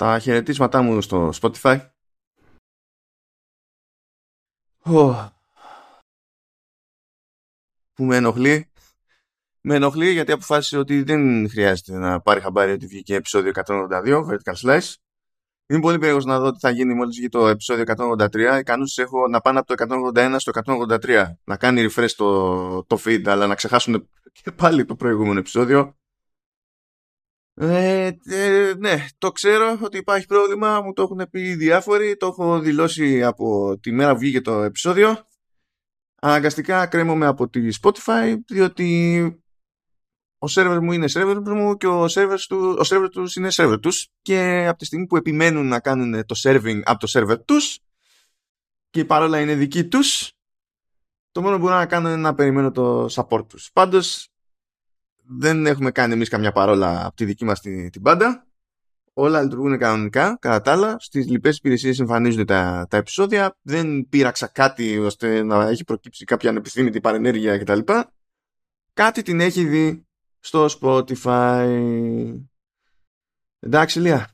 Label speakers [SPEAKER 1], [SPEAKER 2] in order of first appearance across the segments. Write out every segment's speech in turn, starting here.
[SPEAKER 1] τα χαιρετίσματά μου στο Spotify. Oh. Που με ενοχλεί. Με ενοχλεί γιατί αποφάσισε ότι δεν χρειάζεται να πάρει χαμπάρι ότι βγήκε επεισόδιο 182, Vertical Slice. Είμαι πολύ περίεργος να δω τι θα γίνει μόλις βγει το επεισόδιο 183. Ικανούς έχω να πάνε από το 181 στο 183. Να κάνει refresh το, το feed, αλλά να ξεχάσουν και πάλι το προηγούμενο επεισόδιο. Ε, ε, ναι, το ξέρω ότι υπάρχει πρόβλημα, μου το έχουν πει διάφοροι, το έχω δηλώσει από τη μέρα που βγήκε το επεισόδιο. Αναγκαστικά κρέμομαι από τη Spotify, διότι ο σερβερ μου είναι σερβερ μου και ο σερβερς του, ο σερβερ τους είναι σερβερ τους και από τη στιγμή που επιμένουν να κάνουν το serving από το σερβερ τους και παρόλα είναι δική τους το μόνο που μπορώ να κάνω είναι να περιμένω το support τους. Πάντως δεν έχουμε κάνει εμείς καμιά παρόλα από τη δική μας την, την πάντα. Όλα λειτουργούν κανονικά. Κατά τα άλλα, στις λοιπές υπηρεσίες εμφανίζονται τα, τα επεισόδια. Δεν πείραξα κάτι ώστε να έχει προκύψει κάποια ανεπιθύμητη παρενέργεια κτλ. Κάτι την έχει δει στο Spotify. Εντάξει, Λία.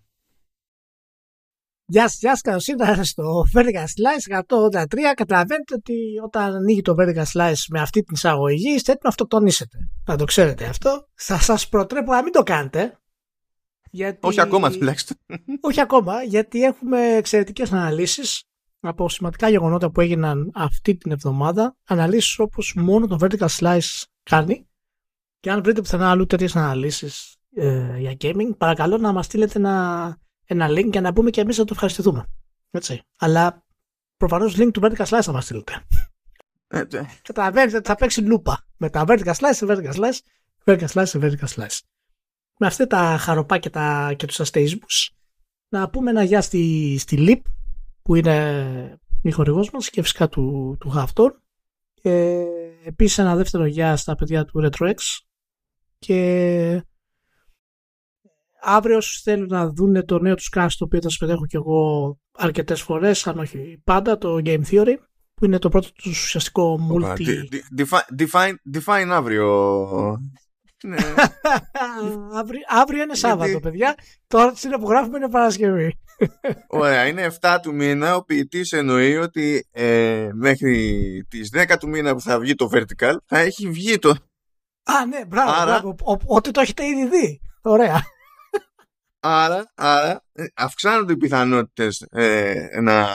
[SPEAKER 2] Γεια σας, γεια σας, καλώς ήρθατε στο Vertical Slice 183. Καταλαβαίνετε ότι όταν ανοίγει το Vertical Slice με αυτή την εισαγωγή είστε έτοιμοι να αυτοκτονήσετε. Να το ξέρετε αυτό. Θα σας προτρέπω να μην το κάνετε.
[SPEAKER 1] Γιατί... Όχι ακόμα τουλάχιστον.
[SPEAKER 2] Όχι ακόμα, γιατί έχουμε εξαιρετικές αναλύσεις από σημαντικά γεγονότα που έγιναν αυτή την εβδομάδα. Αναλύσεις όπως μόνο το Vertical Slice κάνει. Και αν βρείτε πουθενά αλλού τέτοιες αναλύσεις ε, για gaming, παρακαλώ να μας στείλετε ένα, ένα link για να πούμε και εμείς να το ευχαριστηθούμε. Έτσι. Αλλά προφανώς link του Vertical Slice θα μας στείλετε. Καταλαβαίνετε ότι θα παίξει λούπα. Με τα Vertical Slice, Vertical Slice, Vertical Slice, Vertical Slice. Με αυτά τα χαροπά και, τα, και τους αστείσμους να πούμε ένα γεια στη, στη Leap που είναι η χορηγός μας και φυσικά του, του Haftor και επίσης ένα δεύτερο γεια στα παιδιά του RetroX και αύριο θέλουν να δουν το νέο τους cast το οποίο θα σας πετέχω και εγώ αρκετές φορές αν όχι πάντα το Game Theory που είναι το πρώτο τους ουσιαστικό multi
[SPEAKER 1] define, define αύριο
[SPEAKER 2] ναι. αύριο, αύριο είναι Σάββατο, παιδιά. Τώρα είναι που γράφουμε είναι Παρασκευή.
[SPEAKER 1] Ωραία, είναι 7 του μήνα. Ο ποιητής εννοεί ότι ε, μέχρι τις 10 του μήνα που θα βγει το Vertical θα έχει βγει το.
[SPEAKER 2] Α, ναι, μπράβο. Άρα... μπράβο. Ότι το έχετε ήδη δει. Ωραία.
[SPEAKER 1] Άρα, άρα ε, αυξάνονται οι πιθανότητες ε, να,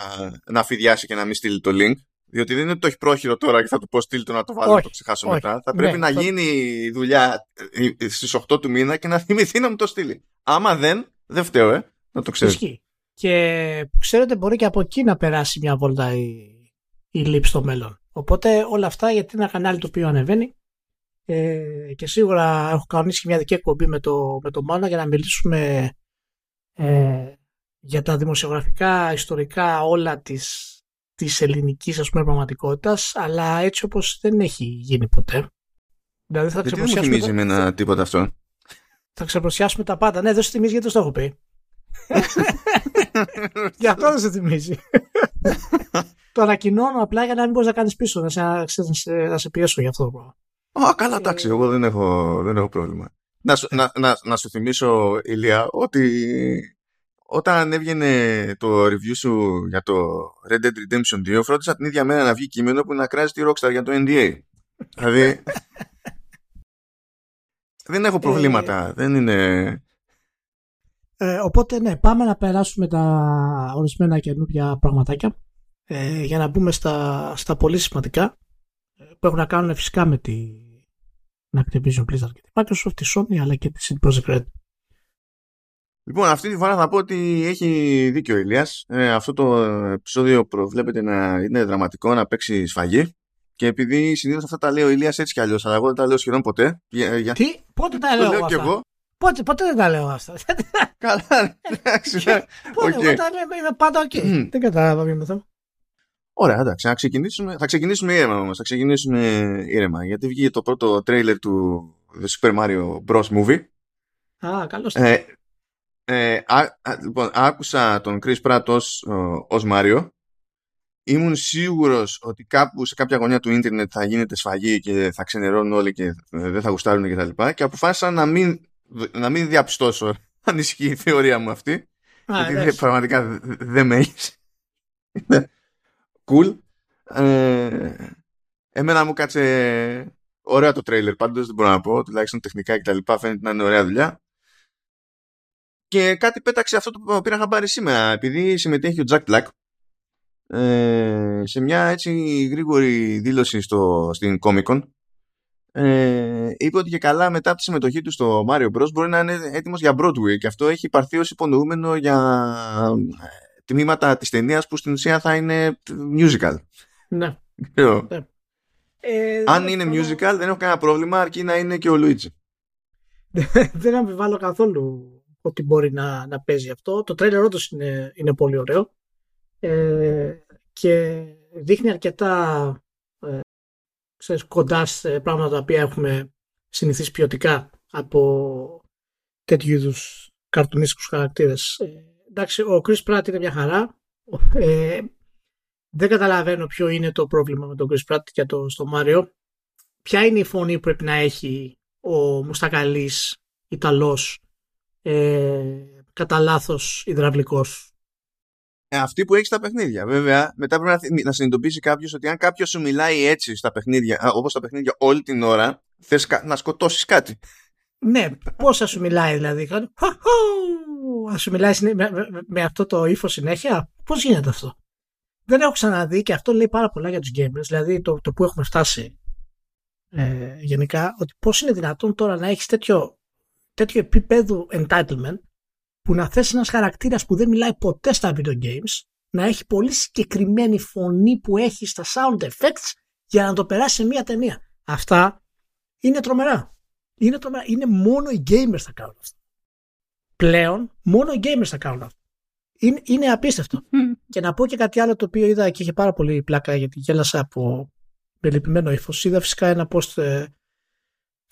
[SPEAKER 1] να φυδιάσει και να μην στείλει το link. Διότι δεν είναι ότι το έχει πρόχειρο τώρα και θα του πω στείλ το να το βάλω και το ξεχάσω όχι. μετά. Θα πρέπει ναι, να γίνει η δουλειά ε, στις 8 του μήνα και να θυμηθεί να μου το στείλει. Άμα δεν, δεν φταίω, ε. Να το ξέρεις.
[SPEAKER 2] Ισχύει. Και ξέρετε, μπορεί και από εκεί να περάσει μια βόλτα η, η λήψη στο μέλλον. Οπότε όλα αυτά γιατί είναι ένα κανάλι το οποίο ανεβαίνει ε, και σίγουρα έχω κανονίσει μια δική εκπομπή με το, με το Μάνα για να μιλήσουμε ε, για τα δημοσιογραφικά, ιστορικά όλα της, της ελληνικής ας πούμε πραγματικότητας αλλά έτσι όπως δεν έχει γίνει ποτέ.
[SPEAKER 1] Δηλαδή θα δεν μου θυμίζει με ένα τίποτα αυτό.
[SPEAKER 2] Θα ξεπροσιάσουμε τα πάντα. Ναι, δεν σου θυμίζει γιατί το έχω πει. Γι' αυτό δεν σε θυμίζει. το ανακοινώνω απλά για να μην μπορείς να κάνεις πίσω, να σε, να σε, να σε πιέσω για αυτό το πράγμα.
[SPEAKER 1] Α, καλά, εντάξει, εγώ δεν έχω, δεν έχω πρόβλημα. Να, να, να, να σου θυμίσω, Ηλία, ότι όταν έβγαινε το review σου για το Red Dead Redemption 2, φρόντισα την ίδια μέρα να βγει κείμενο που να κράζει τη Rockstar για το NDA. δηλαδή. δεν έχω προβλήματα. Ε, δεν είναι.
[SPEAKER 2] Ε, οπότε, ναι, πάμε να περάσουμε τα ορισμένα καινούργια πραγματάκια ε, για να μπούμε στα, στα πολύ σημαντικά ε, που έχουν να κάνουν φυσικά με τη Activision Blizzard και τη Microsoft, τη Sony αλλά και τη CD Projekt Red.
[SPEAKER 1] Λοιπόν, αυτή τη φορά θα πω ότι έχει δίκιο ο Ηλίας. Ε, αυτό το επεισόδιο προβλέπεται να είναι δραματικό, να παίξει σφαγή. Και επειδή συνήθως αυτά τα λέω ο Ηλίας έτσι κι αλλιώς, αλλά εγώ δεν τα λέω σχεδόν ποτέ.
[SPEAKER 2] Για... Τι, πότε τα λέω, λέω αυτά; εγώ. Πότε, πότε δεν τα λέω αυτά;
[SPEAKER 1] Καλά, εντάξει.
[SPEAKER 2] Πότε, εγώ τα λέω, είμαι πάντα οκ. Δεν κατάλαβα ποιο αυτό.
[SPEAKER 1] Ωραία, εντάξει. Θα ξεκινήσουμε, θα ξεκινήσουμε ήρεμα όμως. Θα ξεκινήσουμε ήρεμα. Γιατί βγήκε το πρώτο τρέιλερ του The Super Mario Bros. Movie.
[SPEAKER 2] Α, καλώς.
[SPEAKER 1] Ε, ε, λοιπόν, άκουσα τον Chris Pratt ως, ως Μάριο. Ήμουν σίγουρος ότι κάπου σε κάποια γωνιά του ίντερνετ θα γίνεται σφαγή και θα ξενερώνουν όλοι και δεν θα γουστάρουν και τα λοιπά και αποφάσισα να μην, να μην διαπιστώσω αν ισχύει η θεωρία μου αυτή γιατί πραγματικά δεν με έχεις. Cool. Ε, εμένα μου κάτσε ωραίο το τρέιλερ πάντως, δεν μπορώ να πω, τουλάχιστον τεχνικά και τα λοιπά φαίνεται να είναι ωραία δουλειά. Και κάτι πέταξε αυτό το πήρα χαμπάρι σήμερα, επειδή συμμετέχει ο Jack Black ε, σε μια έτσι γρήγορη δήλωση στο, στην Comic Con ε, είπε ότι και καλά μετά από τη συμμετοχή του στο Mario Bros μπορεί να είναι έτοιμος για Broadway και αυτό έχει πάρθει ως υπονοούμενο για ε, τμήματα της ταινίας που στην ουσία θα είναι musical.
[SPEAKER 2] Ναι. ναι.
[SPEAKER 1] Ε, Αν είναι musical δεν έχω κανένα πρόβλημα αρκεί να είναι και ο Luigi.
[SPEAKER 2] δεν αμφιβάλλω καθόλου ότι μπορεί να, να παίζει αυτό. Το τρέλερ όντως είναι, είναι πολύ ωραίο ε, και δείχνει αρκετά ε, ξέρεις, κοντά σε πράγματα τα οποία έχουμε συνηθίσει ποιοτικά από τέτοιου είδους καρτουνίστικους χαρακτήρες. Ε, εντάξει, ο Chris Pratt είναι μια χαρά. Ε, δεν καταλαβαίνω ποιο είναι το πρόβλημα με τον Chris Pratt και το, στο Μάριο. Ποια είναι η φωνή που πρέπει να έχει ο Μουστακαλής Ιταλός ε, κατά λάθος υδραυλικός;
[SPEAKER 1] Ε, αυτή που έχει στα παιχνίδια. Βέβαια, μετά πρέπει να, να συνειδητοποιήσει κάποιος ότι αν κάποιος σου μιλάει έτσι στα παιχνίδια, όπως στα παιχνίδια όλη την ώρα, θες να σκοτώσεις κάτι.
[SPEAKER 2] Ναι, πώς θα σου μιλάει δηλαδή. Α σου μιλάει με, αυτό το ύφο συνέχεια. Πώς γίνεται αυτό; Δεν έχω ξαναδεί και αυτό λέει πάρα πολλά για τους gamers. Δηλαδή το, το που έχουμε φτάσει ε, γενικά, ότι πώς είναι δυνατόν τώρα να έχεις τέτοιο, τέτοιο επίπεδο entitlement που να θέσει ένας χαρακτήρας που δεν μιλάει ποτέ στα video games να έχει πολύ συγκεκριμένη φωνή που έχει στα sound effects για να το περάσει σε μια ταινία. Αυτά είναι τρομερά. Είναι, τρομερά. είναι μόνο οι gamers θα κάνουν αυτό. Πλέον μόνο οι gamers θα κάνουν αυτό. Είναι, είναι απίστευτο. και να πω και κάτι άλλο το οποίο είδα και είχε πάρα πολύ πλάκα γιατί γέλασα από με λυπημένο ύφος. Είδα φυσικά ένα post ε,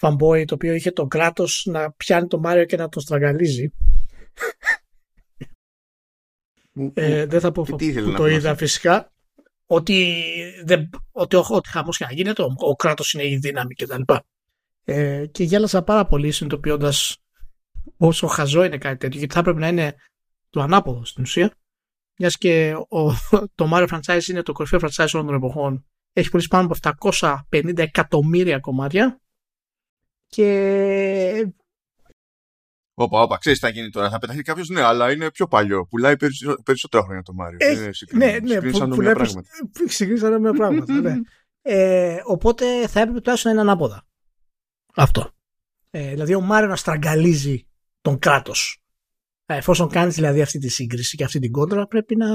[SPEAKER 2] fanboy το οποίο είχε τον κράτο να πιάνει τον Μάριο και να τον στραγγαλίζει ε, δεν θα πω που το είδα φυσικά. Ότι, δεν, ότι, ότι χαμός και να γίνεται, ο, ο κράτος είναι η δύναμη κτλ. Ε, και γέλασα πάρα πολύ συνειδητοποιώντας όσο χαζό είναι κάτι τέτοιο, γιατί θα έπρεπε να είναι το ανάποδο στην ουσία. Μιας και ο, το Mario franchise είναι το κορυφαίο franchise όλων των εποχών. Έχει πουλήσει πάνω από 750 εκατομμύρια κομμάτια. Και
[SPEAKER 1] Όπα, όπα, ξέρεις τι θα γίνει τώρα. Θα πεταχθεί κάποιος, ναι, αλλά είναι πιο παλιό. Πουλάει περισσότερα χρόνια το Μάριο.
[SPEAKER 2] Ε, ναι, ναι,
[SPEAKER 1] συγκρίνησαν πουλάει πράγματα.
[SPEAKER 2] Συγκρίνησαν με πράγματα, ναι. Ε, οπότε θα έπρεπε τουλάχιστον να είναι ανάποδα. Αυτό. Ε, δηλαδή ο Μάριο να στραγγαλίζει τον κράτος. Ε, εφόσον κάνεις δηλαδή αυτή τη σύγκριση και αυτή την κόντρα, πρέπει να,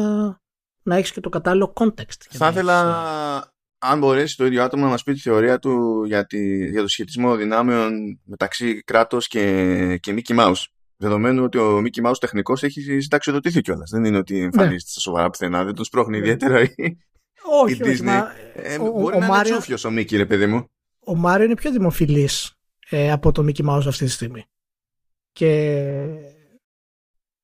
[SPEAKER 2] να έχεις και το κατάλληλο context.
[SPEAKER 1] Θα ήθελα αν μπορέσει το ίδιο άτομο να μας πει τη θεωρία του για, τη, για το σχετισμό δυνάμεων μεταξύ κράτος και, και Mickey Mouse. Δεδομένου ότι ο Mickey Mouse τεχνικός έχει συνταξιοδοτήθει κιόλας. Δεν είναι ότι εμφανίζεται ναι. στα σοβαρά πουθενά, δεν τον σπρώχνει ναι. ιδιαίτερα η,
[SPEAKER 2] όχι, Disney. Μα,
[SPEAKER 1] ε, ο, μπορεί ο, να Μάριο, είναι τσούφιος ο Mickey, ρε παιδί μου.
[SPEAKER 2] Ο Μάριο είναι πιο δημοφιλής ε, από το Mickey Mouse αυτή τη στιγμή. Και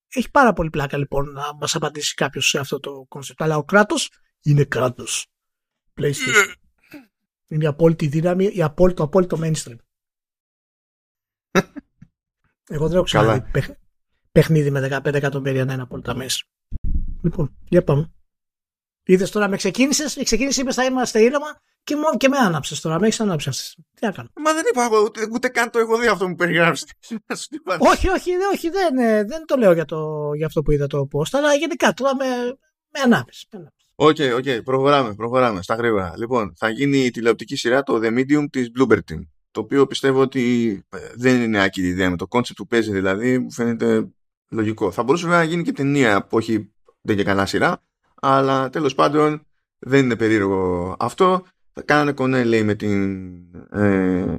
[SPEAKER 2] έχει πάρα πολύ πλάκα λοιπόν να μας απαντήσει κάποιος σε αυτό το concept. Αλλά ο Kratos είναι Kratos. PlayStation. Είναι η απόλυτη δύναμη, η απόλυτο, το απόλυτο mainstream. Εγώ δεν έχω ξαναδεί παιχνίδι με 15 εκατομμύρια να είναι απόλυτα mainstream. Λοιπόν, για πάμε. Είδες τώρα με ξεκίνησες, με ξεκίνησε, είπες θα είμαστε ήρεμα και, μόνο και με άναψες τώρα. Με έχεις ανάψει αυτή. Τι να κάνω.
[SPEAKER 1] Μα δεν είπα ούτε, ούτε καν το έχω δει αυτό που περιγράψει.
[SPEAKER 2] όχι, όχι, όχι, δεν, ε, δεν το λέω για, το, για αυτό που είδα το post, αλλά γενικά τώρα με, με ανάψει.
[SPEAKER 1] OK, okay, OK, okay, προχωράμε, προχωράμε στα γρήγορα. Λοιπόν, θα γίνει η τηλεοπτική σειρά το The Medium της Bloober Team, το οποίο πιστεύω ότι ε, δεν είναι άκυρη ιδέα με το concept που παίζει δηλαδή, μου φαίνεται λογικό. Θα μπορούσε να γίνει και ταινία που όχι δεν και καλά σειρά, αλλά τέλος πάντων δεν είναι περίεργο αυτό. Θα κάνανε κονέ λέει με την... Ε,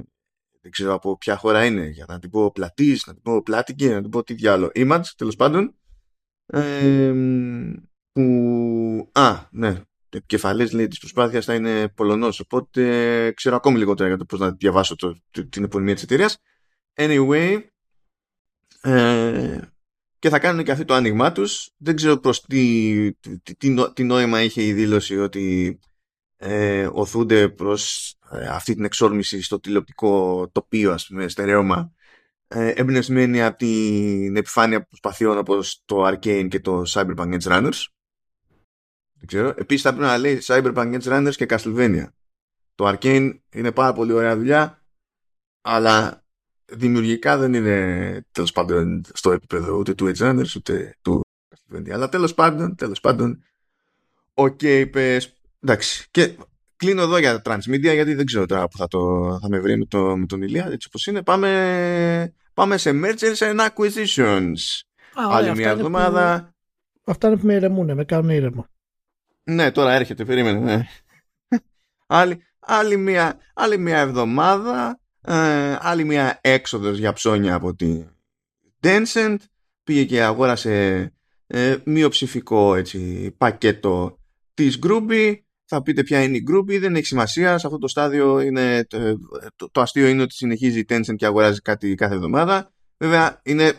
[SPEAKER 1] δεν ξέρω από ποια χώρα είναι, για να την πω πλατής, να την πω πλάτικη, να την πω τι διάλογο. Image, τέλος πάντων. Ε, που... Α, ναι, το επικεφαλής λέει της προσπάθειας θα είναι Πολωνός οπότε ξέρω ακόμη λιγότερα για το πώς να διαβάσω το, την επωνυμία της εταιρείας. Anyway ε, και θα κάνουν και αυτή το άνοιγμά τους δεν ξέρω προς τι, τι, τι, νόημα είχε η δήλωση ότι ε, οθούνται προς ε, αυτή την εξόρμηση στο τηλεοπτικό τοπίο ας πούμε στερεώμα ε, εμπνευσμένη από την επιφάνεια προσπαθειών όπως το Arcane και το Cyberpunk Edge Runners. Δεν ξέρω. Επίσης θα πρέπει να λέει Cyberpunk Edge Runners και Castlevania. Το Arcane είναι πάρα πολύ ωραία δουλειά, αλλά δημιουργικά δεν είναι τέλος πάντων στο επίπεδο ούτε του Edgerunners ούτε του Castlevania. Αλλά τέλος πάντων, τέλος πάντων, OK, okay, πες, εντάξει. Και κλείνω εδώ για Transmedia γιατί δεν ξέρω τώρα που θα, το, θα με βρει με, το, με τον Ηλία έτσι όπως είναι. Πάμε, πάμε σε mergers and acquisitions. Α, Άλλη μια εβδομάδα.
[SPEAKER 2] Που... Αυτά είναι που με ηρεμούν, με κάνουν ήρεμο.
[SPEAKER 1] Ναι, τώρα έρχεται, περίμενε. Ναι. άλλη, άλλη, μια, άλλη μια εβδομάδα, ε, άλλη μια έξοδος για ψώνια από τη Tencent. Πήγε και αγόρασε ε, μειοψηφικό έτσι, πακέτο της Groupie θα πείτε ποια είναι η Groupie, δεν έχει σημασία. Σε αυτό το στάδιο είναι, το, το, αστείο είναι ότι συνεχίζει η Tencent και αγοράζει κάτι κάθε εβδομάδα. Βέβαια είναι,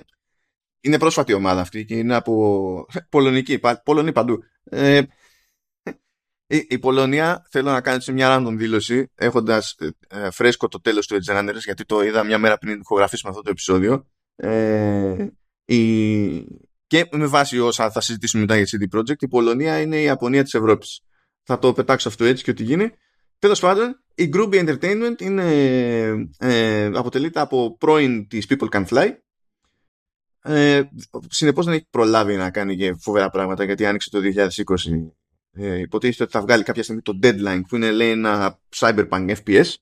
[SPEAKER 1] είναι πρόσφατη ομάδα αυτή και είναι από πολωνική, Πολωνή παντού. Ε, η, η Πολωνία θέλω να κάνει μια random δήλωση έχοντας ε, φρέσκο το τέλος του Edge Runners γιατί το είδα μια μέρα πριν ηχογραφήσουμε αυτό το επεισόδιο ε, η, και με βάση όσα θα συζητήσουμε μετά για CD Projekt η Πολωνία είναι η Ιαπωνία της Ευρώπης θα το πετάξω αυτό έτσι και ό,τι γίνει. Τέλος πάντων, η Groovy Entertainment είναι, ε, αποτελείται από πρώην της People Can Fly. Ε, Συνεπώς δεν έχει προλάβει να κάνει και φοβερά πράγματα γιατί άνοιξε το 2020. Ε, υποτίθεται ότι θα βγάλει κάποια στιγμή το deadline που είναι λέει ένα cyberpunk FPS.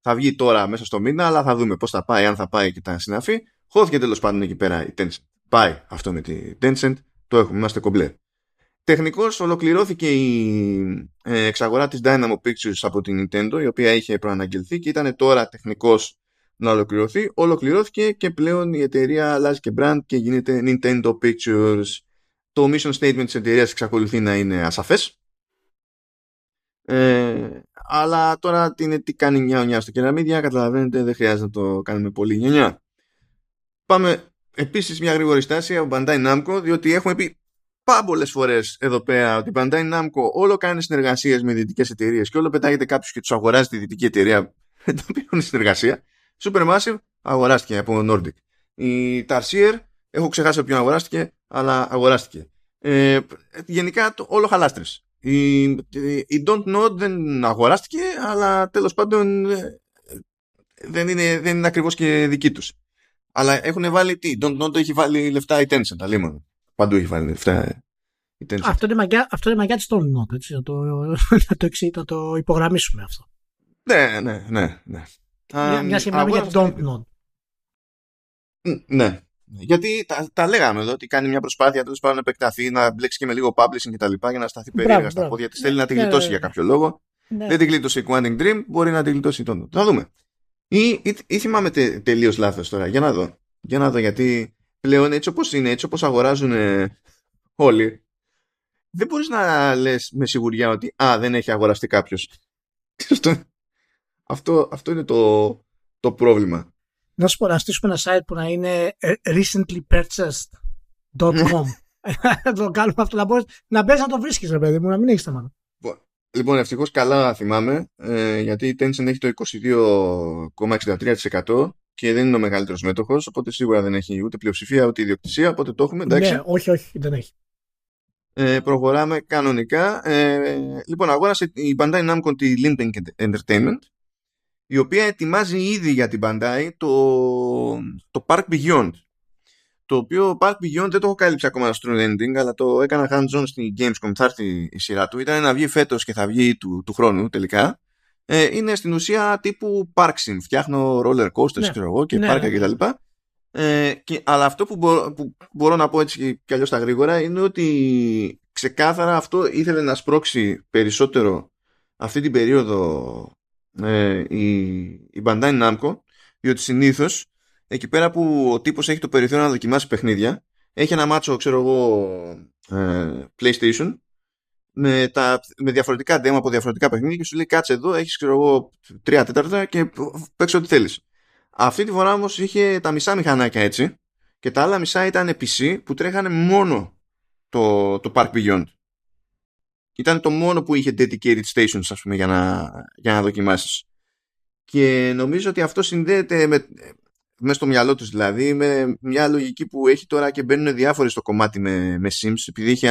[SPEAKER 1] Θα βγει τώρα μέσα στο μήνα, αλλά θα δούμε πώς θα πάει, αν θα πάει και τα συναφή. Χώθηκε τέλος πάντων εκεί πέρα η Tencent. Πάει αυτό με τη Tencent, το έχουμε, είμαστε κομπλέ. Τεχνικώς ολοκληρώθηκε η ε, εξαγορά της Dynamo Pictures από την Nintendo η οποία είχε προαναγγελθεί και ήταν τώρα τεχνικώς να ολοκληρωθεί. Ολοκληρώθηκε και πλέον η εταιρεία αλλάζει και brand και γίνεται Nintendo Pictures. Το mission statement της εταιρείας εξακολουθεί να είναι ασαφές. Ε, αλλά τώρα τι, είναι, τι κάνει μια νιάς στο κεραμίδια καταλαβαίνετε δεν χρειάζεται να το κάνουμε πολύ νιά. Πάμε επίσης μια γρήγορη στάση από Bandai Namco διότι έχουμε πει πάρα πολλές φορές εδώ πέρα ότι η Bandai Namco όλο κάνει συνεργασίες με δυτικέ εταιρείες και όλο πετάγεται κάποιος και τους αγοράζει τη δυτική εταιρεία με την οποία έχουν συνεργασία. Supermassive αγοράστηκε από Nordic. Η Tarsier, έχω ξεχάσει από ποιον αγοράστηκε, αλλά αγοράστηκε. Ε, γενικά το, όλο χαλάστρες. Η, η Don't Know δεν αγοράστηκε, αλλά τέλος πάντων ε, δεν είναι, δεν είναι ακριβώς και δική τους. Αλλά έχουν βάλει τι, Don't Know το έχει βάλει λεφτά η Tencent, αλίμονο. Παντού έχει βάλει λεφτά.
[SPEAKER 2] Αυτό είναι μαγιά, αυτό είναι μαγιά της Don't Not, έτσι, να το, να το, να το υπογραμμίσουμε αυτό.
[SPEAKER 1] Ναι, ναι, ναι. ναι.
[SPEAKER 2] Μια, μια και μιλάμε για Don't Not.
[SPEAKER 1] Ναι. Γιατί τα, τα λέγαμε εδώ ότι κάνει μια προσπάθεια τέλος πάντων να επεκταθεί, να μπλέξει και με λίγο publishing και τα λοιπά για να σταθεί περίεργα στα πόδια της. Θέλει να τη ναι, γλιτώσει ναι, για ναι. κάποιο λόγο. Δεν τη γλίτωσε η Quantum Dream, μπορεί να τη γλιτώσει η Don't Θα δούμε. Ή, ή, ή θυμάμαι τε, τελείως λάθος τώρα. Για να δω. Για να δω γιατί πλέον έτσι όπως είναι, έτσι όπως αγοράζουν όλοι, δεν μπορείς να λες με σιγουριά ότι «Α, δεν έχει αγοραστεί κάποιος». αυτό, αυτό είναι το, το πρόβλημα.
[SPEAKER 2] Να σου πω, να στήσουμε ένα site που να είναι ε, recentlypurchased.com να το κάνουμε αυτό, να μπορείς να μπες να το βρίσκεις, ρε παιδί μου, να μην έχεις θέμα.
[SPEAKER 1] Λοιπόν, ευτυχώς καλά θυμάμαι, ε, γιατί η Tencent έχει το 22,63% και δεν είναι ο μεγαλύτερος μέτοχος, οπότε σίγουρα δεν έχει ούτε πλειοψηφία ούτε ιδιοκτησία. Οπότε το έχουμε. Εντάξει.
[SPEAKER 2] Ναι, όχι, όχι, δεν έχει.
[SPEAKER 1] Ε, προχωράμε κανονικά. Ε, λοιπόν, αγόρασε η Bandai Namco τη Limping Entertainment, η οποία ετοιμάζει ήδη για την Bandai το, το Park Beyond. Το οποίο Park Beyond δεν το έχω κάλυψει ακόμα στο ending, αλλά το έκανα hands-on στη Gamescom. Θα έρθει η σειρά του. Ήταν να βγει φέτος και θα βγει του, του χρόνου τελικά ε, είναι στην ουσία τύπου park sim. Φτιάχνω roller coasters ναι. ξέρω εγώ, και ναι, πάρκα ναι. κτλ. Ε, και, αλλά αυτό που, που μπορώ να πω έτσι κι αλλιώς τα γρήγορα είναι ότι ξεκάθαρα αυτό ήθελε να σπρώξει περισσότερο αυτή την περίοδο ε, η, η Bandai Namco διότι συνήθως εκεί πέρα που ο τύπος έχει το περιθώριο να δοκιμάσει παιχνίδια έχει ένα μάτσο ξέρω εγώ ε, PlayStation με, τα, με διαφορετικά demo από διαφορετικά παιχνίδια και σου λέει κάτσε εδώ, έχεις ξέρω εγώ τρία τέταρτα και παίξε ό,τι θέλεις. Αυτή τη φορά όμως είχε τα μισά μηχανάκια έτσι και τα άλλα μισά ήταν PC που τρέχανε μόνο το, το Park Beyond. Ήταν το μόνο που είχε dedicated stations ας πούμε για να, για να δοκιμάσεις. Και νομίζω ότι αυτό συνδέεται με, μέσα στο μυαλό τους δηλαδή, με μια λογική που έχει τώρα και μπαίνουν διάφοροι στο κομμάτι με, με Sims, επειδή έχει,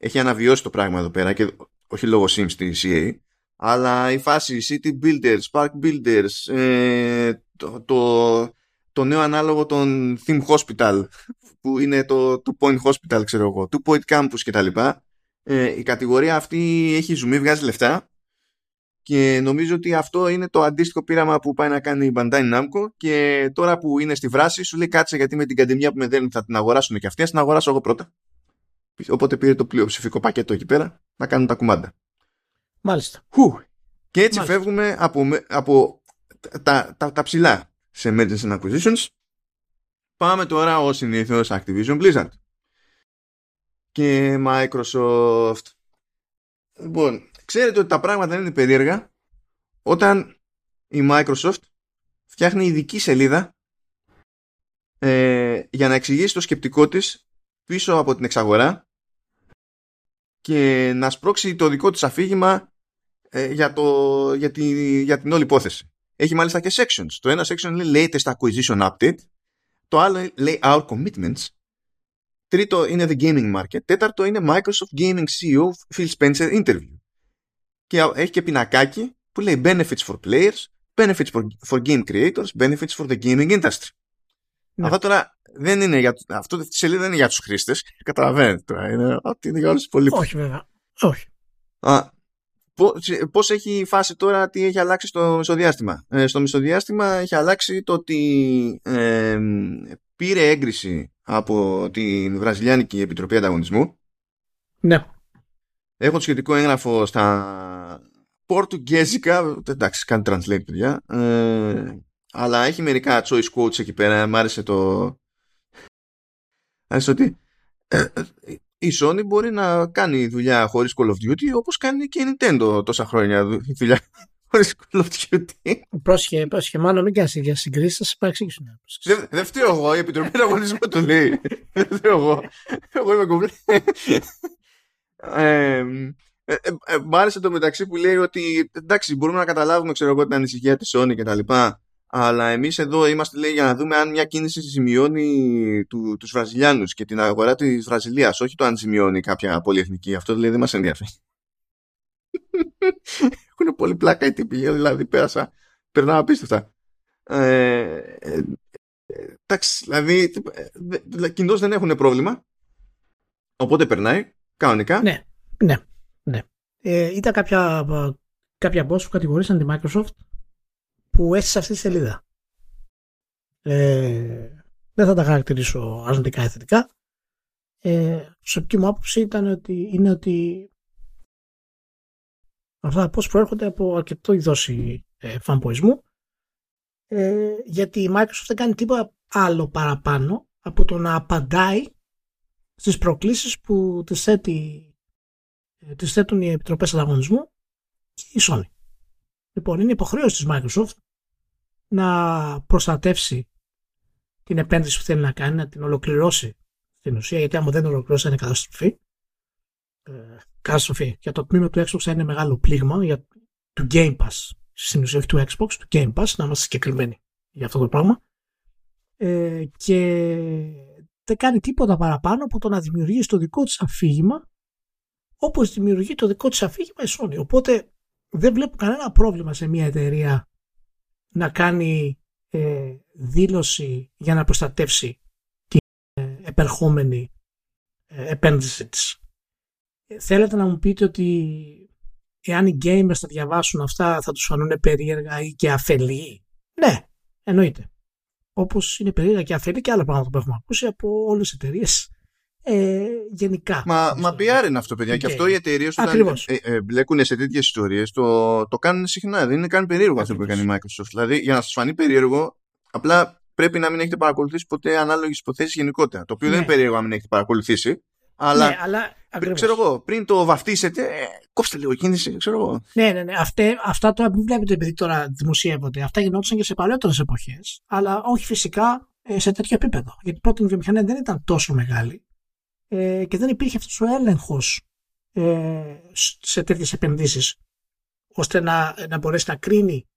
[SPEAKER 1] έχει αναβιώσει το πράγμα εδώ πέρα και όχι λόγω Sims στη CA, αλλά η φάση City Builders, Park Builders, ε, το, το, το νέο ανάλογο των Theme Hospital, που είναι το Two Point Hospital, ξέρω εγώ, Two Point Campus κτλ. Ε, η κατηγορία αυτή έχει ζουμί, βγάζει λεφτά και νομίζω ότι αυτό είναι το αντίστοιχο πείραμα που πάει να κάνει η Bandai Namco και τώρα που είναι στη βράση σου λέει κάτσε γιατί με την καντεμιά που με δένει θα την αγοράσουν και αυτή, ας την αγοράσω εγώ πρώτα. Οπότε πήρε το πλειοψηφικό πακέτο εκεί πέρα να κάνουν τα κουμάντα.
[SPEAKER 2] Μάλιστα.
[SPEAKER 1] Χου. Και έτσι Μάλιστα. φεύγουμε από, από τα, τα, τα ψηλά σε Mergers and Acquisitions. Πάμε τώρα ως συνήθως Activision Blizzard και Microsoft. Λοιπόν, ξέρετε ότι τα πράγματα είναι περίεργα όταν η Microsoft φτιάχνει ειδική σελίδα ε, για να εξηγήσει το σκεπτικό της πίσω από την εξαγορά και να σπρώξει το δικό της αφήγημα ε, για, το, για, τη, για την όλη υπόθεση. Έχει μάλιστα και sections. Το ένα section λέει latest acquisition update, το άλλο λέει our commitments, τρίτο είναι the gaming market, τέταρτο είναι Microsoft Gaming CEO Phil Spencer interview. Και έχει και πινακάκι που λέει benefits for players, benefits for, for game creators, benefits for the gaming industry. Ναι. Αυτό τώρα δεν είναι για, αυτό τη σελίδα δεν είναι για τους χρήστες, καταλαβαίνετε τώρα, είναι, ότι είναι για όλους τους πολίτες.
[SPEAKER 2] Όχι βέβαια, όχι.
[SPEAKER 1] Α, πώς έχει φάση τώρα, τι έχει αλλάξει στο μισοδιάστημα; Ε, στο μισοδιάστημα έχει αλλάξει το ότι ε, πήρε έγκριση από την Βραζιλιάνικη Επιτροπή Ανταγωνισμού.
[SPEAKER 2] Ναι.
[SPEAKER 1] Έχω το σχετικό έγγραφο στα Πορτουγκέζικα. Εντάξει, κάνει translate, παιδιά. Ε, αλλά έχει μερικά choice quotes εκεί πέρα. Μ' άρεσε το. Άρεσε ότι ε, ε, η Sony μπορεί να κάνει δουλειά χωρίς Call of Duty όπως κάνει και η Nintendo τόσα χρόνια δουλειά χωρίς Call of Duty.
[SPEAKER 2] Πρόσχε, πρόσχε, μάλλον μην κάνεις για συγκρίσεις, θα σε παρεξήγησουν.
[SPEAKER 1] Δεν δε φταίω εγώ, η Επιτροπή Αγωνισμού το λέει. Δεν φταίω εγώ. Εγώ είμαι κομπλέ. Ε, ε, ε, μ' άρεσε το μεταξύ που λέει ότι εντάξει μπορούμε να καταλάβουμε ξέρω εγώ την ανησυχία της Sony και τα λοιπά αλλά εμείς εδώ είμαστε λέει για να δούμε αν μια κίνηση σημειώνει του, τους Βραζιλιάνους και την αγορά της Βραζιλίας, όχι το αν σημειώνει κάποια πολυεθνική. Αυτό δηλαδή δεν μας ενδιαφέρει. Έχουν πολύ πλάκα οι τύποι, δηλαδή πέρασα, περνάω απίστευτα. Ε, ε, εντάξει, δηλαδή κοινώ δεν έχουν πρόβλημα, οπότε περνάει κανονικά.
[SPEAKER 2] Ναι, ναι, ναι. Ε, ήταν κάποια, κάποια boss που κατηγορήσαν τη Microsoft που έστησε αυτή τη σελίδα. Ε, δεν θα τα χαρακτηρίσω αρνητικά ή θετικά. Ε, προσωπική μου άποψη ήταν ότι είναι ότι αυτά πώς προέρχονται από αρκετό ειδόση ε, φανποϊσμού ε, γιατί η Microsoft δεν κάνει τίποτα άλλο παραπάνω από το να απαντάει στις προκλήσεις που τις, θέτει, ε, τις θέτουν οι επιτροπές ανταγωνισμού και η Sony. Λοιπόν, είναι υποχρέωση της Microsoft να προστατεύσει την επένδυση που θέλει να κάνει, να την ολοκληρώσει στην ουσία, γιατί άμα δεν ολοκληρώσει θα είναι καταστροφή. Ε, καταστροφή. Για το τμήμα του Xbox θα είναι μεγάλο πλήγμα για, του Game Pass. Στην ουσία του Xbox, του Game Pass, να είμαστε συγκεκριμένοι για αυτό το πράγμα. Ε, και δεν κάνει τίποτα παραπάνω από το να δημιουργήσει το δικό της αφήγημα όπως δημιουργεί το δικό της αφήγημα η Sony. Οπότε δεν βλέπω κανένα πρόβλημα σε μια εταιρεία να κάνει ε, δήλωση για να προστατεύσει την ε, επερχόμενη ε, επένδυση της. Ε, θέλετε να μου πείτε ότι εάν οι gamers θα διαβάσουν αυτά θα τους φανούν περίεργα ή και αφελή; Ναι, εννοείται. Όπως είναι περίεργα και αφελή και άλλα πράγματα που έχουμε ακούσει από όλες τις εταιρείες ε, γενικά.
[SPEAKER 1] Μα, μα PR είναι αυτό, παιδιά. Okay. Και αυτό οι εταιρείες όταν ε, ε, μπλέκουν σε τέτοιες ιστορίες το, το κάνουν συχνά. Δεν είναι καν περίεργο αυτό που έκανε η Microsoft. Δηλαδή, για να σας φανεί περίεργο, απλά πρέπει να μην έχετε παρακολουθήσει ποτέ ανάλογες υποθέσεις γενικότερα. Το οποίο ναι. δεν είναι περίεργο να μην έχετε παρακολουθήσει. Αλλά,
[SPEAKER 2] ναι, αλλά
[SPEAKER 1] πριν, ξέρω εγώ, πριν το βαφτίσετε, ε, κόψτε λίγο κίνηση, ξέρω εγώ.
[SPEAKER 2] Ναι, ναι, ναι. Αυτέ, αυτά τώρα μην βλέπετε επειδή τώρα δημοσιεύονται. Αυτά γινόντουσαν και σε παλαιότερες εποχές. Αλλά όχι φυσικά ε, σε τέτοιο επίπεδο. Γιατί πρώτη η βιομηχανία δεν ήταν τόσο μεγάλη ε, και δεν υπήρχε αυτός ο έλεγχος ε, σε τέτοιες επενδύσεις ώστε να, να μπορέσει να κρίνει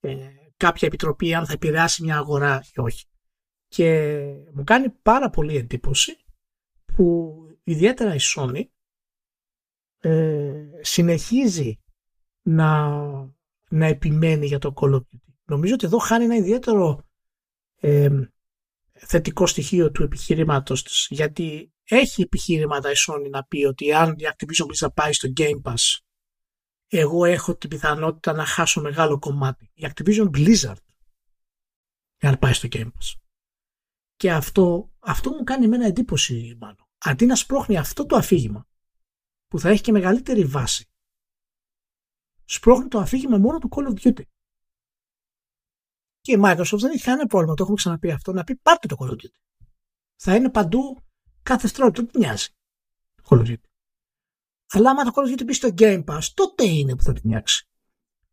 [SPEAKER 2] ε, κάποια επιτροπή αν θα επηρεάσει μια αγορά ή όχι. Και μου κάνει πάρα πολύ εντύπωση που ιδιαίτερα η Sony ε, συνεχίζει να, να επιμένει για το Call of Duty. Νομίζω ότι εδώ χάνει ένα ιδιαίτερο ε, θετικό στοιχείο του επιχειρήματος της γιατί έχει επιχειρήματα η Sony να πει ότι αν η Activision Blizzard πάει στο Game Pass εγώ έχω την πιθανότητα να χάσω μεγάλο κομμάτι. Η Activision Blizzard να πάει στο Game Pass. Και αυτό, αυτό μου κάνει εμένα εντύπωση μάλλον. Αντί να σπρώχνει αυτό το αφήγημα που θα έχει και μεγαλύτερη βάση σπρώχνει το αφήγημα μόνο του Call of Duty. Και η Microsoft δεν έχει κανένα πρόβλημα, το έχουμε ξαναπεί αυτό, να πει πάρτε το Call of Duty. Θα είναι παντού κάθε στρόπο, δεν μοιάζει. Το Call of Duty. Αλλά άμα το Call of Duty μπει στο Game Pass, τότε είναι που θα την νιάξεις.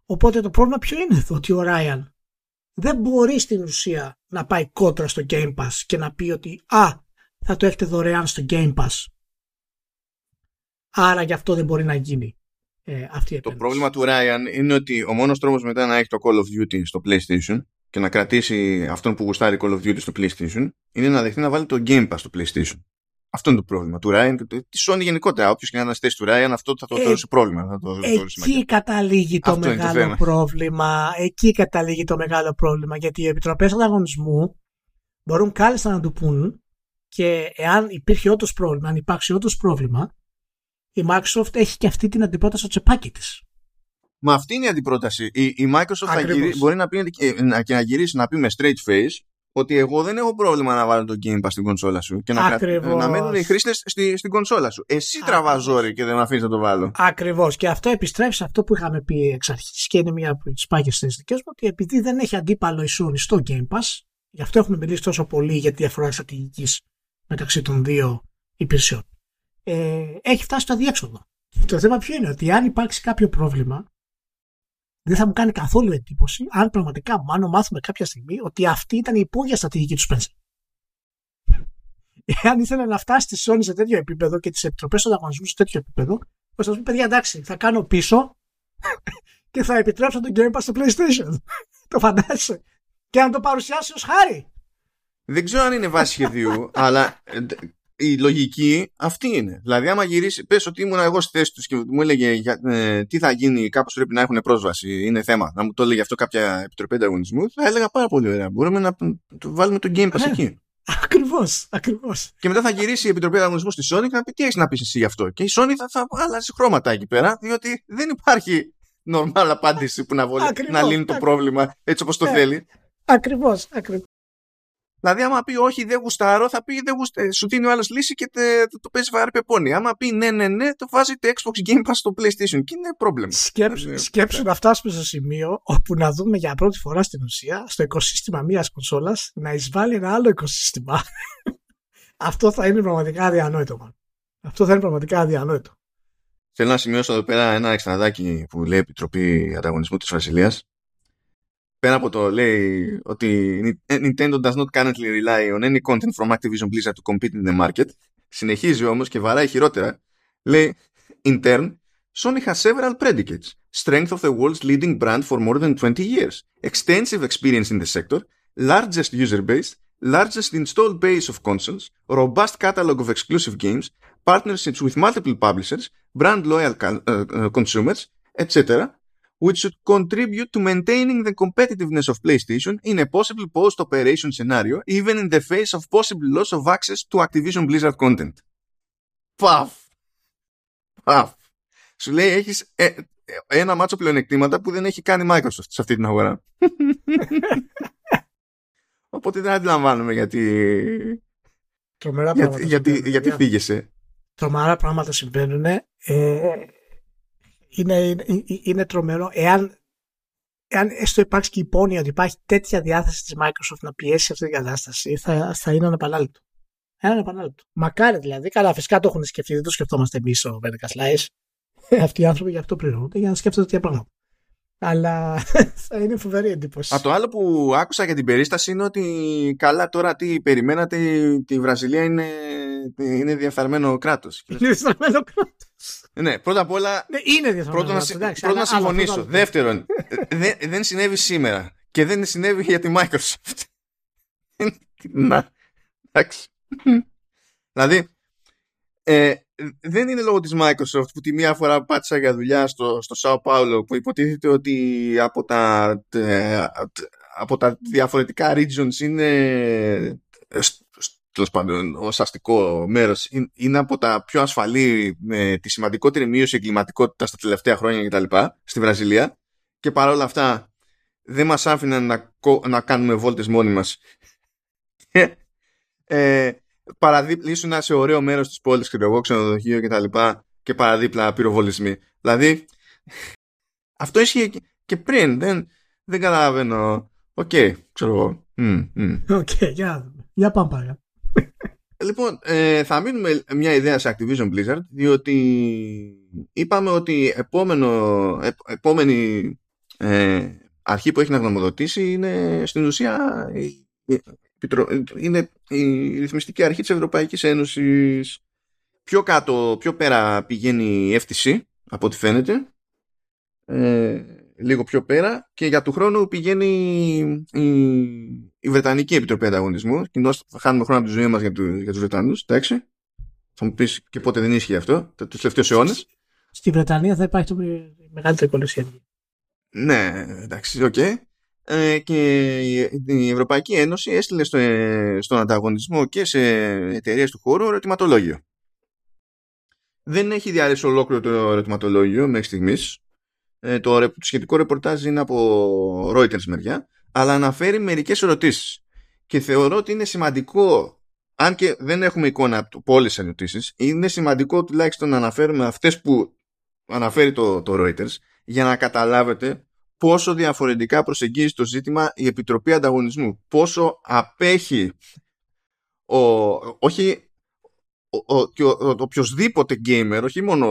[SPEAKER 2] Οπότε το πρόβλημα ποιο είναι; Εδώ, ότι ο Ryan δεν μπορεί στην ουσία να πάει κόντρα στο Game Pass και να πει ότι «Α, θα το έχετε δωρεάν στο Game Pass». Άρα γι' αυτό δεν μπορεί να γίνει ε, αυτή η επένδυση.
[SPEAKER 1] Το πρόβλημα του Ryan είναι ότι ο μόνος τρόπος μετά να έχει το Call of Duty στο PlayStation και να κρατήσει αυτόν που γουστάρει Call of Duty στο PlayStation είναι να δεχτεί να βάλει το Game Pass στο PlayStation. Αυτό είναι το πρόβλημα του Ryan και τη Sony γενικότερα. Όποιος και να είναι θέση του Ryan, αυτό θα το ε, θεωρήσει πρόβλημα. Θα το,
[SPEAKER 2] εκεί καταλήγει το μεγάλο πρόβλημα. Εκεί καταλήγει το μεγάλο πρόβλημα. Γιατί οι επιτροπές ανταγωνισμού μπορούν κάλλιστα να του πούν και εάν υπήρχε όντως πρόβλημα, αν υπάρξει όντως πρόβλημα, η Microsoft έχει και αυτή την αντιπρόταση στο τσεπάκι της.
[SPEAKER 1] Μα αυτή είναι η αντιπρόταση. Η, η Microsoft θα γυρί, μπορεί να πει, ε, και να γυρίσει να πει με straight face ότι εγώ δεν έχω πρόβλημα να βάλω το Game Pass στην κονσόλα σου και να, να μένουν οι χρήστες στη, στην κονσόλα σου. Εσύ τραβάς ζόρι και δεν με αφήνεις να το βάλω.
[SPEAKER 2] Ακριβώς. Και αυτό επιστρέφει σε αυτό που είχαμε πει εξ αρχής και είναι μια από τις πάγιε θέσει δικές μου ότι επειδή δεν έχει αντίπαλο η Sony στο Game Pass, γι' αυτό έχουμε μιλήσει τόσο πολύ για τη διαφορά στρατηγικής μεταξύ των δύο υπηρεσιών. Ε, έχει φτάσει στο αδιέξοδο. Το θέμα ποιο είναι ότι αν υπάρξει κάποιο πρόβλημα, δεν θα μου κάνει καθόλου εντύπωση αν πραγματικά μάλλον μάθουμε κάποια στιγμή ότι αυτή ήταν η υπόγεια στρατηγική του Spencer. Εάν ήθελε να φτάσει τη Sony σε τέτοιο επίπεδο και τις επιτροπές του ανταγωνισμού σε τέτοιο επίπεδο, θα σας πει παιδιά εντάξει, θα κάνω πίσω και θα επιτρέψω τον Game Pass στο PlayStation. το φαντάζεσαι. Και να το παρουσιάσει ως χάρη.
[SPEAKER 1] Δεν ξέρω αν είναι βάση σχεδίου, αλλά ε, η λογική αυτή είναι. Δηλαδή, άμα γυρίσει, πες ότι ήμουν εγώ στη θέση τους και μου έλεγε για, ε, τι θα γίνει, κάπως πρέπει να έχουν πρόσβαση, είναι θέμα. Να μου το έλεγε αυτό κάποια επιτροπή ανταγωνισμού, θα έλεγα πάρα πολύ ωραία. Μπορούμε να το βάλουμε το Game Pass ναι. εκεί.
[SPEAKER 2] Ακριβώς, ακριβώς.
[SPEAKER 1] Και μετά θα γυρίσει η Επιτροπή Ανταγωνισμού στη Sony και θα πει τι έχεις να πεις εσύ γι' αυτό. Και η Sony θα, θα αλλάζει χρώματα εκεί πέρα, διότι δεν υπάρχει normal απάντηση που να, βολ... να λύνει το πρόβλημα έτσι όπως το ναι. θέλει.
[SPEAKER 2] Ακριβώς, ακριβώς.
[SPEAKER 1] Δηλαδή, άμα πει όχι, δεν γουστάρω, θα πει δεν γουστάρω. Σου δίνει ο άλλος λύση και τε, το, το παίζει βαρύ πεπόνι. Άμα πει ναι, ναι, ναι, το βάζει το Xbox Game Pass στο PlayStation και είναι πρόβλημα.
[SPEAKER 2] Σκέψου, σκέψου να φτάσουμε στο σημείο όπου να δούμε για πρώτη φορά στην ουσία στο οικοσύστημα μιας κονσόλας να εισβάλλει ένα άλλο οικοσύστημα. Αυτό θα είναι πραγματικά αδιανόητο, man. Αυτό θα είναι πραγματικά αδιανόητο.
[SPEAKER 1] Θέλω να σημειώσω εδώ πέρα ένα εξτραδάκι που λέει Επιτροπή Ανταγωνισμού της Βραζιλίας πέρα από το λέει ότι Nintendo does not currently rely on any content from Activision Blizzard to compete in the market συνεχίζει όμως και βαράει χειρότερα λέει in turn Sony has several predicates strength of the world's leading brand for more than 20 years extensive experience in the sector largest user base largest installed base of consoles robust catalog of exclusive games partnerships with multiple publishers brand loyal uh, consumers etc which should contribute to maintaining the competitiveness of PlayStation in a possible post-operation scenario, even in the face of possible loss of access to Activision Blizzard content. Παφ. Παφ. Σου λέει έχεις ε, ένα μάτσο πλεονεκτήματα που δεν έχει κάνει Microsoft σε αυτή την αγορά. Οπότε δεν αντιλαμβάνομαι γιατί...
[SPEAKER 2] Τρομερά
[SPEAKER 1] γιατί, γιατί, γιατί φύγεσαι.
[SPEAKER 2] Τρομερά πράγματα συμβαίνουν. Ε, είναι, είναι, είναι τρομερό. Εάν, εάν έστω υπάρξει και η υπόνοια ότι υπάρχει τέτοια διάθεση της Microsoft να πιέσει αυτή την κατάσταση, θα, θα είναι αναπανάληπτο. Ένα αναπανάληπτο. Μακάρι δηλαδή. Καλά, φυσικά το έχουν σκεφτεί. Δεν το σκεφτόμαστε εμείς στο Vertical Slice. Αυτοί οι άνθρωποι γι' αυτό πληρώνονται, για να σκέφτονται τέτοια πράγματα. Αλλά θα είναι φοβερή εντύπωση.
[SPEAKER 1] Α, το άλλο που άκουσα για την περίσταση είναι ότι καλά τώρα τι περιμένατε, τη Βραζιλία είναι, είναι διαφθαρμένο κράτος.
[SPEAKER 2] Είναι διαφθαρμένο κράτος.
[SPEAKER 1] Ναι, πρώτα απ' όλα.
[SPEAKER 2] Ναι, είναι διαφορετικό.
[SPEAKER 1] Πρώτα, να, Εντάξει, πρώτα να συμφωνήσω. Δεύτερον, δεν, δεν συνέβη σήμερα και δεν συνέβη για τη Microsoft. Να, εντάξει. δηλαδή, ε, δεν είναι λόγω της Microsoft που τη μία φορά πάτησα για δουλειά στο, στο Sao Paulo που υποτίθεται ότι από τα, από τα διαφορετικά regions είναι τέλος πάντων ως αστικό μέρος είναι από τα πιο ασφαλή με τη σημαντικότερη μείωση εγκληματικότητα τα τελευταία χρόνια κτλ. στη Βραζιλία και παρόλα αυτά δεν μας άφηναν να, να κάνουμε βόλτες μόνοι μας ε, παραδίπλα ήσουν σε ωραίο μέρος της πόλης και εγώ ξενοδοχείο και τα λοιπά και παραδίπλα πυροβολισμοί. Δηλαδή αυτό ίσχυε και, πριν δεν, δεν καταλαβαίνω. OK okay, ξέρω εγώ.
[SPEAKER 2] OK, okay, για, για πάμε πάλι
[SPEAKER 1] Λοιπόν, ε, θα μείνουμε μια ιδέα σε Activision Blizzard, διότι είπαμε ότι επόμενο, επόμενη ε, αρχή που έχει να γνωμοδοτήσει είναι στην ουσία η, είναι η ρυθμιστική αρχή της Ευρωπαϊκής Ένωσης. Πιο κάτω, πιο πέρα πηγαίνει η FTC, από ό,τι φαίνεται. Ε, λίγο πιο πέρα και για του χρόνου πηγαίνει η, η Βρετανική Επιτροπή Ανταγωνισμού. Κοινώς θα χάνουμε χρόνο από τη ζωή μας για, τους, για τους Βρετανούς. Εντάξει. Θα μου πεις και πότε δεν ίσχυε αυτό, τους τελευταίους αιώνες.
[SPEAKER 2] Στη Βρετανία θα υπάρχει το μεγαλύτερο κολοσσία.
[SPEAKER 1] Ναι, εντάξει, OK. Okay. Ε, και η Ευρωπαϊκή Ένωση έστειλε στο, στον ανταγωνισμό και σε εταιρείες του χώρου ερωτηματολόγιο. Δεν έχει διαρρέσει ολόκληρο το ερωτηματολόγιο μέχρι στιγμής. Ε, το, το σχετικό ρεπορτάζ είναι από Reuters μεριά, αλλά αναφέρει μερικές ερωτήσεις. Και θεωρώ ότι είναι σημαντικό, αν και δεν έχουμε εικόνα από όλες τις ερωτήσεις, είναι σημαντικό τουλάχιστον να αναφέρουμε αυτές που αναφέρει το, το Reuters, για να καταλάβετε πόσο διαφορετικά προσεγγίζει το ζήτημα η Επιτροπή Ανταγωνισμού. Πόσο απέχει ο, όχι ο, ο, ο, οποιοδήποτε gamer, όχι μόνο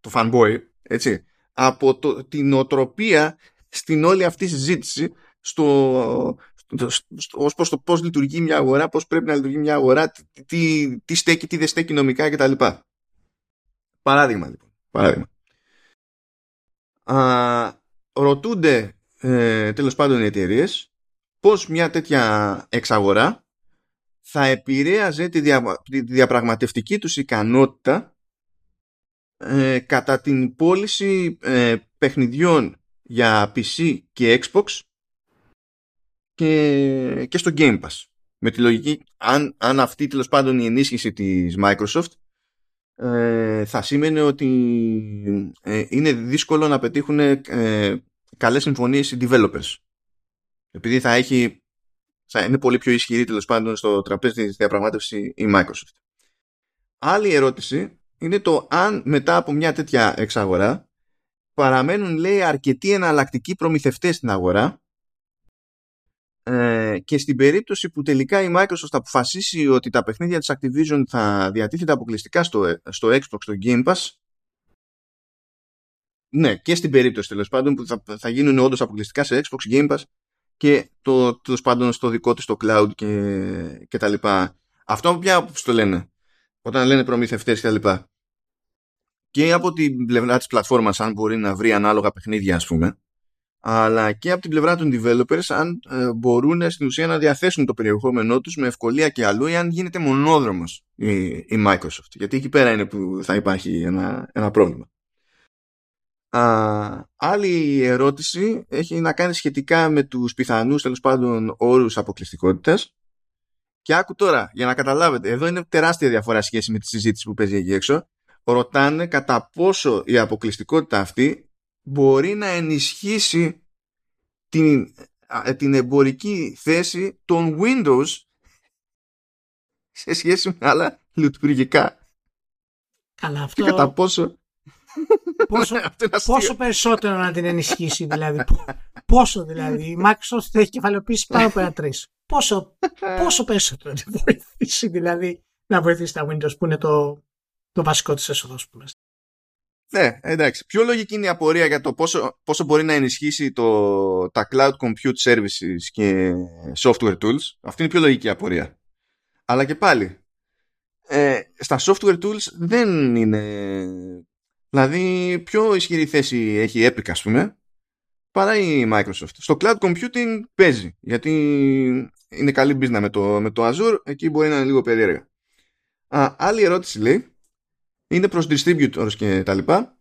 [SPEAKER 1] το fanboy, έτσι, από το, την οτροπία στην όλη αυτή συζήτηση στο, στο, στο, ως προς το πώς λειτουργεί μια αγορά, πώς πρέπει να λειτουργεί μια αγορά, τι, τι στέκει, τι δεν στέκει νομικά κτλ. Παράδειγμα λοιπόν. Παράδειγμα. Α, ρωτούνται ε, τέλος πάντων οι εταιρείες πώς μια τέτοια εξαγορά θα επηρέαζε τη, δια, τη διαπραγματευτική τους ικανότητα ε, κατά την πώληση ε, παιχνιδιών για PC και Xbox και, και στο Game Pass. Με τη λογική, αν, αν αυτή τέλος πάντων η ενίσχυση της Microsoft ε, θα σήμαινε ότι ε, είναι δύσκολο να πετύχουν ε, καλές συμφωνίες οι developers. Επειδή θα έχει θα είναι πολύ πιο ισχυρή τέλος πάντων στο τραπέζι της διαπραγμάτευσης η Microsoft. Άλλη ερώτηση είναι το αν μετά από μια τέτοια εξαγορά παραμένουν λέει αρκετοί εναλλακτικοί προμηθευτές στην αγορά ε, και στην περίπτωση που τελικά η Microsoft θα αποφασίσει ότι τα παιχνίδια της Activision θα διατίθεται αποκλειστικά στο, στο Xbox, στο Game Pass ναι, και στην περίπτωση τέλος πάντων που θα, θα γίνουν όντως αποκλειστικά σε Xbox, Game Pass και το τέλος πάντων στο δικό της το cloud και, και τα λοιπά. Αυτό πια όπως το λένε όταν λένε προμηθευτές και τα λοιπά και από την πλευρά της πλατφόρμας αν μπορεί να βρει ανάλογα παιχνίδια ας πούμε αλλά και από την πλευρά των developers αν ε, μπορούν στην ουσία να διαθέσουν το περιεχόμενό τους με ευκολία και αλλού ή αν γίνεται μονόδρομος η, η Microsoft. Γιατί εκεί πέρα είναι που θα υπάρχει ένα, ένα πρόβλημα. Α, άλλη ερώτηση έχει να κάνει σχετικά με τους πιθανούς τέλος πάντων όρους αποκλειστικότητας. Και άκου τώρα για να καταλάβετε εδώ είναι τεράστια διαφορά σχέση με τη συζήτηση που παίζει εκεί έξω. Ρωτάνε κατά πόσο η αποκλειστικότητα αυτή μπορεί να ενισχύσει την, την εμπορική θέση των Windows σε σχέση με άλλα λειτουργικά.
[SPEAKER 2] Καλά, αυτό...
[SPEAKER 1] Και κατά πόσο...
[SPEAKER 2] Πόσο, πόσο περισσότερο να την ενισχύσει, δηλαδή. πόσο δηλαδή. Η Microsoft έχει κεφαλαιοποιήσει πάνω από ένα τρεις. Πόσο, πόσο περισσότερο να την βοηθήσει, δηλαδή, να βοηθήσει τα Windows που είναι το, το βασικό της έσοδος, που
[SPEAKER 1] ναι, εντάξει. Πιο λογική είναι η απορία για το πόσο, πόσο μπορεί να ενισχύσει το, τα cloud compute services και software tools. Αυτή είναι η πιο λογική απορία. Αλλά και πάλι, ε, στα software tools δεν είναι... Δηλαδή, πιο ισχυρή θέση έχει Epic, ας πούμε, παρά η Microsoft. Στο cloud computing παίζει, γιατί είναι καλή business με το, με το Azure, εκεί μπορεί να είναι λίγο περίεργα. Α, άλλη ερώτηση λέει, είναι προς distributors και τα λοιπά.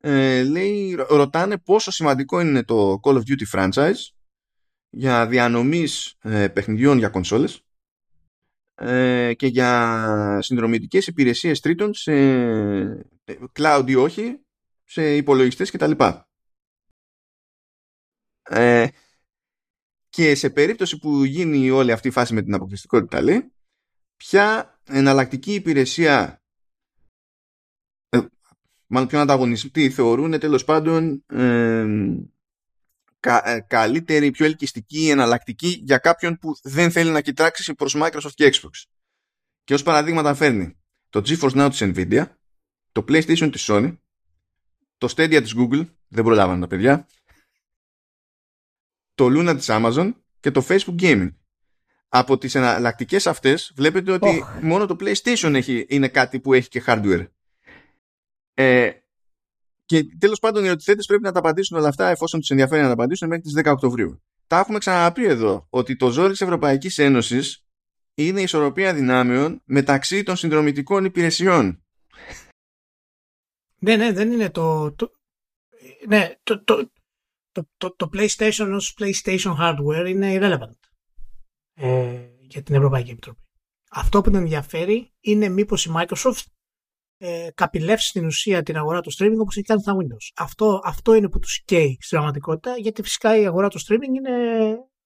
[SPEAKER 1] Ε, λέει, ρωτάνε πόσο σημαντικό είναι το Call of Duty franchise για διανομής ε, παιχνιδιών για κονσόλες ε, και για συνδρομητικές υπηρεσίες τρίτων σε cloud ή όχι, σε υπολογιστές κτλ. Ε, και σε περίπτωση που γίνει όλη αυτή η φάση με την αποκλειστικότητα λέει, ποια εναλλακτική υπηρεσία ε, μάλλον ποιον ανταγωνιστή θεωρούν τέλος πάντων ε, κα, καλύτερη, πιο ελκυστική, εναλλακτική για κάποιον που δεν θέλει να κοιτάξει προς Microsoft και Xbox. Και ως παραδείγματα φέρνει το GeForce Now της Nvidia, το PlayStation της Sony, το Stadia της Google, δεν προλάβανε τα παιδιά, το Luna της Amazon και το Facebook Gaming. Από τις εναλλακτικές αυτές βλέπετε ότι μόνο το PlayStation έχει, είναι κάτι που έχει και hardware. Ε, και τέλος πάντων οι ερωτηθέτες πρέπει να τα απαντήσουν όλα αυτά εφόσον τους ενδιαφέρει να τα απαντήσουν μέχρι τις 10 Οκτωβρίου. Τα έχουμε ξαναπεί εδώ ότι το ζόρι της Ευρωπαϊκής Ένωσης είναι η ισορροπία δυνάμεων μεταξύ των συνδρομητικών υπηρεσιών.
[SPEAKER 2] Ναι, ναι, δεν είναι το... το ναι, το, το, το, το, το PlayStation ως PlayStation hardware είναι irrelevant ε, για την Ευρωπαϊκή Επιτροπή. Αυτό που την ενδιαφέρει είναι μήπως η Microsoft ε, καπηλεύσει στην ουσία την αγορά του streaming όπως έχει κάνει στα Windows. Αυτό, αυτό είναι που τους καίει στην πραγματικότητα γιατί φυσικά η αγορά του streaming είναι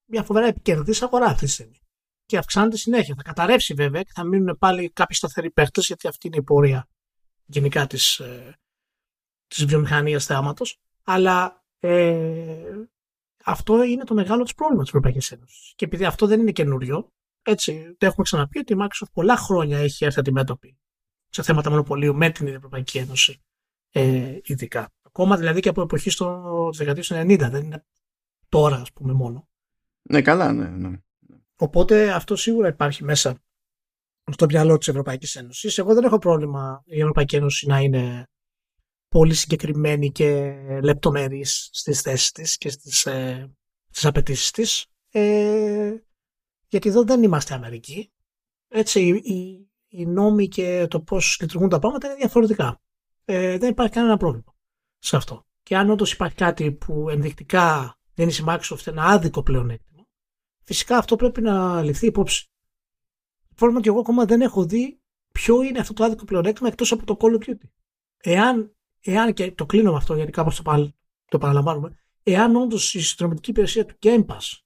[SPEAKER 2] μια φοβερά επικερδής αγορά αυτή τη στιγμή. Και αυξάνεται συνέχεια. Θα καταρρεύσει βέβαια και θα μείνουν πάλι κάποιοι σταθεροί παίχτες γιατί αυτή είναι η πορεία γενικά της, ε, της βιομηχανίας θεάματος. Αλλά ε, αυτό είναι το μεγάλο της πρόβλημα της Ευρωπαϊκής Ένωσης. Και επειδή αυτό δεν είναι καινούριο, έτσι, το έχουμε ξαναπεί ότι η Microsoft πολλά χρόνια έχει έρθει αντιμέτωπη σε θέματα μονοπωλίου με την Ευρωπαϊκή Ένωση ε, ειδικά. Ακόμα δηλαδή και από εποχή στο δεκαετία 90, δεν είναι τώρα ας πούμε μόνο.
[SPEAKER 1] Ναι, καλά, ναι, ναι.
[SPEAKER 2] Οπότε αυτό σίγουρα υπάρχει μέσα στο μυαλό της Ευρωπαϊκής Ένωσης. Εγώ δεν έχω πρόβλημα η Ευρωπαϊκή Ένωση να είναι πολύ συγκεκριμένη και λεπτομερής στις θέσεις της και στις, ε, στις απαιτήσεις της. Ε, γιατί εδώ δεν είμαστε Αμερική. Έτσι, οι, οι νόμοι και το πώς λειτουργούν τα πράγματα είναι διαφορετικά. Ε, δεν υπάρχει κανένα πρόβλημα σε αυτό. Και αν όντως υπάρχει κάτι που ενδεικτικά δίνει η Microsoft ένα άδικο πλεονέκτημα, φυσικά αυτό πρέπει να ληφθεί υπόψη. Το πρόβλημα και εγώ ακόμα δεν έχω δει ποιο είναι αυτό το άδικο πλεονέκτημα εκτός από το Call of Duty. Εάν εάν και το κλείνω με αυτό γιατί κάπως το, παρα, το παραλαμβάνουμε, εάν όντως η συνδρομητική υπηρεσία του Game Pass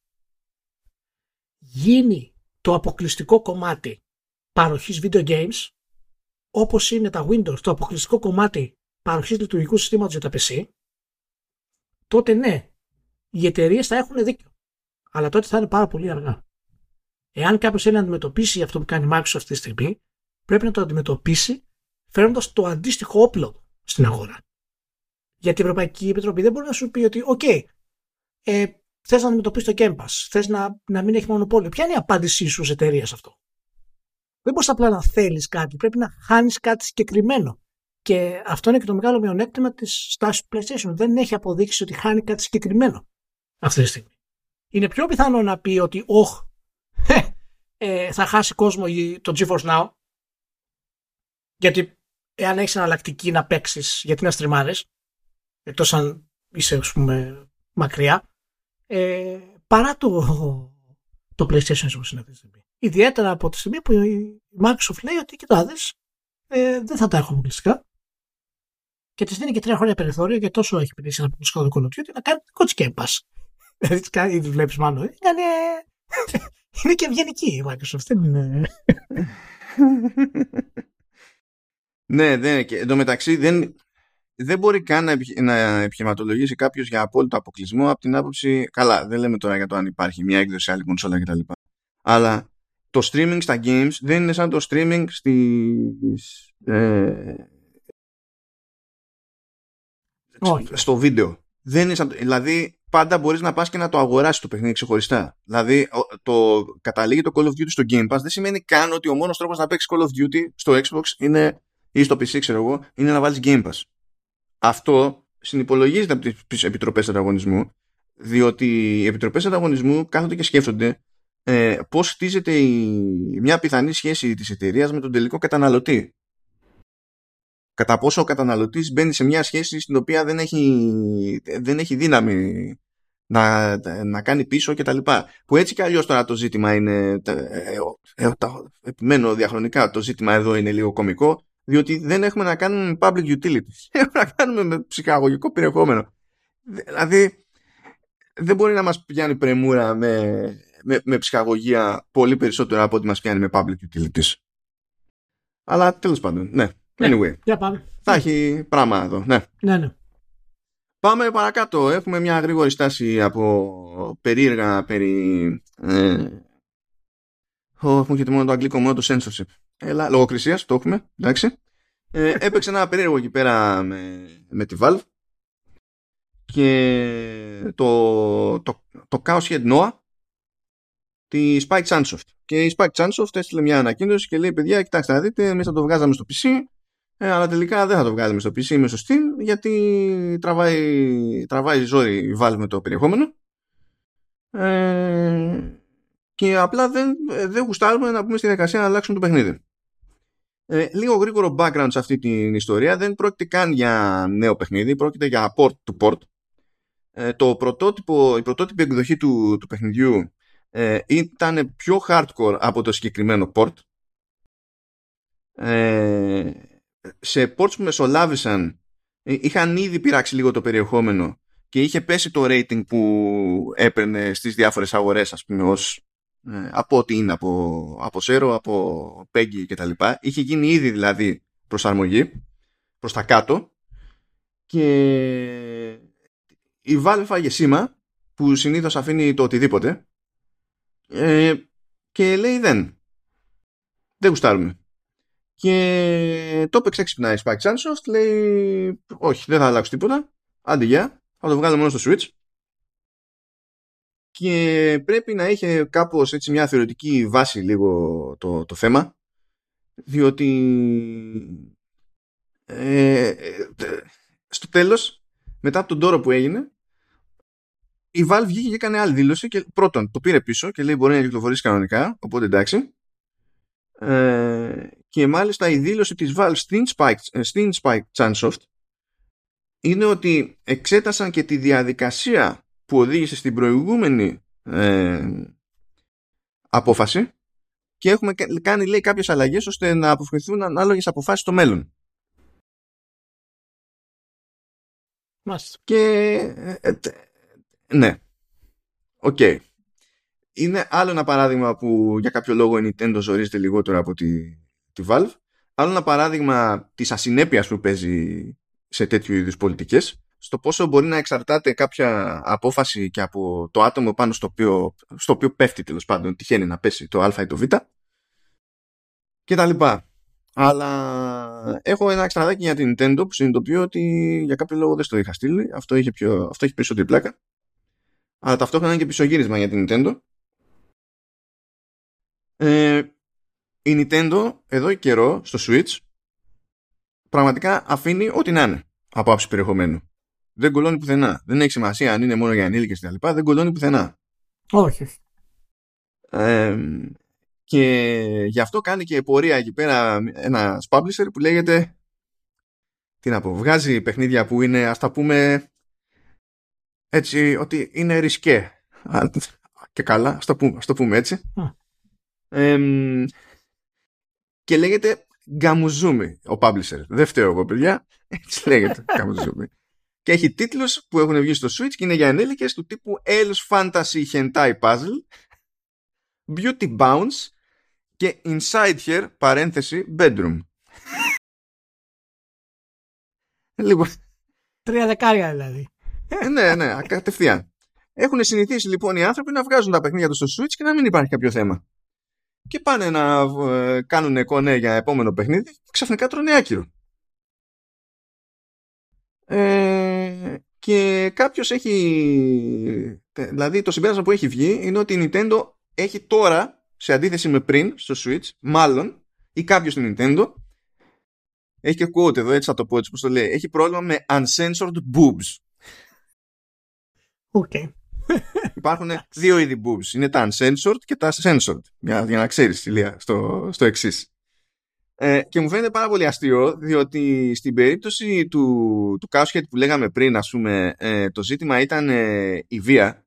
[SPEAKER 2] γίνει το αποκλειστικό κομμάτι παροχής video games, όπως είναι τα Windows το αποκλειστικό κομμάτι παροχής λειτουργικού συστήματος για τα PC, τότε ναι, οι εταιρείες θα έχουν δίκιο. Αλλά τότε θα είναι πάρα πολύ αργά. Εάν κάποιος θέλει να αντιμετωπίσει αυτό που κάνει η Microsoft αυτή τη στιγμή, πρέπει να το αντιμετωπίσει φέρνοντας το αντίστοιχο όπλο στην αγορά. Γιατί η Ευρωπαϊκή Επιτροπή δεν μπορεί να σου πει ότι, OK, okay, ε, θες να αντιμετωπίσεις το Game Pass, θες να, να μην έχει μονοπόλιο. Ποια είναι η απάντησή σου σε εταιρείας σε αυτό; Δεν μπορείς απλά να θέλεις κάτι, πρέπει να χάνεις κάτι συγκεκριμένο. Και αυτό είναι και το μεγάλο μειονέκτημα της στάσης του PlayStation. Δεν έχει αποδείξεις ότι χάνει κάτι συγκεκριμένο αυτή τη στιγμή. Είναι πιο πιθανό να πει ότι, όχ, ε, θα χάσει κόσμο το GeForce Now. Γιατί εάν έχεις εναλλακτική να παίξεις γιατί να στριμάρεις, εκτός αν είσαι ας πούμε, μακριά, ε, παρά το, το PlayStation όπως είναι αυτή τη στιγμή. Ιδιαίτερα από τη στιγμή που η Microsoft λέει ότι κοιτάδε, ε, δεν θα τα έχω αποκλειστικά και της δίνει και τρία χρόνια περιθώριο για τόσο έχει πετύχει ένα αποκλειστικό το Call of να κάνει δικό της Game Pass. Δηλαδή, ήδη βλέπεις μάλλον. Είναι, είναι και ευγενική η Microsoft. Δεν είναι.
[SPEAKER 1] Ναι, δεν, και εντωμεταξύ δεν, δεν μπορεί καν να, να επιχειρηματολογήσει κάποιος για απόλυτο αποκλεισμό από την άποψη. Καλά, δεν λέμε τώρα για το αν υπάρχει μια έκδοση άλλη κονσόλα κτλ. Αλλά το streaming στα games δεν είναι σαν το streaming στις, ε, στο βίντεο. Δεν είναι σαν, δηλαδή πάντα μπορείς να πας και να το αγοράσεις το παιχνίδι ξεχωριστά. Δηλαδή το καταλήγει το Call of Duty στο Game Pass δεν σημαίνει καν ότι ο μόνος τρόπος να παίξεις Call of Duty στο Xbox είναι ή στο PC, ξέρω εγώ, είναι να βάλεις Game Pass. Αυτό συνυπολογίζεται από τις επιτροπές ανταγωνισμού, διότι οι επιτροπές ανταγωνισμού κάθονται και σκέφτονται ε, πώς χτίζεται η, μια πιθανή σχέση της εταιρείας με τον τελικό καταναλωτή; Κατά πόσο ο καταναλωτής μπαίνει σε μια σχέση στην οποία δεν έχει, δεν έχει δύναμη να, να κάνει πίσω κτλ. Που έτσι κι αλλιώς τώρα το ζήτημα είναι, ε, ε, επιμένω διαχρονικά, το ζήτημα εδώ είναι λίγο κομικό, διότι δεν έχουμε να κάνουμε με public utilities. Έχουμε να κάνουμε με ψυχαγωγικό περιεχόμενο. Δηλαδή, δεν μπορεί να μας πιάνει πρεμούρα με, με, με ψυχαγωγία πολύ περισσότερο από ό,τι μας πιάνει με public utilities. Αλλά τέλος πάντων, ναι. ναι. Anyway.
[SPEAKER 2] Για πάμε.
[SPEAKER 1] Θα έχει πράγμα εδώ, ναι.
[SPEAKER 2] Ναι, ναι.
[SPEAKER 1] Πάμε παρακάτω. Έχουμε μια γρήγορη στάση από περίεργα περί... Ε, μου έρχεται μόνο το αγγλικό, μόνο το censorship. Έλα, λογοκρισίας, το έχουμε, εντάξει. Ε, έπαιξε ένα περίεργο εκεί πέρα με, με τη Valve και το, το, το Chaos Head Noah τη Spike Chunsoft. Και η Spike Chunsoft έστειλε μια ανακοίνωση και λέει: Παιδιά, κοιτάξτε να δείτε, εμείς θα το βγάζαμε στο PC, ε, αλλά τελικά δεν θα το βγάλουμε στο PC με στο Steam, γιατί τραβάει, τραβάει ζόρι η Valve με το περιεχόμενο. Ε, και απλά δεν, δεν γουστάρουμε να πούμε στη διαδικασία να αλλάξουμε το παιχνίδι. Ε, λίγο γρήγορο background σε αυτή την ιστορία. Δεν πρόκειται καν για νέο παιχνίδι, πρόκειται για port to port. Ε, το πρωτότυπο, η πρωτότυπη εκδοχή του, του παιχνιδιού ε, ήταν πιο hardcore από το συγκεκριμένο port. Ε, σε ports που μεσολάβησαν ε, είχαν ήδη πειράξει λίγο το περιεχόμενο και είχε πέσει το rating που έπαιρνε στις διάφορες αγορές ας πούμε ως, ε, από ό,τι είναι από, από Zero, από Peggy κτλ. Είχε γίνει ήδη δηλαδή προσαρμογή προς τα κάτω και η Valve φάγε σήμα που συνήθως αφήνει το οτιδήποτε ε, και λέει δεν. Δεν γουστάρουμε. Και το έπαιξε έξυπνα η Spike Chunsoft, λέει όχι δεν θα αλλάξω τίποτα, άντε για, θα το βγάλω μόνο στο Switch. Και πρέπει να είχε κάπως έτσι μια θεωρητική βάση λίγο το, το θέμα, διότι ε, ε στο τέλος, μετά από τον τόρο που έγινε, η Valve βγήκε και έκανε άλλη δήλωση και πρώτον το πήρε πίσω και λέει μπορεί να κυκλοφορήσει κανονικά, οπότε εντάξει. Ε, και μάλιστα η δήλωση της Valve στην Spike, ε, στην Spike Chunsoft είναι ότι εξέτασαν και τη διαδικασία που οδήγησε στην προηγούμενη ε, απόφαση και έχουμε κάνει λέει κάποιες αλλαγές ώστε να αποφευθούν ανάλογες αποφάσεις στο μέλλον.
[SPEAKER 2] Μάλιστα.
[SPEAKER 1] Και ε, ναι. OK. Okay. Είναι άλλο ένα παράδειγμα που για κάποιο λόγο η Nintendo ζορίζεται λιγότερο από τη, τη Valve. Άλλο ένα παράδειγμα της ασυνέπειας που παίζει σε τέτοιου είδους πολιτικές στο πόσο μπορεί να εξαρτάται κάποια απόφαση και από το άτομο πάνω στο οποίο, στο οποίο πέφτει τέλος πάντων, τυχαίνει να πέσει το α ή το β και τα λοιπά. Αλλά έχω ένα εξτραδάκι για την Nintendo που συνειδητοποιώ ότι για κάποιο λόγο δεν στο είχα στείλει. Αυτό, είχε πιο, αυτό έχει περισσότερη πλάκα αλλά ταυτόχρονα είναι και πισωγύρισμα για την Nintendo. Ε, η Nintendo εδώ και καιρό στο Switch πραγματικά αφήνει ό,τι να είναι από άψη περιεχομένου. Δεν κολώνει πουθενά. Δεν έχει σημασία αν είναι μόνο για ενήλικες κτλ. Δεν κολώνει πουθενά.
[SPEAKER 2] Όχι.
[SPEAKER 1] Ε, και γι' αυτό κάνει και πορεία εκεί πέρα ένας publisher που λέγεται τι να πω, βγάζει παιχνίδια που είναι ας τα πούμε έτσι ότι είναι ρισκέ. Και καλά, ας το πούμε, το πούμε έτσι. και λέγεται Γκαμουζούμι ο publisher. Δεν φταίω εγώ, παιδιά. Έτσι λέγεται Γκαμουζούμι. και έχει τίτλους που έχουν βγει στο Switch και είναι για ενήλικες του τύπου Else Fantasy Hentai Puzzle, Beauty Bounce και Inside Here, παρένθεση, Bedroom.
[SPEAKER 2] λοιπόν. Τρία δεκάρια δηλαδή.
[SPEAKER 1] Ε, ναι, ναι, κατευθείαν. Έχουν συνηθίσει λοιπόν οι άνθρωποι να βγάζουν τα παιχνίδια τους στο Switch και να μην υπάρχει κάποιο θέμα. Και πάνε να ε, κάνουν κονέ για επόμενο παιχνίδι και ξαφνικά τρώνε άκυρο. Ε, και κάποιος έχει δηλαδή το συμπέρασμα που έχει βγει είναι ότι η Nintendo έχει τώρα σε αντίθεση με πριν στο Switch μάλλον ή κάποιος στην Nintendo έχει και quote εδώ έτσι θα το πω έτσι πως το λέει έχει πρόβλημα με uncensored boobs
[SPEAKER 2] Okay.
[SPEAKER 1] Υπάρχουν δύο είδη boobs. Είναι τα uncensored και τα censored. Για, για να ξέρεις, Ηλία, στο, στο εξής. Ε, και μου φαίνεται πάρα πολύ αστείο, διότι στην περίπτωση του, του που λέγαμε πριν, ας πούμε, ε, το ζήτημα ήταν ε, η βία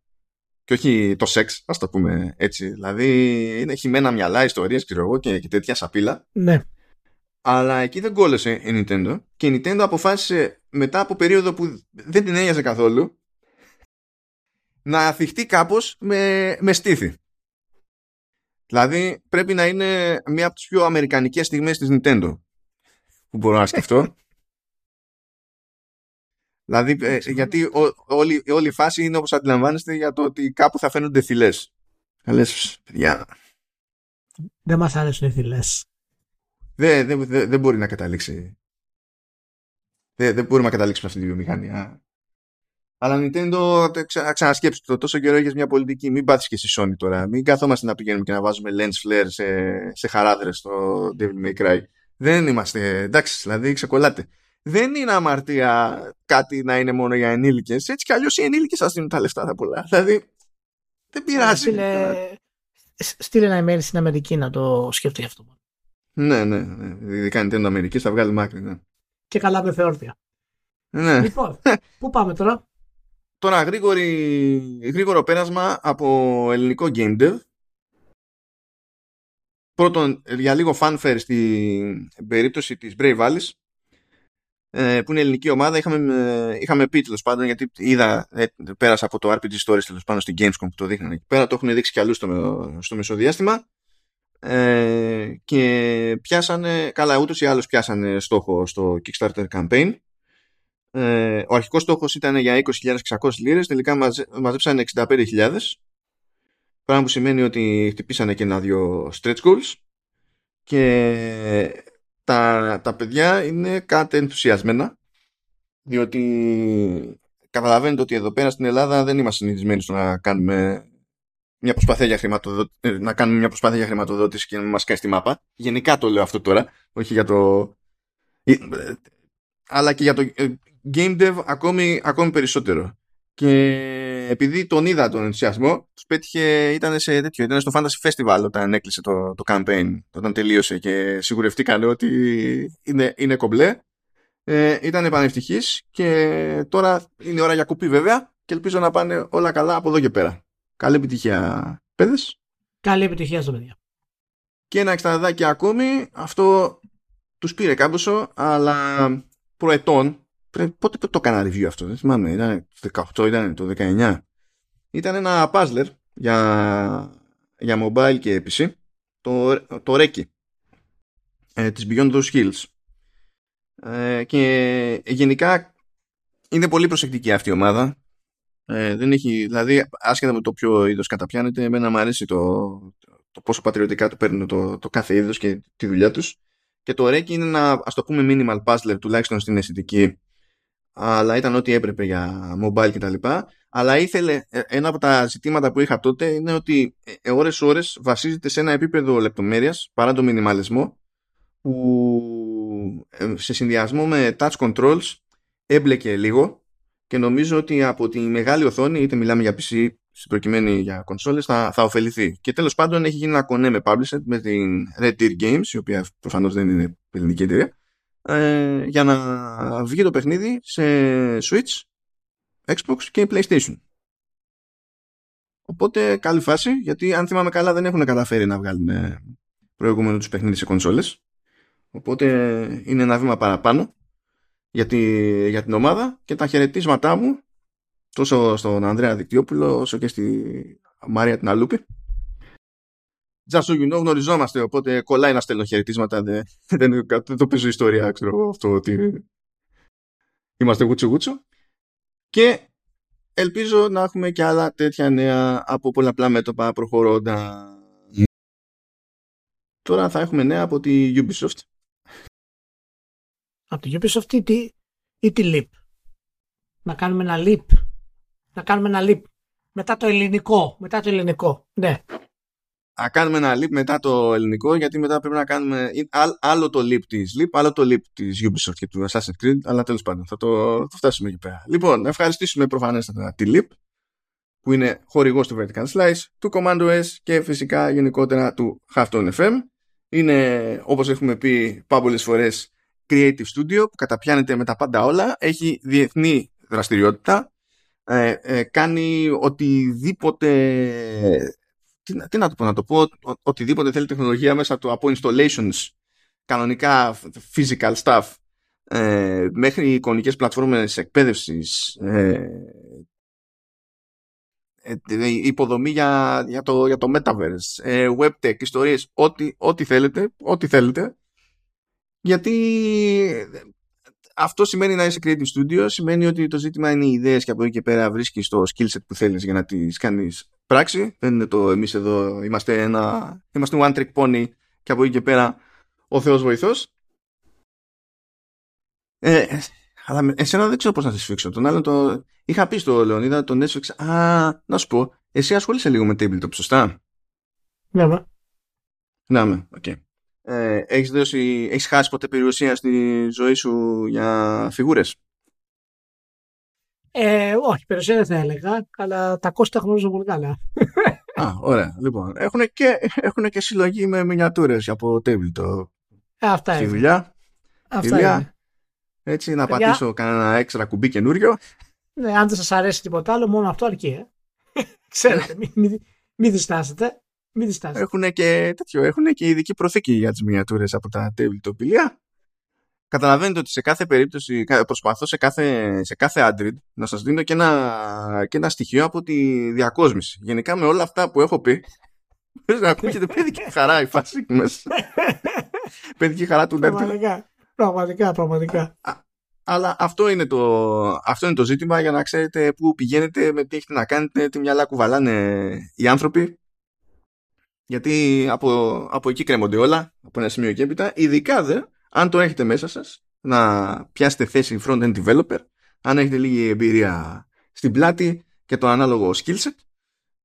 [SPEAKER 1] και όχι το σεξ, ας το πούμε έτσι. Δηλαδή, είναι χειμένα μυαλά, ιστορίες, ξέρω εγώ, και, και τέτοια σαπίλα.
[SPEAKER 2] Ναι.
[SPEAKER 1] Αλλά εκεί δεν κόλλησε η Nintendo και η Nintendo αποφάσισε μετά από περίοδο που δεν την ένοιαζε καθόλου να θυχτεί κάπως με, με στήθη. Δηλαδή πρέπει να είναι μία από τις πιο αμερικανικές στιγμές της Nintendo που μπορώ να σκεφτώ. δηλαδή ε, γιατί ό, όλη, όλη η φάση είναι όπως αντιλαμβάνεστε για το ότι κάπου θα φαίνονται θυλές. Θα λες, παιδιά...
[SPEAKER 2] Δεν μας άρεσουν οι θυλές.
[SPEAKER 1] Δεν, δεν, δεν, δεν μπορεί να καταλήξει. Δεν, δεν μπορούμε να καταλήξουμε αυτή τη βιομηχανία. Αλλά Nintendo ξα, ξανασκέψτε το. Τόσο καιρό έχεις μια πολιτική. Μην πάθεις και στη Sony τώρα. Μην καθόμαστε να πηγαίνουμε και να βάζουμε lens flare σε, σε χαράδρες στο Devil May Cry. Δεν είμαστε. Εντάξει, δηλαδή ξεκολλάτε. Δεν είναι αμαρτία κάτι να είναι μόνο για ενήλικες. Έτσι κι αλλιώς οι ενήλικες σα δίνουν τα λεφτά τα πολλά. Δηλαδή δεν πειράζει.
[SPEAKER 2] Στείλε, στείλε ένα email στην Αμερική να το σκέφτεται αυτό.
[SPEAKER 1] Ναι, ναι, ναι. Ειδικά Nintendo Αμερικής θα βγάλει μάκρυ. Ναι.
[SPEAKER 2] Και καλά με θεόρτια.
[SPEAKER 1] Ναι.
[SPEAKER 2] Λοιπόν, πού πάμε τώρα;
[SPEAKER 1] Τώρα γρήγορη, γρήγορο πέρασμα από ελληνικό game dev. Πρώτον, για λίγο fanfare στην περίπτωση της Brave Alice ε, που είναι ελληνική ομάδα. Είχαμε, ε, είχαμε πει τέλος πάντων γιατί είδα, ε, πέρασα από το RPG Stories τέλος πάντων στην Gamescom που το δείχνανε εκεί πέρα. Το έχουν δείξει κι αλλού στο, στο μεσοδιάστημα. Ε, και πιάσανε, καλά ούτως ή άλλως πιάσανε στόχο στο Kickstarter campaign ε, ο αρχικός στόχος ήταν για 20.600 λίρες, τελικά μαζε, μαζέψανε 65.000 πράγμα που σημαίνει ότι χτυπήσανε και ένα-δυο stretch goals και τα, τα παιδιά είναι κάτι ενθουσιασμένα διότι καταλαβαίνετε ότι εδώ πέρα στην Ελλάδα δεν είμαστε συνηθισμένοι στο να κάνουμε μια προσπάθεια για χρηματοδότηση, ε, να κάνουμε μια προσπάθεια για χρηματοδότηση και να μας κάνει στη μάπα. Γενικά το λέω αυτό τώρα, όχι για το... Ε, αλλά και για το ε, game dev ακόμη, ακόμη περισσότερο. Και επειδή τον είδα τον ενθουσιασμό, τους πέτυχε, ήταν σε τέτοιο, ήταν στο Fantasy Festival όταν έκλεισε το, το campaign, όταν τελείωσε και σιγουρευτήκαν ότι είναι, είναι κομπλέ. Ε, ήταν επανευτυχής και τώρα είναι ώρα για κουπί βέβαια και ελπίζω να πάνε όλα καλά από εδώ και πέρα. Καλή επιτυχία, παιδες.
[SPEAKER 2] Καλή επιτυχία στο παιδιά.
[SPEAKER 1] Και ένα εξτραδάκι ακόμη, αυτό τους πήρε κάμποσο, αλλά προετών, πότε το έκανα review αυτό, δεν θυμάμαι, ήταν το 18, ήταν το 19. Ήταν ένα puzzler για, για mobile και PC, το, το Reiki, ε, της Beyond Those Hills. Ε, και γενικά είναι πολύ προσεκτική αυτή η ομάδα ε, δεν έχει, δηλαδή, άσχετα με το ποιο είδος καταπιάνεται, εμένα μου αρέσει το, το πόσο πατριωτικά το παίρνουν το, το κάθε είδος και τη δουλειά τους. Και το Reiki είναι ένα, ας το πούμε, minimal puzzler, τουλάχιστον στην αισθητική, αλλά ήταν ό,τι έπρεπε για mobile κτλ. Αλλά ήθελε, ε, ένα από τα ζητήματα που είχα τότε είναι ότι ώρες-ώρες βασίζεται σε ένα επίπεδο λεπτομέρειας παρά το μινιμαλισμό που ε, σε συνδυασμό με touch controls έμπλεκε λίγο και νομίζω ότι από τη μεγάλη οθόνη, είτε μιλάμε για PC, στην προκειμένη για κονσόλες, θα, θα ωφεληθεί. Και τέλος πάντων έχει γίνει ένα κονέ με publisher, με την Red Deer Games, η οποία προφανώς δεν είναι ελληνική εταιρεία, ε, για να βγει το παιχνίδι σε Switch, Xbox και PlayStation. Οπότε καλή φάση, γιατί αν θυμάμαι καλά δεν έχουν καταφέρει να βγάλουν προηγούμενο τους παιχνίδι σε κονσόλες. Οπότε είναι ένα βήμα παραπάνω για, για την ομάδα και τα χαιρετίσματά μου τόσο στον Ανδρέα Δικτυόπουλο όσο και στη Μάρια την Αλούπη. Just so you know, γνωριζόμαστε, οπότε κολλάει να στέλνω χαιρετίσματα. Δεν, δεν, δεν το παίζω ιστορία, ξέρω αυτό ότι είμαστε γούτσο γούτσο. Και ελπίζω να έχουμε και άλλα τέτοια νέα από πολλαπλά μέτωπα προχωρώντας. Τώρα θα έχουμε νέα από τη Ubisoft
[SPEAKER 2] από τη Ubisoft ή τη, ή τη Leap. Να κάνουμε ένα Leap. Να κάνουμε ένα Leap. Μετά το ελληνικό. Μετά το ελληνικό. Ναι.
[SPEAKER 1] Να κάνουμε ένα leap μετά το ελληνικό, γιατί μετά πρέπει να κάνουμε άλλο το leap της Leap, άλλο το leap της Ubisoft και του Assassin's Creed, αλλά τέλος πάντων θα το, το φτάσουμε εκεί πέρα. Λοιπόν, να ευχαριστήσουμε προφανέστατα τη Leap που είναι χορηγός του Vertical Slice, του Commando S και φυσικά γενικότερα του Halftone FM. Είναι, όπως έχουμε πει πολλές φορές, creative studio που καταπιάνεται με τα πάντα όλα, έχει διεθνή δραστηριότητα, ε, ε, κάνει οτιδήποτε τι, τι να το πω, να το πω οτιδήποτε θέλει τεχνολογία μέσα του από installations κανονικά physical stuff ε, μέχρι εικονικές πλατφόρμες εκπαίδευσης ε, ε, υποδομή για, για, το, για το metaverse ε, webtech, ιστορίες ό,τι, ό,τι θέλετε ό,τι θέλετε. Γιατί αυτό σημαίνει να είσαι creative studio, σημαίνει ότι το ζήτημα είναι οι ιδέες και από εκεί και πέρα βρίσκεις το skill set που θέλεις για να τις κάνεις πράξη. Δεν είναι το εμείς εδώ είμαστε ένα, είμαστε one trick pony και από εκεί και πέρα ο Θεός βοηθός. Ε, αλλά εσένα δεν ξέρω πώς να τη σφίξω. Τον άλλο το... Είχα πει στο Λεωνίδα, τον έσφιξα. Α, να σου πω, εσύ ασχολείσαι λίγο με tabletop, σωστά;
[SPEAKER 2] Ναι, ναι.
[SPEAKER 1] Ναι, ναι, OK. Okay. Ε, έχεις, δώσει, έχεις χάσει ποτέ περιουσία στη ζωή σου για φιγούρες;
[SPEAKER 2] Ε, όχι, περιουσία δεν θα έλεγα, αλλά τα κόστα γνωρίζω πολύ καλά.
[SPEAKER 1] Α, ωραία. Λοιπόν, έχουν και, έχουν και συλλογή με μινιατούρες από tabletop.
[SPEAKER 2] Ε, αυτά
[SPEAKER 1] είναι. δουλειά.
[SPEAKER 2] Αυτά είναι.
[SPEAKER 1] Έτσι, να Παιδιά. πατήσω κανένα έξτρα κουμπί καινούριο.
[SPEAKER 2] Ναι, αν δεν σας αρέσει τίποτα άλλο, μόνο αυτό αρκεί. Ε. Ξέρετε, μην μη, μη διστάσετε. Μην διστάσετε.
[SPEAKER 1] Έχουν και, τέτοιο, έχουν και ειδική προθήκη για τις μινιατούρες από τα tabletop Καταλαβαίνετε ότι σε κάθε περίπτωση προσπαθώ σε κάθε, σε κάθε Android να σας δίνω και ένα, και ένα στοιχείο από τη διακόσμηση. Γενικά με όλα αυτά που έχω πει Πρέπει να ακούγεται παιδική χαρά η φάση μέσα. παιδική χαρά του
[SPEAKER 2] Πραγματικά, πραγματικά, πραγματικά.
[SPEAKER 1] Αλλά αυτό είναι, το, αυτό είναι το ζήτημα για να ξέρετε πού πηγαίνετε, με τι έχετε να κάνετε, τι μυαλά κουβαλάνε οι άνθρωποι. Γιατί από, από εκεί κρέμονται όλα, από ένα σημείο και έπειτα. Ειδικά δε, αν το έχετε μέσα σας, να πιάσετε θέση front-end developer, αν έχετε λίγη εμπειρία στην πλάτη και το ανάλογο skillset,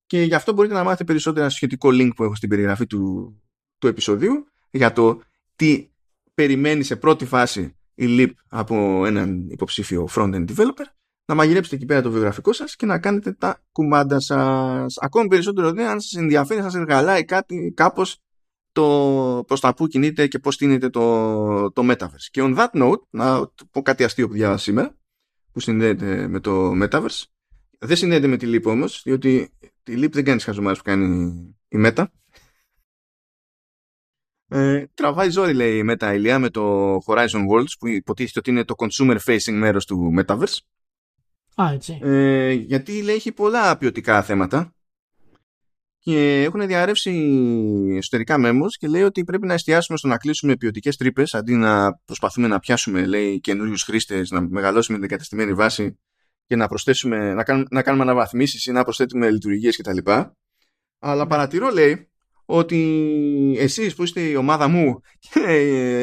[SPEAKER 1] και γι' αυτό μπορείτε να μάθετε περισσότερα στο σχετικό link που έχω στην περιγραφή του, του επεισοδίου για το τι περιμένει σε πρώτη φάση η LEAP από έναν υποψήφιο front-end developer να μαγειρέψετε εκεί πέρα το βιογραφικό σας και να κάνετε τα κουμάντα σας. Ακόμη περισσότερο δεν αν σας ενδιαφέρει, σας εργαλάει κάτι κάπως το προς τα που κινείται και πώς τίνεται το, το Metaverse. Και on that note, να πω κάτι αστείο που διάβασα σήμερα, που συνδέεται με το Metaverse. Δεν συνδέεται με τη Leap όμως, διότι τη Leap δεν κάνει χαζομάρες που κάνει η Meta. Ε, τραβάει ζόρι λέει η Meta ηλία με το Horizon Worlds που υποτίθεται ότι είναι το consumer facing μέρος του Metaverse.
[SPEAKER 2] Α, έτσι.
[SPEAKER 1] Ε, γιατί λέει έχει πολλά ποιοτικά θέματα και έχουν διαρρεύσει εσωτερικά μέμος και λέει ότι πρέπει να εστιάσουμε στο να κλείσουμε ποιοτικές τρύπες αντί να προσπαθούμε να πιάσουμε λέει καινούριους χρήστες, να μεγαλώσουμε την εγκαταστημένη βάση και να προσθέσουμε, να κάνουμε, να κάνουμε αναβαθμίσεις ή να προσθέτουμε λειτουργίες κτλ. Αλλά παρατηρώ λέει ότι εσείς που είστε η ομάδα μου και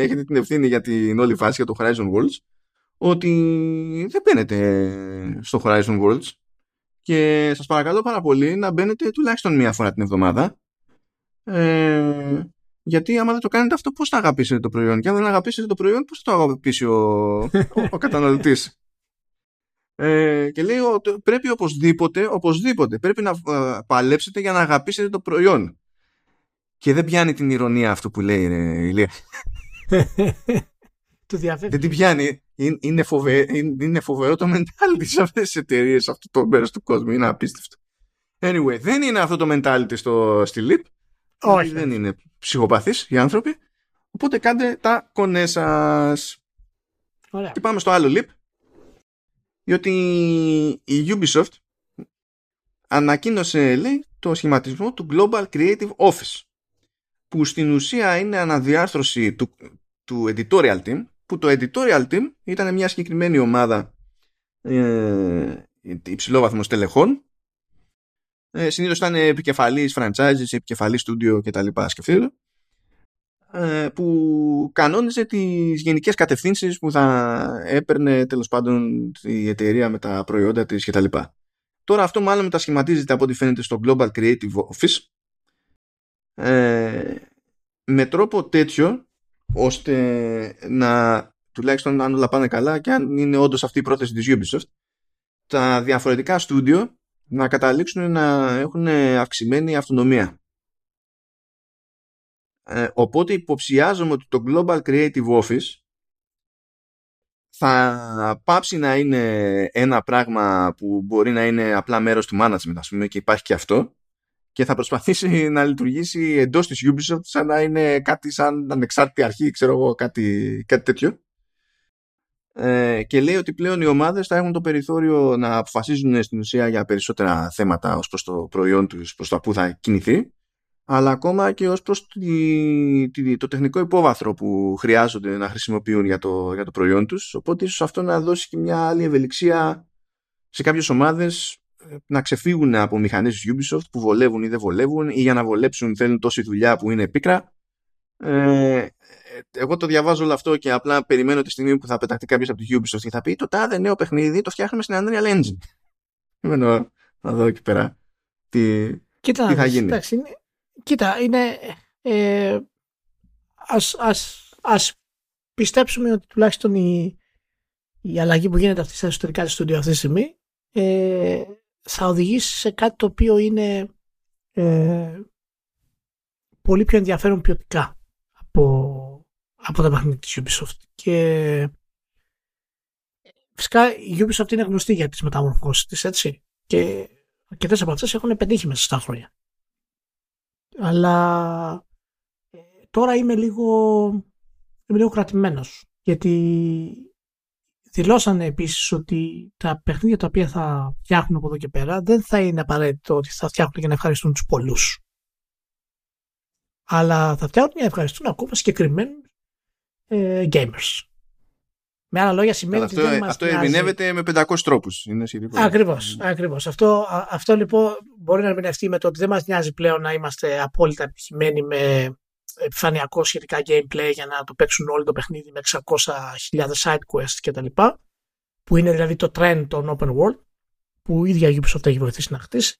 [SPEAKER 1] έχετε την ευθύνη για την όλη φάση για το Horizon Worlds ότι δεν μπαίνετε στο Horizon Worlds και σας παρακαλώ πάρα πολύ να μπαίνετε τουλάχιστον μία φορά την εβδομάδα. Ε, γιατί άμα δεν το κάνετε αυτό πώς θα αγαπήσετε το προϊόν; Και αν δεν αγαπήσετε το προϊόν πώς θα το αγαπήσει ο, ο, ο καταναλωτής; Ε, και λέει ότι πρέπει οπωσδήποτε, οπωσδήποτε πρέπει να ε, παλέψετε για να αγαπήσετε το προϊόν. Και δεν πιάνει την ηρωνία αυτό που λέει ρε, Ηλία. Δεν την πιάνει είναι, φοβε, είναι φοβερό το mentality σε αυτές τις εταιρείες, σε αυτό το μέρος του κόσμου. Είναι απίστευτο. Anyway, δεν είναι αυτό το mentality στο, στη LIP.
[SPEAKER 2] Όχι.
[SPEAKER 1] Δεν είναι ψυχοπαθείς οι άνθρωποι. Οπότε κάντε τα κονέ σας. Και πάμε στο άλλο LIP. Διότι η Ubisoft ανακοίνωσε, λέει, το σχηματισμό του Global Creative Office που στην ουσία είναι αναδιάρθρωση του, του editorial team που το editorial team ήταν μια συγκεκριμένη ομάδα ε, υψηλόβαθμων στελεχών ε, συνήθως ήταν επικεφαλής franchises, επικεφαλής studio κτλ. Σκεφτείτε ε, που κανόνιζε τις γενικές κατευθύνσεις που θα έπαιρνε τέλος πάντων η εταιρεία με τα προϊόντα της κτλ. Τώρα αυτό μάλλον μετασχηματίζεται από ό,τι φαίνεται στο Global Creative Office ε, με τρόπο τέτοιο ώστε να τουλάχιστον αν όλα πάνε καλά και αν είναι όντως αυτή η πρόταση της Ubisoft τα διαφορετικά στούντιο να καταλήξουν να έχουν αυξημένη αυτονομία. Ε, οπότε υποψιάζομαι ότι το Global Creative Office θα πάψει να είναι ένα πράγμα που μπορεί να είναι απλά μέρος του management ας πούμε και υπάρχει και αυτό και θα προσπαθήσει να λειτουργήσει εντός της Ubisoft σαν να είναι κάτι σαν ανεξάρτητη αρχή ξέρω εγώ κάτι, κάτι τέτοιο. Ε, και λέει ότι πλέον οι ομάδες θα έχουν το περιθώριο να αποφασίζουν στην ουσία για περισσότερα θέματα ως προς το προϊόν τους, προς το που θα κινηθεί. Αλλά ακόμα και ως προς τη, το τεχνικό υπόβαθρο που χρειάζονται να χρησιμοποιούν για το, για το προϊόν τους. Οπότε ίσως αυτό να δώσει και μια άλλη ευελιξία σε κάποιες ομάδες ε, να ξεφύγουν από μηχανές της Ubisoft που βολεύουν ή δεν βολεύουν ή για να βολέψουν θέλουν τόση δουλειά που είναι πίκρα ε, εγώ το διαβάζω όλο αυτό και απλά περιμένω τη στιγμή που θα πεταχτεί κάποιος από τη Ubisoft και θα πει το τάδε νέο παιχνίδι το φτιάχνουμε στην Unreal Engine. Περιμένω να δω εκεί πέρα τι,
[SPEAKER 2] Κοίτα,
[SPEAKER 1] τι θα γίνει.
[SPEAKER 2] Εντάξει, είναι, κοίτα, είναι. Ε, ας, ας, ας πιστέψουμε ότι τουλάχιστον η, η αλλαγή που γίνεται αυτή στα εσωτερικά της στούντιο αυτή τη στιγμή ε, θα οδηγήσει σε κάτι το οποίο είναι ε, πολύ πιο ενδιαφέρον ποιοτικά από, από τα παιχνίδια της Ubisoft. Και φυσικά η Ubisoft είναι γνωστή για τις μεταμορφώσεις της, έτσι. Και αρκετές από αυτές έχουν πετύχει μέσα στα χρόνια. Αλλά ε, τώρα είμαι λίγο, είμαι λίγο κρατημένος. Γιατί δηλώσανε επίσης ότι τα παιχνίδια τα οποία θα φτιάχνουν από εδώ και πέρα δεν θα είναι απαραίτητο ότι θα φτιάχνουν για να ευχαριστούν τους πολλούς αλλά θα φτιάχνουν για να ευχαριστούν ακόμα συγκεκριμένους ε, gamers. Με άλλα λόγια σημαίνει
[SPEAKER 1] αυτό,
[SPEAKER 2] ότι δεν μας
[SPEAKER 1] Αυτό ερμηνεύεται με 500 τρόπους. Είναι
[SPEAKER 2] ακριβώς, ακριβώς. Αυτό, αυτό λοιπόν μπορεί να ερμηνευτεί με το ότι δεν μας νοιάζει πλέον να είμαστε απόλυτα επιτυχημένοι με επιφανειακό σχετικά gameplay για να το παίξουν όλο το παιχνίδι με 600.000 side quests κτλ. Που είναι δηλαδή το trend των open world που η ίδια Ubisoft έχει βοηθήσει να χτίσει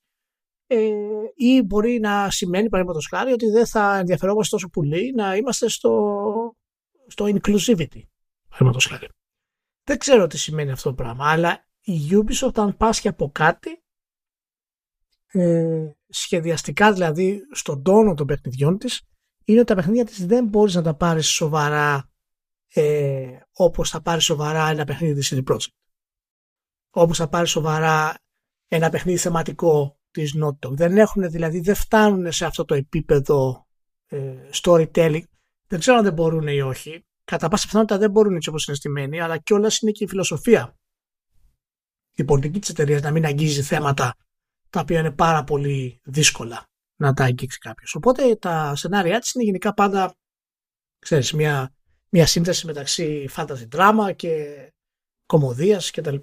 [SPEAKER 2] ε, ή μπορεί να σημαίνει παραδείγματος χάρη ότι δεν θα ενδιαφερόμαστε τόσο πολύ να είμαστε στο, στο inclusivity παραδείγματος χάρη. Δεν ξέρω τι σημαίνει αυτό το πράγμα, αλλά η Ubisoft αν πάσχει από κάτι ε, σχεδιαστικά δηλαδή στον τόνο των παιχνιδιών της είναι ότι τα παιχνίδια της δεν μπορείς να τα πάρεις σοβαρά ε, όπως θα πάρεις σοβαρά ένα παιχνίδι της CD Projekt. Όπως θα πάρεις σοβαρά ένα παιχνίδι θεματικό της Naughty Δεν έχουν δηλαδή, δεν φτάνουν σε αυτό το επίπεδο ε, storytelling. Δεν ξέρω αν δεν μπορούν ή όχι. Κατά πάσα πιθανότητα δεν μπορούν έτσι όπως είναι στημένοι, αλλά κιόλας είναι και η φιλοσοφία. Η πολιτική της εταιρείας να μην αγγίζει θέματα τα οποία είναι πάρα πολύ δύσκολα να τα αγγίξει κάποιος. Οπότε τα σενάρια της είναι γενικά πάντα, ξέρεις, μια, μια σύνθεση μεταξύ fantasy drama και κομμωδίας κτλ.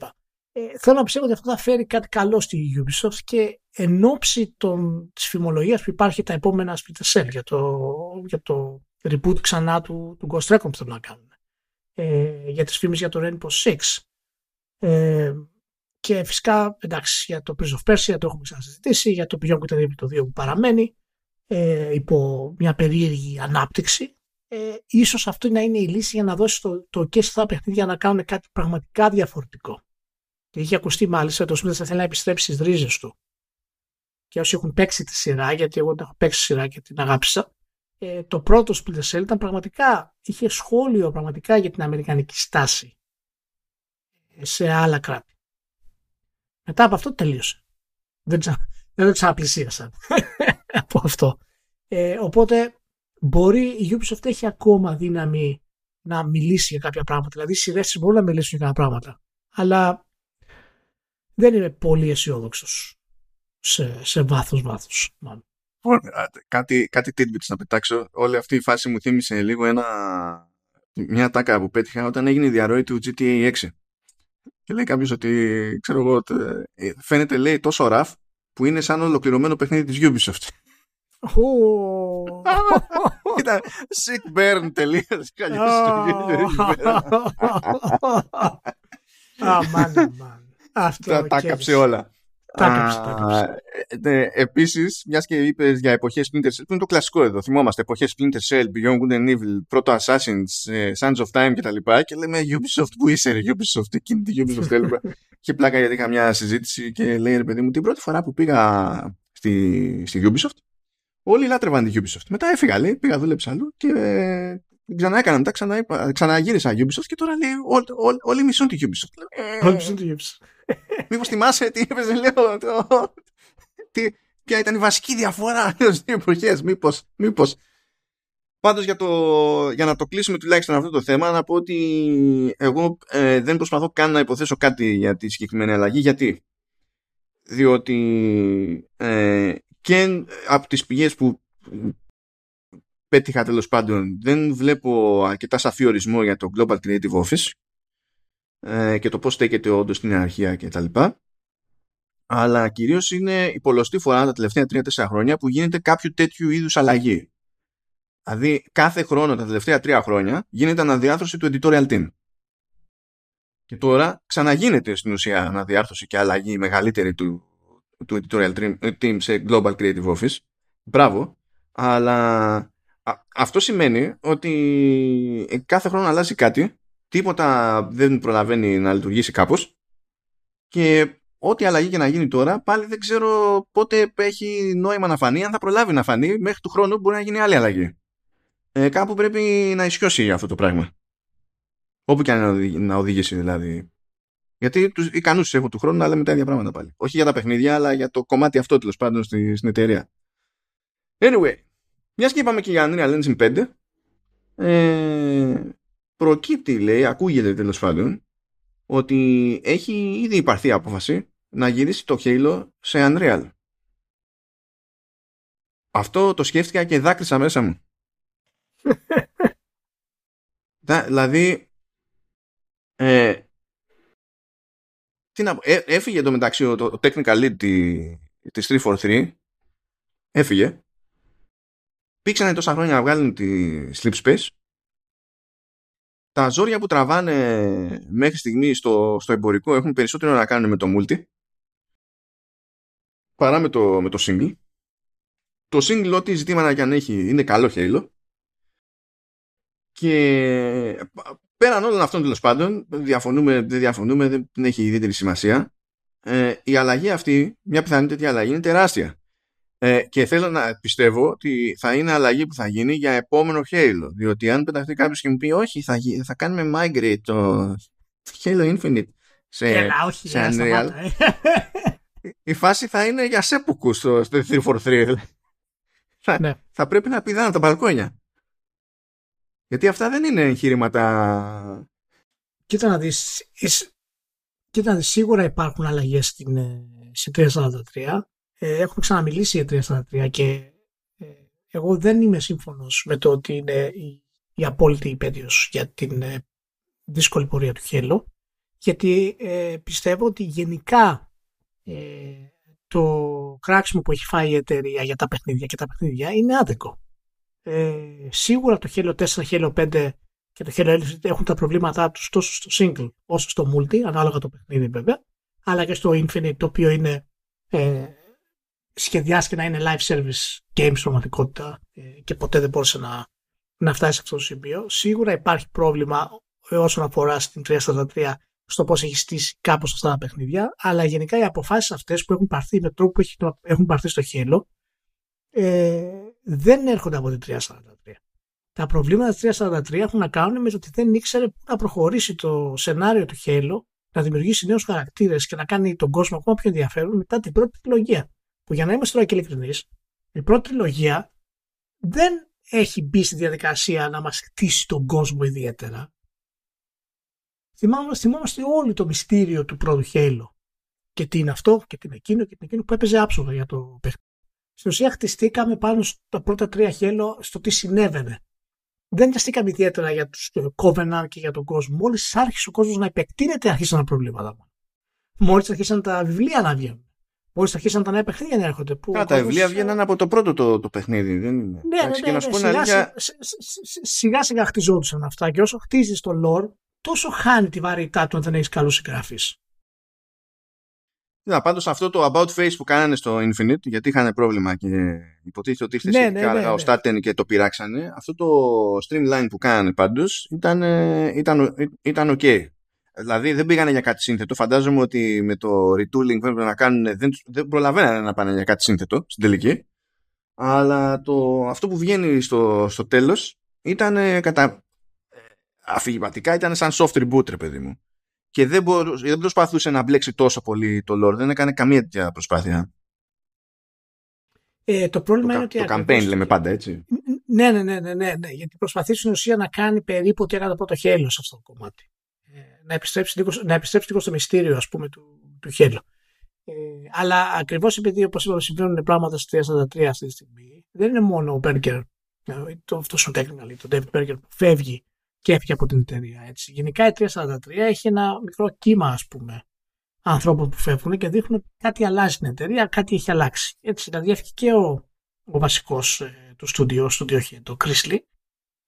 [SPEAKER 2] Ε, θέλω να πιστεύω ότι αυτό θα φέρει κάτι καλό στη Ubisoft και εν ώψη των, της φημολογίας που υπάρχει τα επόμενα Splinter Cell για το, για το reboot ξανά του, του Ghost Recon που θέλουν να κάνουν. Ε, για τις φήμες για το Rainbow Six. Ε, και φυσικά, εντάξει, για το Prince of Persia το έχουμε ξανασυζητήσει, για το Beyond Good το 2 που παραμένει, ε, υπό μια περίεργη ανάπτυξη. Ε, ίσως αυτό να είναι η λύση για να δώσει το, το και στα παιχνίδια να κάνουν κάτι πραγματικά διαφορετικό. Και είχε ακουστεί μάλιστα το Smith θα θέλει να επιστρέψει στις ρίζες του. Και όσοι έχουν παίξει τη σειρά, γιατί εγώ δεν έχω παίξει τη σειρά και την αγάπησα, ε, το πρώτο Splinter Cell ήταν πραγματικά, είχε σχόλιο πραγματικά για την αμερικανική στάση σε άλλα κράτη. Μετά από αυτό τελείωσε. Δεν, τσα, δεν το ξαναπλησίασαν από αυτό. Ε, οπότε μπορεί η Ubisoft έχει ακόμα δύναμη να μιλήσει για κάποια πράγματα. Δηλαδή οι σειρές μπορούν να μιλήσουν για κάποια πράγματα. Αλλά δεν είμαι πολύ αισιόδοξος σε, σε βάθος βάθος.
[SPEAKER 1] Κάτι, κάτι tidbits να πετάξω. Όλη αυτή η φάση μου θύμισε λίγο ένα, μια τάκα που πέτυχα όταν έγινε η διαρροή του GTA 6. Και λέει κάποιος ότι, ξέρω εγώ, ε, φαίνεται λέει τόσο ραφ που είναι σαν ολοκληρωμένο παιχνίδι της Ubisoft. Ήταν sick burn τελείως.
[SPEAKER 2] Αμάν,
[SPEAKER 1] αυτό τα κάψε όλα.
[SPEAKER 2] Τα
[SPEAKER 1] ναι, Επίσης, μιας και είπες για εποχές Splinter Cell, που είναι το κλασικό εδώ. Θυμόμαστε εποχές Splinter Cell, Beyond Good and Evil, πρώτο Assassins, ε, Sands of Time κτλ. Και, και λέμε Ubisoft, που είσαι, ρε, Ubisoft, εκείνη τη Ubisoft θέλουμε. είχε πλάκα γιατί είχα μια συζήτηση και λέει ρε παιδί μου την πρώτη φορά που πήγα στη, στη Ubisoft όλοι λάτρευαν τη Ubisoft. Μετά έφυγα λέει, πήγα δούλεψα αλλού και ε, ξανά έκανα μετά, ξανά, ξαναγύρισα Ubisoft και τώρα λέει ό, ό, όλοι μισούν τη Ubisoft.
[SPEAKER 2] Όλοι μισούν τη Ubisoft.
[SPEAKER 1] Μήπως θυμάσαι τι έπαιζε λέω, το, τι, ποια ήταν η βασική διαφορά στις δύο εποχές, μήπως, μήπως. Πάντως για, το, για να το κλείσουμε τουλάχιστον αυτό το θέμα να πω ότι εγώ ε, δεν προσπαθώ καν να υποθέσω κάτι για τη συγκεκριμένη αλλαγή. Γιατί; Διότι ε, και από τις πηγές που πέτυχα τέλος πάντων δεν βλέπω αρκετά σαφή ορισμό για το Global Creative Office ε, και το πώς στέκεται όντως στην ιεραρχία κτλ. Αλλά κυρίως είναι η πολλωστή φορά τα τελευταία 3-4 χρόνια που γίνεται κάποιο τέτοιου είδους αλλαγή. Δηλαδή κάθε χρόνο τα τελευταία τρία χρόνια γίνεται αναδιάρθρωση του editorial team. Και τώρα ξαναγίνεται στην ουσία αναδιάρθρωση και αλλαγή μεγαλύτερη του, του editorial team σε Global Creative Office. Μπράβο. Αλλά αυτό σημαίνει ότι κάθε χρόνο αλλάζει κάτι, τίποτα δεν προλαβαίνει να λειτουργήσει κάπως και ό,τι αλλαγή και να γίνει τώρα, πάλι δεν ξέρω πότε έχει νόημα να φανεί, αν θα προλάβει να φανεί, μέχρι του χρόνου μπορεί να γίνει άλλη αλλαγή ε, κάπου πρέπει να ισιώσει αυτό το πράγμα. Όπου και αν να οδηγήσει δηλαδή. Γιατί τους ικανούς έχουν του χρόνου να λέμε τα ίδια πράγματα πάλι. Όχι για τα παιχνίδια, αλλά για το κομμάτι αυτό τέλος πάντων στη, στην εταιρεία. Anyway, μιας και είπαμε και για Unreal Engine 5, ε, προκύπτει, λέει, ακούγεται τέλος πάντων, ότι έχει ήδη υπαρθεί απόφαση να γυρίσει το Halo σε Unreal. Αυτό το σκέφτηκα και δάκρυσα μέσα μου. Δηλαδή ε, τι να, ε, έφυγε το μεταξύ το, το technical lead τη, της 343 έφυγε. Πήξανε τόσα χρόνια να βγάλουν τη Sleep Space τα ζόρια που τραβάνε μέχρι στιγμή στο, στο εμπορικό έχουν περισσότερο να κάνουν με το multi παρά με το, με το single το single ό,τι ζητήματα και αν έχει είναι καλό Halo και πέραν όλων αυτών τέλος πάντων, διαφωνούμε, δεν διαφωνούμε, δεν έχει ιδιαίτερη σημασία. Ε, η αλλαγή αυτή, μια πιθανή τέτοια αλλαγή είναι τεράστια. Ε, και θέλω να πιστεύω ότι θα είναι αλλαγή που θα γίνει για επόμενο Halo. Διότι αν πεταχτεί κάποιος και μου πει, Όχι, θα, θα κάνουμε migrate το Halo Infinite σε,
[SPEAKER 2] Έλα, όχι,
[SPEAKER 1] σε Unreal. Ε. η φάση θα είναι για σέπουκου στο, στο 343. θα, ναι. θα πρέπει να πηδάνε τα μπαλκόνια. Γιατί αυτά δεν είναι εγχείρηματα.
[SPEAKER 2] Κοίτα να δεις, κοίτα να δεις σίγουρα υπάρχουν αλλαγές στην, ε, στην 343. Ε, έχουμε ξαναμιλήσει για 343 και ε, εγώ δεν είμαι σύμφωνος με το ότι είναι η, η απόλυτη υπέτειος για την ε, δύσκολη πορεία του Χέλο γιατί ε, πιστεύω ότι γενικά το κράξιμο που έχει φάει η εταιρεία για τα παιχνίδια και τα παιχνίδια είναι άδικο. Ε, σίγουρα το Halo 4, Halo 5 και το Halo Elite έχουν τα προβλήματά τους τόσο στο single όσο στο multi, ανάλογα το παιχνίδι βέβαια, αλλά και στο Infinite το οποίο είναι ε, σχεδιάστηκε να είναι live service game στην πραγματικότητα ε, και ποτέ δεν μπόρεσε να, να φτάσει σε αυτό το σημείο. Σίγουρα υπάρχει πρόβλημα όσον αφορά στην 343 στο πώς έχει στήσει κάπως αυτά τα παιχνίδια, αλλά γενικά οι αποφάσεις αυτές που έχουν πάρθει με τρόπο που έχουν πάρθει στο Halo ε, δεν έρχονται από την 343. Τα προβλήματα της 343 έχουν να κάνουν με το ότι δεν ήξερε πού να προχωρήσει το σενάριο του Halo, να δημιουργήσει νέους χαρακτήρες και να κάνει τον κόσμο ακόμα πιο ενδιαφέρον μετά την πρώτη τριλογία. Που για να είμαστε τώρα και ειλικρινείς, η πρώτη τριλογία δεν έχει μπει στη διαδικασία να μας χτίσει τον κόσμο ιδιαίτερα. Θυμάμαστε, θυμάμαστε όλοι το μυστήριο του πρώτου Halo. Και τι είναι αυτό και τι είναι εκείνο και τι είναι εκείνο που έπαιζε άψογα για το παιχνίδι. Στην ουσία χτιστήκαμε πάνω στα πρώτα τρία χέλο στο τι συνέβαινε. Δεν νοιαστήκαμε ιδιαίτερα για τους Covenant και για τον κόσμο. Μόλις άρχισε ο κόσμος να επεκτείνεται, άρχισαν τα προβλήματα. Μόλις άρχισαν τα βιβλία να βγαίνουν. Μόλις αρχίσαν τα νέα παιχνίδια να έρχονται. Που
[SPEAKER 1] τα βιβλία βγαίνουν από το πρώτο το, το παιχνίδι. Δεν είναι.
[SPEAKER 2] Ναι, ναι, ναι, ναι, σιγά, σιγά, σιγά σιγά χτιζόντουσαν αυτά και όσο χτίζεις το lore, τόσο χάνει τη βαρύτητά του αν δεν έχεις καλούς συγγραφείς.
[SPEAKER 1] Ναι, πάντως αυτό το about face που κάνανε στο Infinite, γιατί είχαν πρόβλημα και υποτίθεται ότι ήρθε ναι, ναι, ναι, ο Staten και το πειράξανε, αυτό το streamline που κάνανε πάντως ήταν, ήταν, ήταν ok. Δηλαδή δεν πήγανε για κάτι σύνθετο. Φαντάζομαι ότι με το retooling που έπρεπε να κάνουν δεν, δεν προλαβαίνανε να πάνε για κάτι σύνθετο στην τελική. Αλλά το, αυτό που βγαίνει στο, στο τέλος ήταν κατά αφηγηματικά ήταν σαν soft reboot ρε παιδί μου. Και δεν, μπορούσε, δεν προσπαθούσε να μπλέξει τόσο πολύ το lore. Δεν έκανε καμία τέτοια προσπάθεια.
[SPEAKER 2] Ε, το πρόβλημα
[SPEAKER 1] το,
[SPEAKER 2] είναι ότι.
[SPEAKER 1] Το campaign λέμε πάντα έτσι.
[SPEAKER 2] Ναι, ναι, ναι, ναι, ναι, ναι γιατί προσπαθεί στην ουσία να κάνει περίπου ότι έκανε το πρώτο χέλος σε αυτό το κομμάτι. Ε, να, επιστρέψει λίγο, να επιστρέψει λίγο στο μυστήριο, ας πούμε, του, του χέλου. Ε, αλλά ακριβώς επειδή, όπως είπαμε, συμβαίνουν πράγματα στη 343 αυτή τη στιγμή, δεν είναι μόνο ο Μπέργκερ, το, αυτός ο technical, το David Berger που φεύγει και έφυγε από την εταιρεία. Έτσι. Γενικά η 343 έχει ένα μικρό κύμα, ας πούμε, ανθρώπων που φεύγουν και δείχνουν ότι κάτι αλλάζει στην εταιρεία, κάτι έχει αλλάξει. Έτσι, δηλαδή έφυγε και ο, ο βασικός ε, του στούντιο, το Chris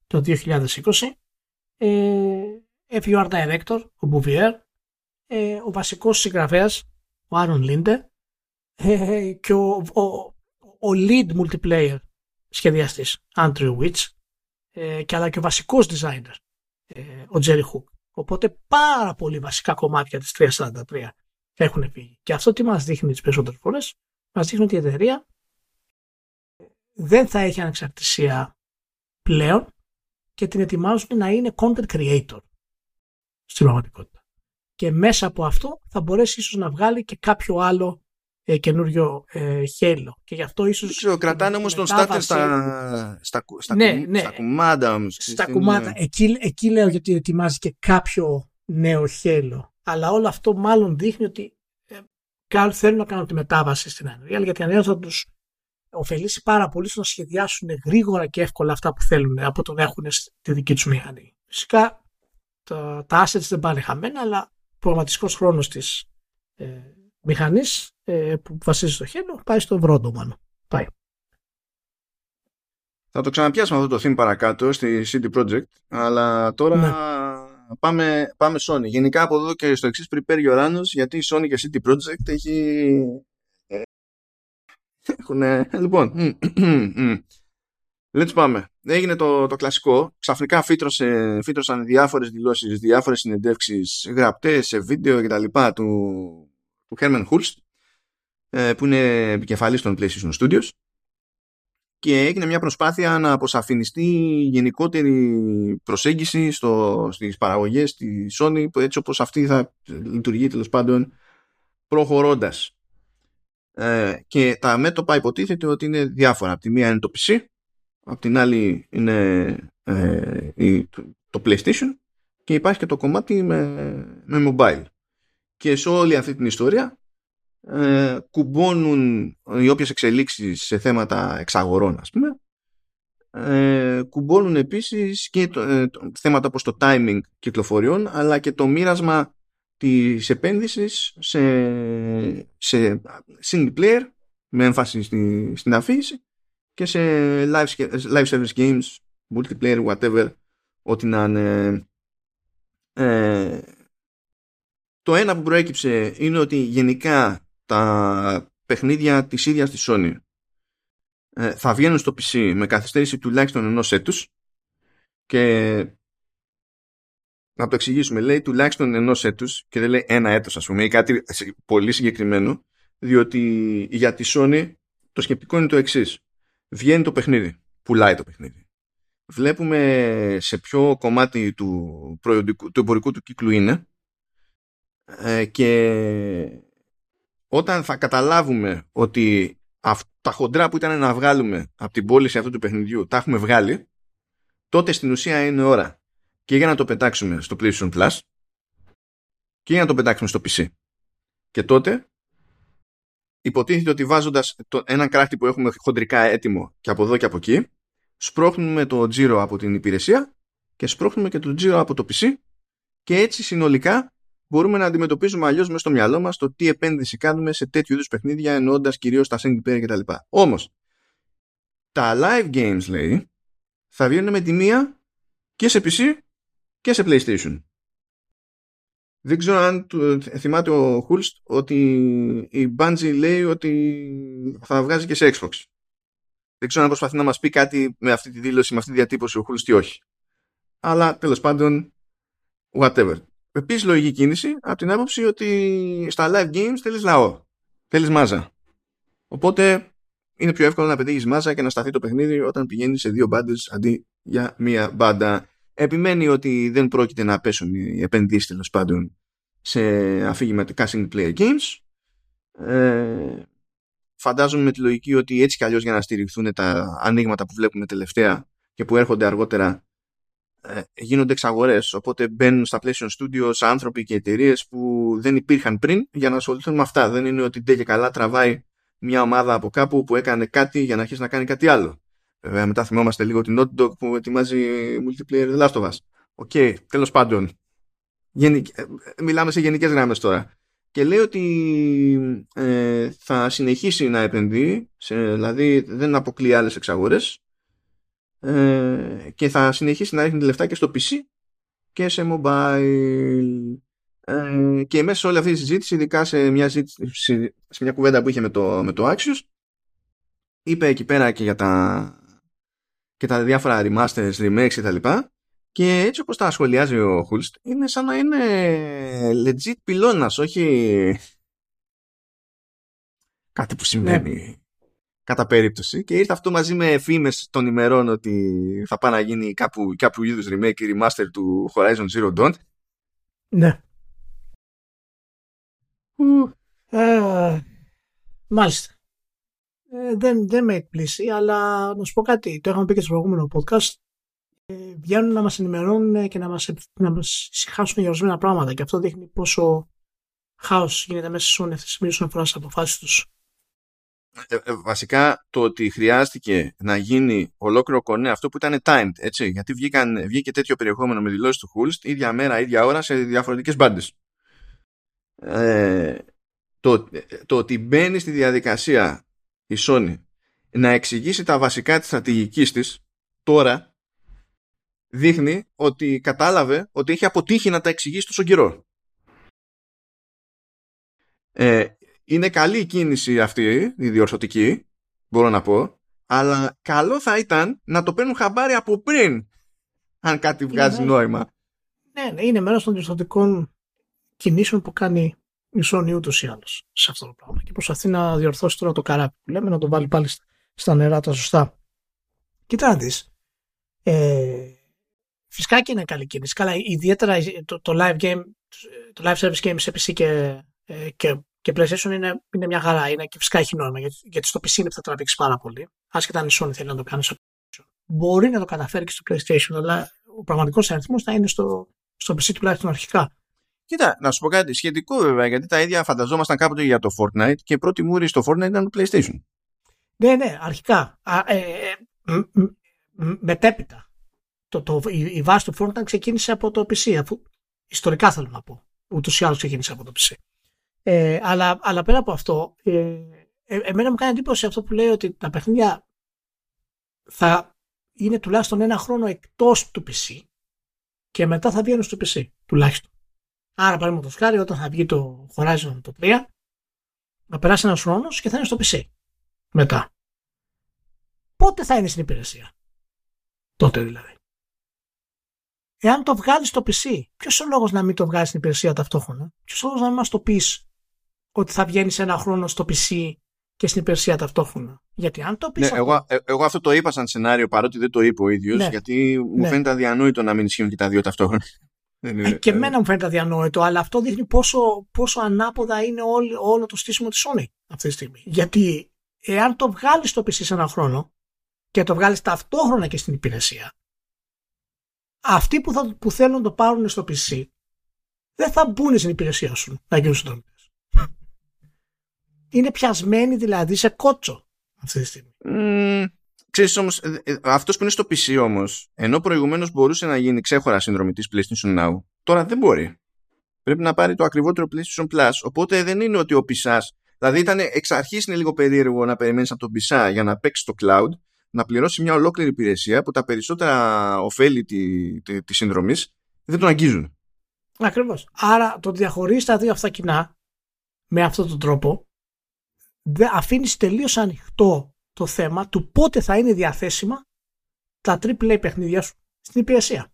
[SPEAKER 2] το 2020. Ε, έφυγε ο Art Director, ο Bouvier, ε, ο βασικός συγγραφέας, ο Άρον Λίντε ε, και ο, ο, ο lead multiplayer σχεδιαστής, Andrew Witch, ε, και αλλά και ο βασικός designer, ε, ο Jerry Hook. Οπότε πάρα πολύ βασικά κομμάτια της 343 έχουν φύγει. Και αυτό τι μας δείχνει τις περισσότερες φορές, μας δείχνει ότι η εταιρεία δεν θα έχει ανεξαρτησία πλέον και την ετοιμάζουν να είναι content creator στην πραγματικότητα. Και μέσα από αυτό θα μπορέσει ίσως να βγάλει και κάποιο άλλο ε, καινούριο ε, χέλο. Και γι' αυτό ίσως...
[SPEAKER 1] Ξέρω, κρατάνε όμως τον στάτερ στα, στα, στα, ναι, ναι, στα κουμάντα όμως.
[SPEAKER 2] Στα κουμάντα. Εκεί, εκεί λέω γιατί ετοιμάζει και κάποιο νέο χέλο. Αλλά όλο αυτό μάλλον δείχνει ότι ε, θέλουν να κάνουν τη μετάβαση στην Unreal γιατί αν θα τους ωφελήσει πάρα πολύ στο να σχεδιάσουν γρήγορα και εύκολα αυτά που θέλουν από το να έχουν τη δική τους μηχανή. Φυσικά τα, τα assets δεν πάνε χαμένα, αλλά ο πραγματικός χρόνος της ε, μηχανής ε, που βασίζεται στο χέρι πάει στο βρόντο μάλλον. Πάει.
[SPEAKER 1] Θα το ξαναπιάσουμε αυτό το theme παρακάτω στη CD Projekt, αλλά τώρα ναι. πάμε, πάμε Sony. Γενικά από εδώ και στο εξής prepare your anus, γιατί η Sony και CD Projekt έχει έχουν, λοιπόν, let's πάμε. Έγινε το, το κλασικό. Ξαφνικά φύτρωσε, φύτρωσαν διάφορες δηλώσεις, διάφορες συνεντεύξεις γραπτές σε βίντεο κτλ. του, του Herman Hulst ε, που είναι επικεφαλής των PlayStation Studios και έγινε μια προσπάθεια να αποσαφινιστεί γενικότερη προσέγγιση στο, στις παραγωγές της Sony έτσι όπως αυτή θα λειτουργεί τέλος πάντων προχωρώντας. Ε, και τα μέτωπα υποτίθεται ότι είναι διάφορα. Από τη μία είναι το PC, από την άλλη είναι ε, το, PlayStation και υπάρχει και το κομμάτι με, με mobile. Και σε όλη αυτή την ιστορία ε, κουμπώνουν οι όποιες εξελίξεις σε θέματα εξαγορών ας πούμε ε, κουμπώνουν επίσης και το, ε, θέματα όπως το timing κυκλοφοριών αλλά και το μοίρασμα της επένδυσης σε, σε single player με έμφαση στη, στην αφήγηση και σε live, live service games, multiplayer, whatever, ό,τι να είναι. Ε, το ένα που προέκυψε είναι ότι γενικά τα παιχνίδια της ίδιας της Sony ε, θα βγαίνουν στο PC με καθυστέρηση τουλάχιστον ενός έτους και να το εξηγήσουμε. Λέει τουλάχιστον ενός έτους και δεν λέει ένα έτος, ας πούμε, ή κάτι πολύ συγκεκριμένο, διότι για τη Sony το σκεπτικό είναι το εξής. Βγαίνει το παιχνίδι, πουλάει το παιχνίδι. Βλέπουμε σε ποιο κομμάτι του, του εμπορικού του κύκλου είναι ε, και όταν θα καταλάβουμε ότι τα χοντρά που ήταν να βγάλουμε από την πώληση αυτού του παιχνιδιού τα έχουμε βγάλει, τότε στην ουσία είναι ώρα και για να το πετάξουμε στο PlayStation Plus και για να το πετάξουμε στο PC. Και τότε υποτίθεται ότι βάζοντας το, ένα κράχτη που έχουμε χοντρικά έτοιμο και από εδώ και από εκεί σπρώχνουμε το τζίρο από την υπηρεσία και σπρώχνουμε και το τζίρο από το PC και έτσι συνολικά μπορούμε να αντιμετωπίζουμε αλλιώς μέσα στο μυαλό μας το τι επένδυση κάνουμε σε τέτοιου είδους παιχνίδια εννοώντα κυρίως τα single player κτλ. Όμως, τα live games λέει θα βγαίνουν με τη μία και σε PC και σε PlayStation. Δεν ξέρω αν θυμάται ο Hulst ότι η Bungie λέει ότι θα βγάζει και σε Xbox. Δεν ξέρω αν προσπαθεί να μας πει κάτι με αυτή τη δήλωση, με αυτή τη διατύπωση ο Hulst ή όχι. Αλλά τέλος πάντων, whatever. επίσης λογική κίνηση από την άποψη ότι στα live games θέλεις λαό. Θέλεις μάζα. Οπότε είναι πιο εύκολο να πετύχεις μάζα και να σταθεί το παιχνίδι όταν πηγαίνεις σε δύο μπάντε αντί για μία μπάντα. Επιμένει ότι δεν πρόκειται να πέσουν οι επενδύσεις τέλος πάντων σε αφηγηματικά single player games. Ε, φαντάζομαι με τη λογική ότι έτσι κι αλλιώς για να στηριχθούν τα ανοίγματα που βλέπουμε τελευταία και που έρχονται αργότερα ε, γίνονται εξαγορές. Οπότε μπαίνουν στα PlayStation Studios άνθρωποι και εταιρείες που δεν υπήρχαν πριν για να ασχοληθούν με αυτά. Δεν είναι ότι δεν και καλά τραβάει μια ομάδα από κάπου που έκανε κάτι για να αρχίσει να κάνει κάτι άλλο. Βέβαια, μετά θυμόμαστε λίγο την Naughty Dog που ετοιμάζει multiplayer The Last of Us. OK, okay, τέλος πάντων. Γενικ... Ε, μιλάμε σε γενικές γραμμές τώρα. Και λέει ότι ε, θα συνεχίσει να επενδύει, σε, δηλαδή δεν αποκλείει άλλες εξαγορές ε, και θα συνεχίσει να ρίχνει λεφτά και στο PC και σε mobile. Ε, και μέσα σε όλη αυτή τη συζήτηση, ειδικά σε μια, σε μια κουβέντα που είχε με το, με το Axios, είπε εκεί πέρα και για τα, και τα διάφορα remasters, remakes κτλ. Και, και έτσι όπως τα σχολιάζει ο Χουλστ, είναι σαν να είναι legit πυλώνας, όχι κάτι που συμβαίνει ναι. κατά περίπτωση. Και ήρθε αυτό μαζί με φήμες των ημερών ότι θα πάει να γίνει κάπου, κάπου είδους remake ή remaster του Horizon Zero Dawn.
[SPEAKER 2] Ναι. Ε, μάλιστα. Ε, δεν, δεν με εκπλήσει αλλά να σου πω κάτι. Το είχαμε πει και στο προηγούμενο podcast. ε, βγαίνουν να μας ενημερώνουν και να μας, να μας συγχάσουν για ορισμένα πράγματα και αυτό δείχνει πόσο χάος γίνεται μέσα σε αυτές τις μίλους αφορά στις αποφάσεις τους
[SPEAKER 1] ε, ε, βασικά το ότι χρειάστηκε να γίνει ολόκληρο κονέ αυτό που ήταν timed, έτσι, γιατί βγήκαν, βγήκε τέτοιο περιεχόμενο με δηλώσεις του Hulst ίδια μέρα, ίδια ώρα σε διαφορετικές μπάντες. Ε, το, το ότι μπαίνει στη διαδικασία η Sony να εξηγήσει τα βασικά της στρατηγικής της τώρα δείχνει ότι κατάλαβε ότι έχει αποτύχει να τα εξηγήσει τόσο καιρό. Ε, είναι καλή η κίνηση αυτή, η διορθωτική, μπορώ να πω, αλλά καλό θα ήταν να το παίρνουν χαμπάρι από πριν, αν κάτι βγάζει είναι, νόημα.
[SPEAKER 2] Ναι, ναι, είναι μέρος των διορθωτικών κινήσεων που κάνει η Sony ούτως ή άλλως σε αυτό το πράγμα και προσπαθεί να διορθώσει τώρα το καράπι που λέμε, να το βάλει πάλι στα νερά τα σωστά. Κοίτα να δεις, ε, φυσικά και είναι καλή κίνηση. Καλά, ιδιαίτερα το, το live game, το live service game σε PC και, ε, και και PlayStation είναι, είναι μια χαρά. Είναι και φυσικά έχει νόημα γιατί, γιατί στο PC είναι που θα τραβήξεις πάρα πολύ. Άσχετα αν η Sony θέλει να το κάνει στο PlayStation. Μπορεί να το καταφέρει και στο PlayStation, αλλά ο πραγματικός αριθμός θα είναι στο, στο PC τουλάχιστον αρχικά.
[SPEAKER 1] Κοίτα, να σου πω κάτι σχετικό βέβαια, γιατί τα ίδια φανταζόμασταν κάποτε για το Fortnite και η πρώτη μούρη στο Fortnite ήταν το PlayStation.
[SPEAKER 2] Ναι, ναι, αρχικά. Α, ε, ε, μετέπειτα. Το, το, η, η βάση του Fortnite ξεκίνησε από το PC, αφού ιστορικά θέλω να πω. Ούτως ή άλλως ξεκίνησε από το PC. Ε, αλλά, αλλά πέρα από αυτό, ε, ε, εμένα μου κάνει εντύπωση αυτό που λέει ότι τα παιχνίδια θα είναι τουλάχιστον ένα χρόνο εκτός του PC και μετά θα βγαίνουν στο PC, τουλάχιστον. Άρα, παραδείγματο χάρη, όταν θα βγει το Horizon το 3, θα περάσει ένας χρόνος και θα είναι στο PC. Μετά. Πότε θα είναι στην υπηρεσία; Τότε δηλαδή. Εάν το βγάλεις στο PC, ποιος ο λόγος να μην το βγάλεις στην υπηρεσία ταυτόχρονα; Ποιος ο λόγος να μην μας το πεις ότι θα βγαίνεις σε ένα χρόνο στο PC και στην υπηρεσία ταυτόχρονα; Γιατί αν το πεις.
[SPEAKER 1] Ναι, εγώ, ε, εγώ αυτό το είπα σαν σενάριο παρότι δεν το είπε ο ίδιος, ναι. γιατί μου ναι. φαίνεται αδιανόητο να μην ισχύουν και τα δύο ταυτόχρονα.
[SPEAKER 2] Ε, και εμένα μου φαίνεται αδιανόητο, αλλά αυτό δείχνει πόσο, πόσο ανάποδα είναι όλο, όλο το στήσιμο της Sony αυτή τη στιγμή. Γιατί εάν το βγάλεις στο PC σε ένα χρόνο και το βγάλεις ταυτόχρονα και στην υπηρεσία, αυτοί που, θα, που θέλουν να το πάρουν στο PC δεν θα μπουν στην υπηρεσία σου να γίνουν συνδρομητέ είναι πιασμένη δηλαδή σε κότσο αυτή τη στιγμή.
[SPEAKER 1] Mm, ξέρεις όμως, ε, ε, αυτός που είναι στο PC όμως, ενώ προηγουμένως μπορούσε να γίνει ξέχωρα συνδρομητής PlayStation Now, τώρα δεν μπορεί. Πρέπει να πάρει το ακριβότερο PlayStation Plus, οπότε δεν είναι ότι ο PSAS, δηλαδή ήταν εξ αρχής είναι λίγο περίεργο να περιμένεις από τον PSA για να παίξει το cloud, να πληρώσει μια ολόκληρη υπηρεσία που τα περισσότερα ωφέλη τη, τη, της συνδρομής δεν τον αγγίζουν.
[SPEAKER 2] Ακριβώς. Άρα το διαχωρίζεις τα δύο αυτά κοινά με αυτόν τον τρόπο αφήνεις τελείως ανοιχτό το θέμα του πότε θα είναι διαθέσιμα τα AAA παιχνίδια σου στην υπηρεσία. Που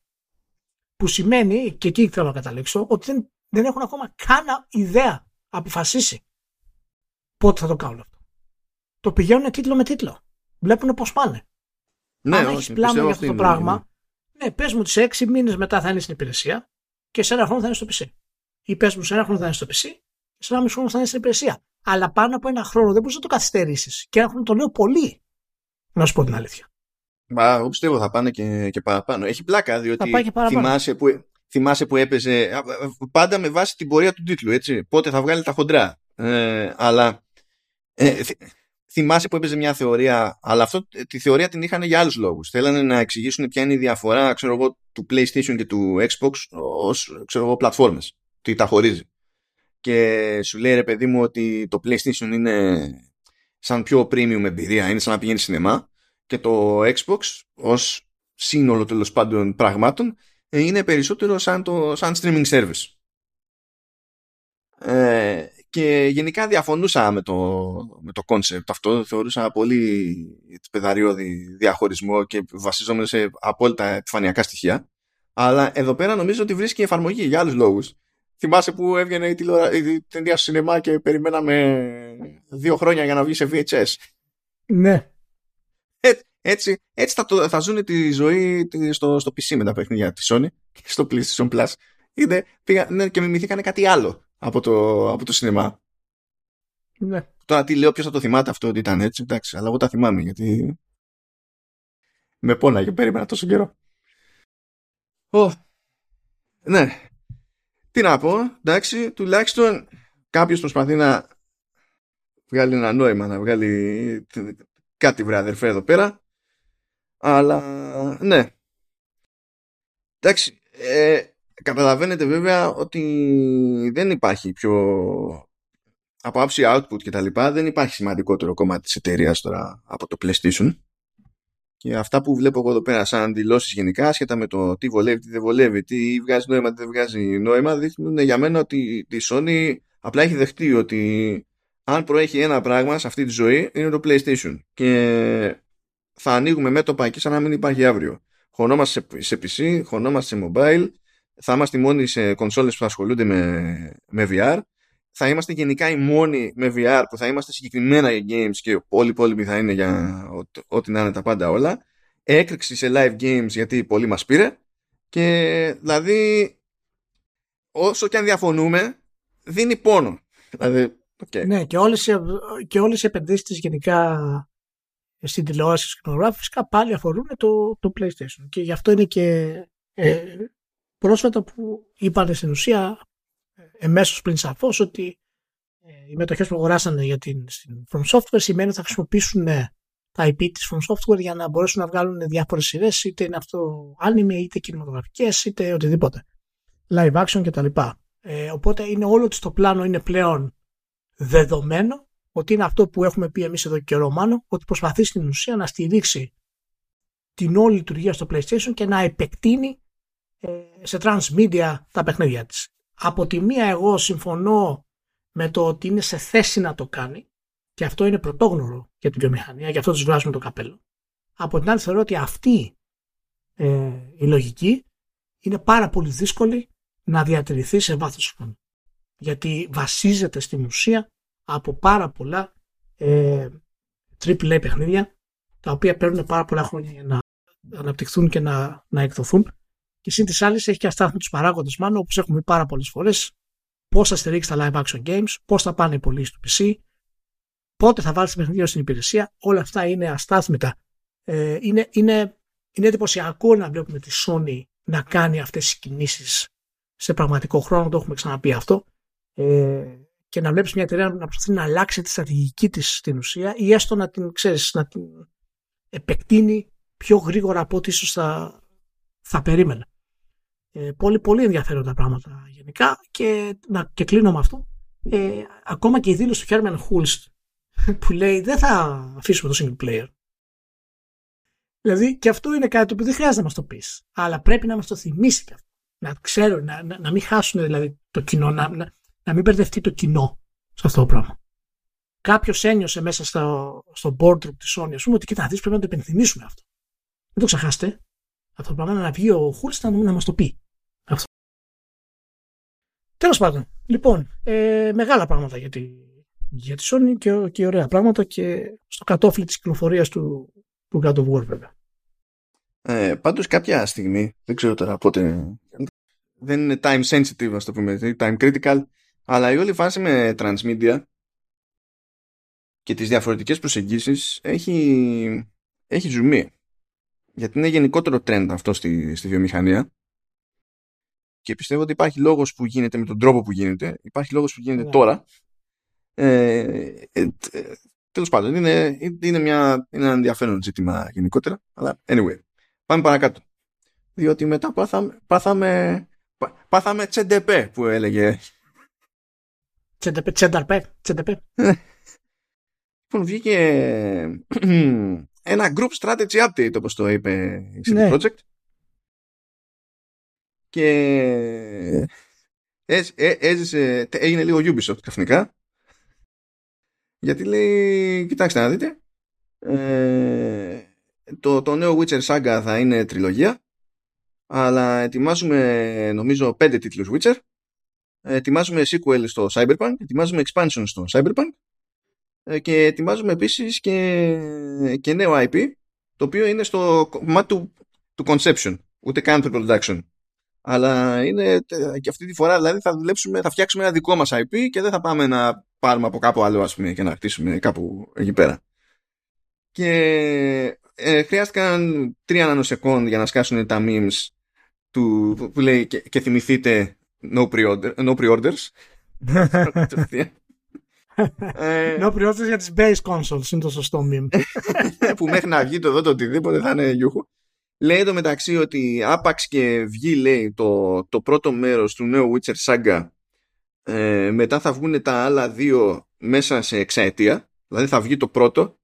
[SPEAKER 2] Που σημαίνει, και εκεί θέλω να καταλήξω, ότι δεν, δεν έχουν ακόμα καν ιδέα αποφασίσει πότε θα το κάνουν αυτό. Το πηγαίνουν τίτλο με τίτλο. Βλέπουν πώ πάνε.
[SPEAKER 1] Ναι,
[SPEAKER 2] Αν
[SPEAKER 1] όχι,
[SPEAKER 2] έχεις πλάνο
[SPEAKER 1] πιστεύω
[SPEAKER 2] για
[SPEAKER 1] αυτή
[SPEAKER 2] αυτό το
[SPEAKER 1] είναι-
[SPEAKER 2] πράγμα, ναι, πες μου ότι σε έξι μήνες μετά θα είναι στην υπηρεσία και σε ένα χρόνο θα είναι στο PC. Ή πες μου σε ένα χρόνο θα είναι στο PC και σε ένα μισό χρόνο θα είναι στην υπηρεσία. Αλλά πάνω από ένα χρόνο δεν μπορείς να το καθυστερήσεις. Και ένα χρόνο το λέω πολύ. Να σου πω την αλήθεια.
[SPEAKER 1] Μα εγώ πιστεύω θα πάνε και, και παραπάνω. Έχει πλάκα διότι
[SPEAKER 2] Θα πάει και παραπάνω.
[SPEAKER 1] θυμάσαι, που, θυμάσαι που έπαιζε α, α, πάντα με βάση την πορεία του τίτλου, έτσι. Πότε θα βγάλει τα χοντρά. Ε, αλλά ε, θυ- θυμάσαι που έπαιζε μια θεωρία, αλλά αυτό ε, τη θεωρία την είχαν για άλλους λόγους. Θέλανε να εξηγήσουν ποια είναι η διαφορά, ξέρω εγώ, του PlayStation και του Xbox ως, ξέρω εγώ, πλατφόρμες. Τι τα χωρίζει. Και σου λέει ρε παιδί μου ότι το PlayStation είναι σαν πιο premium εμπειρία, είναι σαν να πηγαίνει σινεμά και το Xbox ως σύνολο τέλος πάντων πραγμάτων ε, είναι περισσότερο σαν, το, σαν streaming service. Ε, και γενικά διαφωνούσα με το, με το concept αυτό, θεωρούσα πολύ παιδαριώδη διαχωρισμό και βασιζόμενο σε απόλυτα επιφανειακά στοιχεία. Αλλά εδώ πέρα νομίζω ότι βρίσκει εφαρμογή για άλλους λόγους. Θυμάσαι που έβγαινε η, τηλεορα... η ταινία στο σινεμά και περιμέναμε δύο χρόνια για να βγει σε VHS.
[SPEAKER 2] Ναι.
[SPEAKER 1] Έτσι, έτσι θα, το, θα ζουν τη ζωή τη- στο, στο PC με τα παιχνίδια της Sony και στο PlayStation Plus. Είναι, πήγα, ναι, και μιμηθήκανε κάτι άλλο από το, από το σινεμά.
[SPEAKER 2] ναι.
[SPEAKER 1] Τώρα τι λέω, ποιος θα το θυμάται αυτό ότι ήταν έτσι, εντάξει, αλλά εγώ τα θυμάμαι γιατί με πόναγε, περίμενα τόσο καιρό. Ω, ναι. Τι να πω, εντάξει, τουλάχιστον κάποιος προσπαθεί να βγάλει ένα νόημα, να βγάλει κάτι βρε αδερφέ εδώ πέρα. Αλλά, ναι. Εντάξει, ε, καταλαβαίνετε βέβαια ότι δεν υπάρχει πιο από άψη output και τα λοιπά δεν υπάρχει σημαντικότερο κομμάτι της εταιρείας τώρα από το PlayStation και αυτά που βλέπω εγώ εδώ πέρα σαν δηλώσεις γενικά σχετικά με το τι βολεύει, τι δεν βολεύει, τι βγάζει νόημα, τι δεν βγάζει νόημα δείχνουν για μένα ότι η Sony απλά έχει δεχτεί ότι αν προέχει ένα πράγμα σε αυτή τη ζωή είναι το PlayStation και θα ανοίγουμε μέτωπα εκεί σαν να μην υπάρχει αύριο. Χωνόμαστε σε, σε PC, χωνόμαστε σε mobile, θα είμαστε οι μόνοι σε κονσόλες που θα ασχολούνται με, με VR θα είμαστε γενικά οι μόνοι με VR που θα είμαστε συγκεκριμένα για games και όλοι οι υπόλοιποι θα είναι για ό,τι- ό,τι να είναι τα πάντα όλα. Έκρηξη σε live games γιατί πολύ μας πήρε και δηλαδή όσο και αν διαφωνούμε δίνει πόνο. Δηλαδή, okay.
[SPEAKER 2] Ναι, και όλες, οι- και όλες οι επενδύσεις της γενικά στην τηλεόραση και σκηνογράφηση φυσικά πάλι αφορούν το, το PlayStation. Και γι' αυτό είναι και ε, πρόσφατα που είπαν στην ουσία ε, εμέσως πριν σαφώς ότι ε, οι μετοχές που αγοράσανε για την στην From Software σημαίνει ότι θα χρησιμοποιήσουν ε, τα IP της From Software για να μπορέσουν να βγάλουν διάφορες σειρές είτε είναι αυτό anime είτε κινηματογραφικές είτε οτιδήποτε live action κτλ. Ε, οπότε είναι όλο της το πλάνο είναι πλέον δεδομένο ότι είναι αυτό που έχουμε πει εμείς εδώ και καιρό μάλλον, ότι προσπαθεί στην ουσία να στηρίξει την όλη λειτουργία στο PlayStation και να επεκτείνει ε, σε transmedia τα παιχνίδια της. Από τη μία εγώ συμφωνώ με το ότι είναι σε θέση να το κάνει και αυτό είναι πρωτόγνωρο για την βιομηχανία, γι' αυτό τους βγάζουμε το καπέλο. Από την άλλη θεωρώ ότι αυτή ε, η λογική είναι πάρα πολύ δύσκολη να διατηρηθεί σε βάθος χρόνου. Γιατί βασίζεται στην ουσία από πάρα πολλά ε, AAA παιχνίδια τα οποία παίρνουν πάρα πολλά χρόνια για να αναπτυχθούν και να, να εκδοθούν και σύν της άλλης έχει και αστάθμιτους παράγοντες μάλλον όπως έχουμε πει πάρα πολλές φορές πώς θα στηρίξει τα live action games, πώς θα πάνε οι πωλήσει του PC, πότε θα βάλεις τα παιχνίδια στην υπηρεσία, όλα αυτά είναι αστάθμητα. Ε, είναι, είναι, είναι εντυπωσιακό να βλέπουμε τη Sony να κάνει αυτές τις κινήσεις σε πραγματικό χρόνο, το έχουμε ξαναπεί αυτό. Ε, και να βλέπεις μια εταιρεία να προσπαθεί να αλλάξει τη στρατηγική της στην ουσία ή έστω να την, ξέρεις, να την επεκτείνει πιο γρήγορα από ό,τι ίσως θα, θα περίμενε. Ε, πολύ, πολύ ενδιαφέροντα πράγματα γενικά και, να, και κλείνω με αυτό. Ε, ακόμα και η δήλωση του Herman Hulst που λέει δεν θα αφήσουμε το single player. Δηλαδή και αυτό είναι κάτι που δεν χρειάζεται να μας το πεις. Αλλά πρέπει να μας το θυμίσει και αυτό. Να ξέρουν, να, να, να μην χάσουν δηλαδή το κοινό, να, να, να μην μπερδευτεί το κοινό σε αυτό το πράγμα. Κάποιος ένιωσε μέσα στο, στο boardroom της Sony, ας πούμε, ότι κοίτα, δεις, πρέπει να το επενθυμίσουμε αυτό. Μην το ξεχάσετε. Αυτό το πράγμα να βγει ο Χούλς να, να μας το πει. Τέλος πάντων, λοιπόν, ε, μεγάλα πράγματα για τη, για τη Sony και, και ωραία πράγματα και στο κατόφλι της κυκλοφορίας του, του God of War βέβαια.
[SPEAKER 1] Ε, πάντως κάποια στιγμή, δεν ξέρω τώρα πότε, δεν είναι time sensitive ας το πούμε, time critical, αλλά η όλη φάση με transmedia και τις διαφορετικές προσεγγίσεις έχει, έχει ζουμί. Γιατί είναι γενικότερο trend αυτό στη, στη βιομηχανία και πιστεύω ότι υπάρχει λόγος που γίνεται με τον τρόπο που γίνεται, υπάρχει λόγος που γίνεται ναι. τώρα. Ε, ε, ε, τέλος πάντων, είναι, είναι, μια, είναι ένα ενδιαφέρον ζήτημα γενικότερα, αλλά anyway, πάμε παρακάτω. Διότι μετά πάθαμε, πάθαμε, πάθαμε τσεντεπέ που έλεγε.
[SPEAKER 2] Τσεντεπέ, τσενταρπέ, τσεντεπέ.
[SPEAKER 1] Λοιπόν, βγήκε ένα group strategy update, όπως το είπε η CD ναι. Projekt. Και έζησε, έγινε λίγο Ubisoft ξαφνικά. Γιατί λέει, κοιτάξτε να δείτε, ε, το, το νέο Witcher Saga θα είναι τριλογία, αλλά ετοιμάζουμε νομίζω πέντε τίτλους Witcher, ετοιμάζουμε sequel στο Cyberpunk, ετοιμάζουμε expansion στο Cyberpunk ε, και ετοιμάζουμε επίσης και, και νέο IP το οποίο είναι στο κομμάτι του, του conception ούτε καν του production αλλά είναι και αυτή τη φορά δηλαδή θα δουλέψουμε, θα φτιάξουμε ένα δικό μας IP και δεν θα πάμε να πάρουμε από κάπου άλλο ας πούμε και να χτίσουμε κάπου εκεί πέρα και ε, χρειάστηκαν τρία νανοσεκόντ για να σκάσουν τα memes του, που λέει και, και θυμηθείτε no, pre-order, no pre-orders
[SPEAKER 2] ε, no pre για τις base consoles είναι το σωστό meme.
[SPEAKER 1] που μέχρι να βγει το εδώ το οτιδήποτε θα είναι γιούχου. Λέει εδώ μεταξύ ότι άπαξ και βγει λέει το, το πρώτο μέρος του νέου Witcher Saga ε, μετά θα βγουν τα άλλα δύο μέσα σε εξαετία δηλαδή θα βγει το πρώτο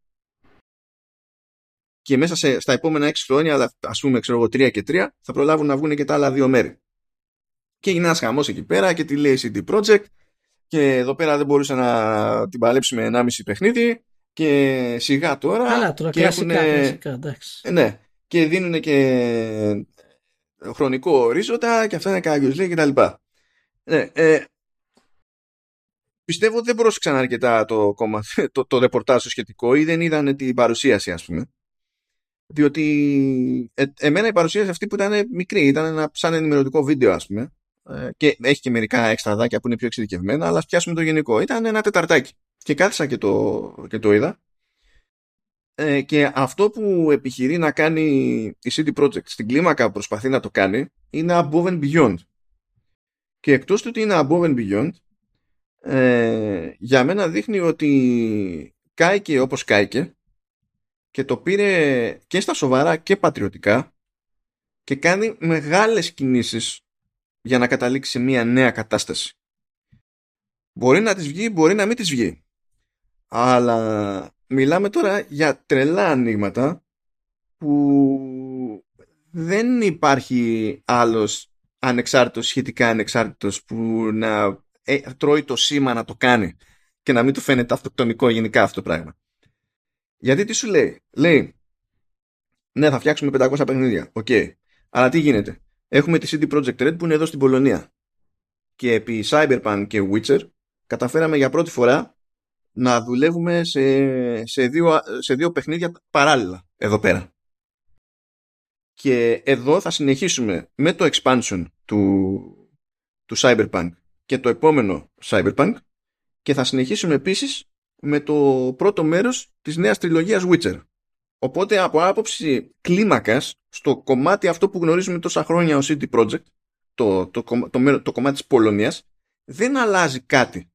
[SPEAKER 1] και μέσα σε, στα επόμενα έξι χρόνια ας πούμε ξέρω εγώ τρία και τρία θα προλάβουν να βγουν και τα άλλα δύο μέρη και έγινε ένας χαμός εκεί πέρα και τη λέει CD Projekt και εδώ πέρα δεν μπορούσε να την παλέψει με 1,5 παιχνίδι και σιγά τώρα
[SPEAKER 2] Καλά, τώρα
[SPEAKER 1] και
[SPEAKER 2] κλασικά, κλασικά, εντάξει.
[SPEAKER 1] Ε, ναι, και δίνουν και χρονικό ορίζοντα και αυτά είναι κάποιος λέει και τα λοιπά. Ναι, ε, πιστεύω ότι δεν πρόσεξαν αρκετά το, κόμμα, το, το ρεπορτάζ σχετικό ή δεν είδαν την παρουσίαση ας πούμε. Διότι ε, εμένα η παρουσίαση αυτή που ήταν μικρή, ήταν ένα σαν ενημερωτικό βίντεο ας πούμε ε, και έχει και μερικά έξτραδάκια που είναι πιο εξειδικευμένα, αλλά πιάσουμε το γενικό. Ήταν ένα τεταρτάκι. Και κάθισα και το, και το είδα. Ε, και αυτό που επιχειρεί να κάνει η City Project στην κλίμακα που προσπαθεί να το κάνει είναι above and beyond. Και εκτός του ότι είναι above and beyond, ε, για μένα δείχνει ότι κάηκε όπως κάηκε και το πήρε και στα σοβαρά και πατριωτικά και κάνει μεγάλες κινήσεις για να καταλήξει σε μια νέα κατάσταση. Μπορεί να της βγει, μπορεί να μην της βγει. Αλλά μιλάμε τώρα για τρελά ανοίγματα που δεν υπάρχει άλλος ανεξάρτητος, σχετικά ανεξάρτητος που να ε, τρώει το σήμα να το κάνει και να μην του φαίνεται αυτοκτονικό γενικά αυτό το πράγμα. Γιατί τι σου λέει; Λέει, ναι θα φτιάξουμε 500 παιχνίδια. OK. Okay. Αλλά τι γίνεται; Έχουμε τη CD Projekt Red που είναι εδώ στην Πολωνία. Και επί Cyberpunk και Witcher καταφέραμε για πρώτη φορά να δουλεύουμε σε, σε, δύο, σε δύο παιχνίδια παράλληλα εδώ πέρα. Και εδώ θα συνεχίσουμε με το expansion του, του Cyberpunk και το επόμενο Cyberpunk και θα συνεχίσουμε επίσης με το πρώτο μέρος της νέας τριλογίας Witcher. Οπότε από άποψη κλίμακας στο κομμάτι αυτό που γνωρίζουμε τόσα χρόνια ως CD Projekt το, το, το, το, κομμάτι της Πολωνίας δεν αλλάζει κάτι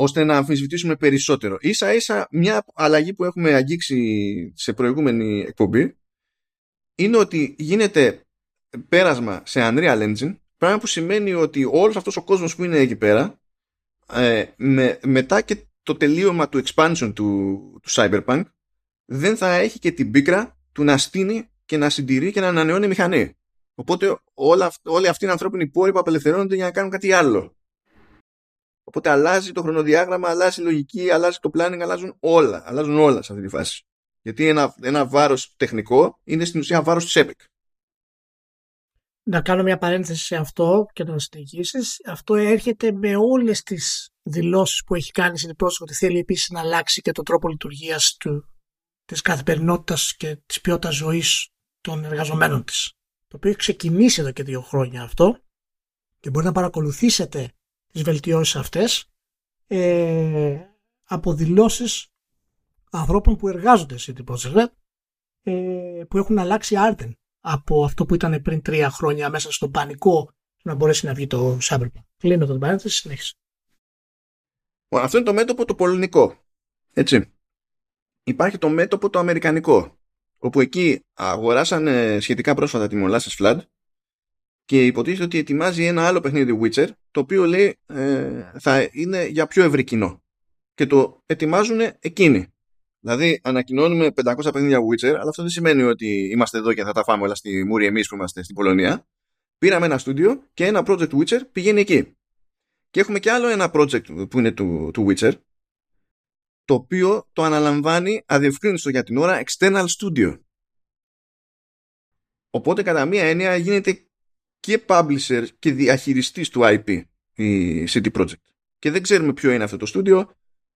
[SPEAKER 1] ώστε να αμφισβητήσουμε περισσότερο. Ίσα ίσα μια αλλαγή που έχουμε αγγίξει σε προηγούμενη εκπομπή είναι ότι γίνεται πέρασμα σε Unreal Engine πράγμα που σημαίνει ότι όλος αυτός ο κόσμος που είναι εκεί πέρα ε, με, μετά και το τελείωμα του expansion του, του Cyberpunk δεν θα έχει και την πίκρα του να στείνει και να συντηρεί και να ανανεώνει μηχανή. Οπότε όλα, όλοι αυτοί οι ανθρώπινοι πόροι που απελευθερώνονται για να κάνουν κάτι άλλο. Οπότε αλλάζει το χρονοδιάγραμμα, αλλάζει η λογική, αλλάζει το planning, αλλάζουν όλα. Αλλάζουν όλα σε αυτή τη φάση. Γιατί ένα, ένα βάρος τεχνικό είναι στην ουσία βάρος της Epic.
[SPEAKER 2] να κάνω μια παρένθεση σε αυτό και να συνεχίσεις. Αυτό έρχεται με όλες τις δηλώσεις που έχει κάνει στην πρόσωπο ότι θέλει επίσης να αλλάξει και τον τρόπο λειτουργίας της καθημερινότητας και της ποιότητας ζωής των εργαζομένων της. Το οποίο έχει ξεκινήσει εδώ και δύο χρόνια αυτό και μπορεί να παρακολουθήσετε τις βελτιώσεις αυτές ε, από δηλώσεις ανθρώπων που εργάζονται σε την Project ε, που έχουν αλλάξει άρτεν από αυτό που ήταν πριν τρία χρόνια μέσα στον πανικό να μπορέσει να βγει το Cyberpunk. Κλείνω τον παρένθεση, συνέχισε.
[SPEAKER 1] Αυτό είναι το μέτωπο το πολωνικό. Έτσι. Υπάρχει το μέτωπο το αμερικανικό. Όπου εκεί αγοράσανε σχετικά πρόσφατα τη Molasses Flood και υποτίθεται ότι ετοιμάζει ένα άλλο παιχνίδι Witcher το οποίο λέει ε, θα είναι για πιο ευρύ κοινό. Και το ετοιμάζουν εκείνοι. Δηλαδή, ανακοινώνουμε 500 παιχνίδια Witcher, αλλά αυτό δεν σημαίνει ότι είμαστε εδώ και θα τα φάμε όλα στη Μούρη εμείς που είμαστε στην Πολωνία. Πήραμε ένα στούντιο και ένα project Witcher πηγαίνει εκεί. Και έχουμε και άλλο ένα project που είναι του, του Witcher, το οποίο το αναλαμβάνει αδιευκρίνιστο για την ώρα external studio. Οπότε κατά μία έννοια γίνεται και publisher και διαχειριστής του IP η City Project. Και δεν ξέρουμε ποιο είναι αυτό το στούντιο,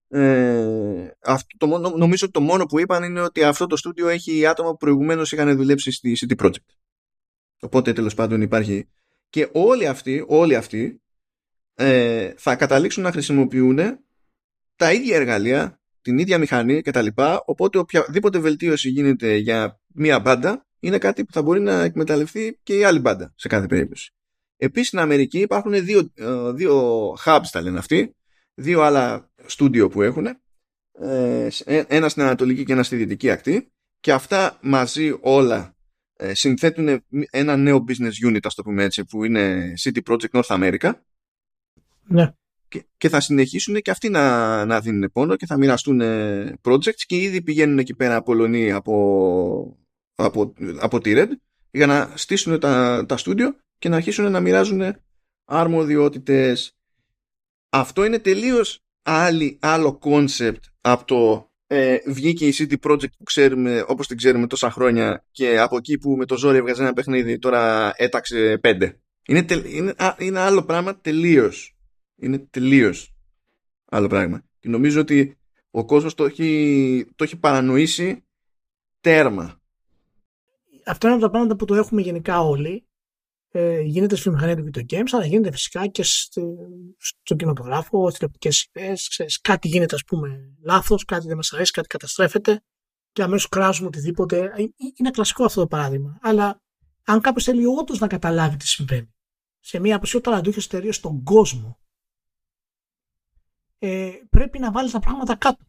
[SPEAKER 1] ε, αυτό, το, νομίζω ότι το μόνο που είπαν είναι ότι αυτό το στούντιο έχει άτομα που προηγουμένως είχαν δουλέψει στη City Project. Οπότε τέλος πάντων υπάρχει. Και όλοι αυτοί, όλοι αυτοί ε, θα καταλήξουν να χρησιμοποιούν τα ίδια εργαλεία, την ίδια μηχανή κτλ. Οπότε οποιαδήποτε βελτίωση γίνεται για μία μπάντα είναι κάτι που θα μπορεί να εκμεταλλευτεί και η άλλη μπάντα σε κάθε περίπτωση. Επίσης στην Αμερική υπάρχουν δύο, ε, δύο hubs τα λένε αυτοί, δύο άλλα στούντιο που έχουν, ε, ένα στην Ανατολική και ένα στη Δυτική ακτή και αυτά μαζί όλα ε, συνθέτουν ένα νέο business unit, ας το πούμε έτσι, που είναι City Project North America.
[SPEAKER 2] Ναι.
[SPEAKER 1] Και, και θα συνεχίσουν και αυτοί να, να δίνουν πόνο και θα μοιραστούν projects και ήδη πηγαίνουν εκεί πέρα Πολωνοί από, από, από τη Red για να στήσουν τα, τα στούντιο και να αρχίσουν να μοιράζουν αρμοδιότητες. Αυτό είναι τελείως άλλη, άλλο concept από το ε, βγήκε η City Project που ξέρουμε όπως την ξέρουμε τόσα χρόνια και από εκεί που με το ζόρι έβγαζε ένα παιχνίδι τώρα έταξε πέντε. Είναι, είναι, είναι άλλο πράγμα τελείως. Είναι τελείως άλλο πράγμα. Και νομίζω ότι ο κόσμος το έχει, το έχει παρανοήσει τέρμα.
[SPEAKER 2] Αυτό είναι από τα πράγματα που το έχουμε γενικά όλοι ε, γίνεται στη βιομηχανία του video games, αλλά γίνεται φυσικά και στο, στο κινηματογράφο, στις τηλεοπτικές σειρές. Κάτι γίνεται, ας πούμε, λάθος, κάτι δεν μας αρέσει, κάτι καταστρέφεται και αμέσως κράζουμε οτιδήποτε. Ε, ε, είναι κλασικό αυτό το παράδειγμα. Αλλά αν κάποιος θέλει όντως να καταλάβει τι συμβαίνει σε μια από τις πιο ταλαντούχες εταιρείες στον κόσμο, ε, πρέπει να βάλεις τα πράγματα κάτω.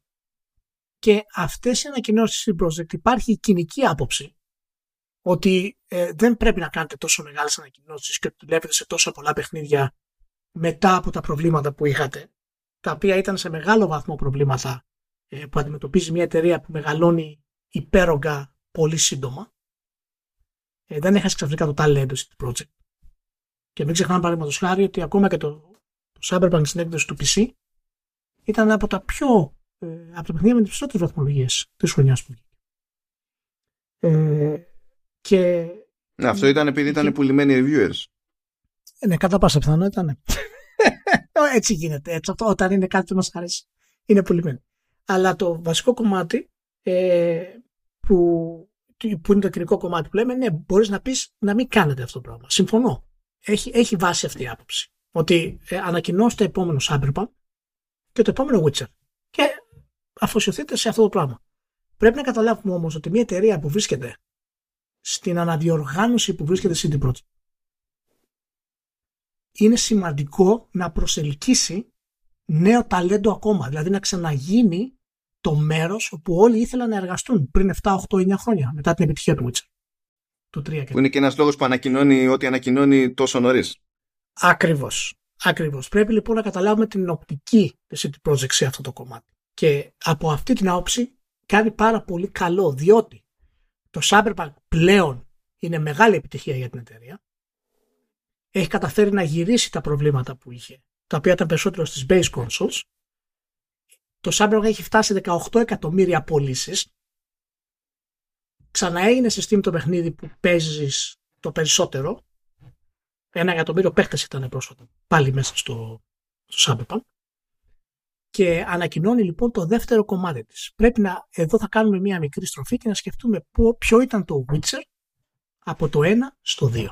[SPEAKER 2] Και αυτές οι ανακοινώσεις στην Project υπάρχει η κοινική άποψη ότι ε, δεν πρέπει να κάνετε τόσο μεγάλες ανακοινώσεις και δουλεύετε σε τόσο πολλά παιχνίδια μετά από τα προβλήματα που είχατε, τα οποία ήταν σε μεγάλο βαθμό προβλήματα ε, που αντιμετωπίζει μια εταιρεία που μεγαλώνει υπέρογκα πολύ σύντομα. Ε, δεν έχασε ξαφνικά το ταλέντο στην project. Και μην ξεχνάμε παραδείγματος χάρη ότι ακόμα και το, το Cyberpunk στην έκδοση του PC ήταν από τα πιο ε, από τα παιχνίδια με τις περισσότερε βαθμολογίες της χρονιάς που βγήκε. Ε, και...
[SPEAKER 1] Ναι, αυτό ήταν επειδή ήταν πουλημένοι reviewers.
[SPEAKER 2] Ναι, κατά πάσα πιθανότητα ναι. έτσι γίνεται. Έτσι, αυτό, όταν είναι κάτι που μας αρέσει, είναι πουλημένο. Αλλά το βασικό κομμάτι ε, που, που είναι το κοινικό κομμάτι που λέμε, ναι, μπορείς να πεις να μην κάνετε αυτό το πράγμα. Συμφωνώ. Έχει, έχει βάση αυτή η άποψη. Ότι ε, ανακοινώστε επόμενο Cyberpunk και το επόμενο Witcher. Και αφοσιωθείτε σε αυτό το πράγμα. Πρέπει να καταλάβουμε όμως ότι μια εταιρεία που βρίσκεται στην αναδιοργάνωση που βρίσκεται CD Projekt. Είναι σημαντικό να προσελκύσει νέο ταλέντο ακόμα, δηλαδή να ξαναγίνει το μέρος όπου όλοι ήθελαν να εργαστούν πριν 7, 8, 9 χρόνια μετά την επιτυχία του Witcher. Του 3
[SPEAKER 1] και που είναι και ένας λόγος που ανακοινώνει ό,τι ανακοινώνει τόσο νωρίς.
[SPEAKER 2] Ακριβώς. Ακριβώς. Πρέπει λοιπόν να καταλάβουμε την οπτική της CD Projekt σε αυτό το κομμάτι. Και από αυτή την άποψη κάνει πάρα πολύ καλό, διότι το Cyberpunk πλέον είναι μεγάλη επιτυχία για την εταιρεία. Έχει καταφέρει να γυρίσει τα προβλήματα που είχε, τα οποία ήταν περισσότερο στις base consoles. Το Cyberpunk έχει φτάσει 18 εκατομμύρια πωλήσεις. Ξαναέγινε σε Steam το παιχνίδι που παίζεις το περισσότερο Ένα εκατομμύριο παίχτες ήταν πρόσφατα πάλι μέσα στο, στο Cyberpunk. Και ανακοινώνει λοιπόν το δεύτερο κομμάτι της. Πρέπει να, εδώ θα κάνουμε μια μικρή στροφή και να σκεφτούμε ποιο ήταν το Witcher από το 1 στο 2.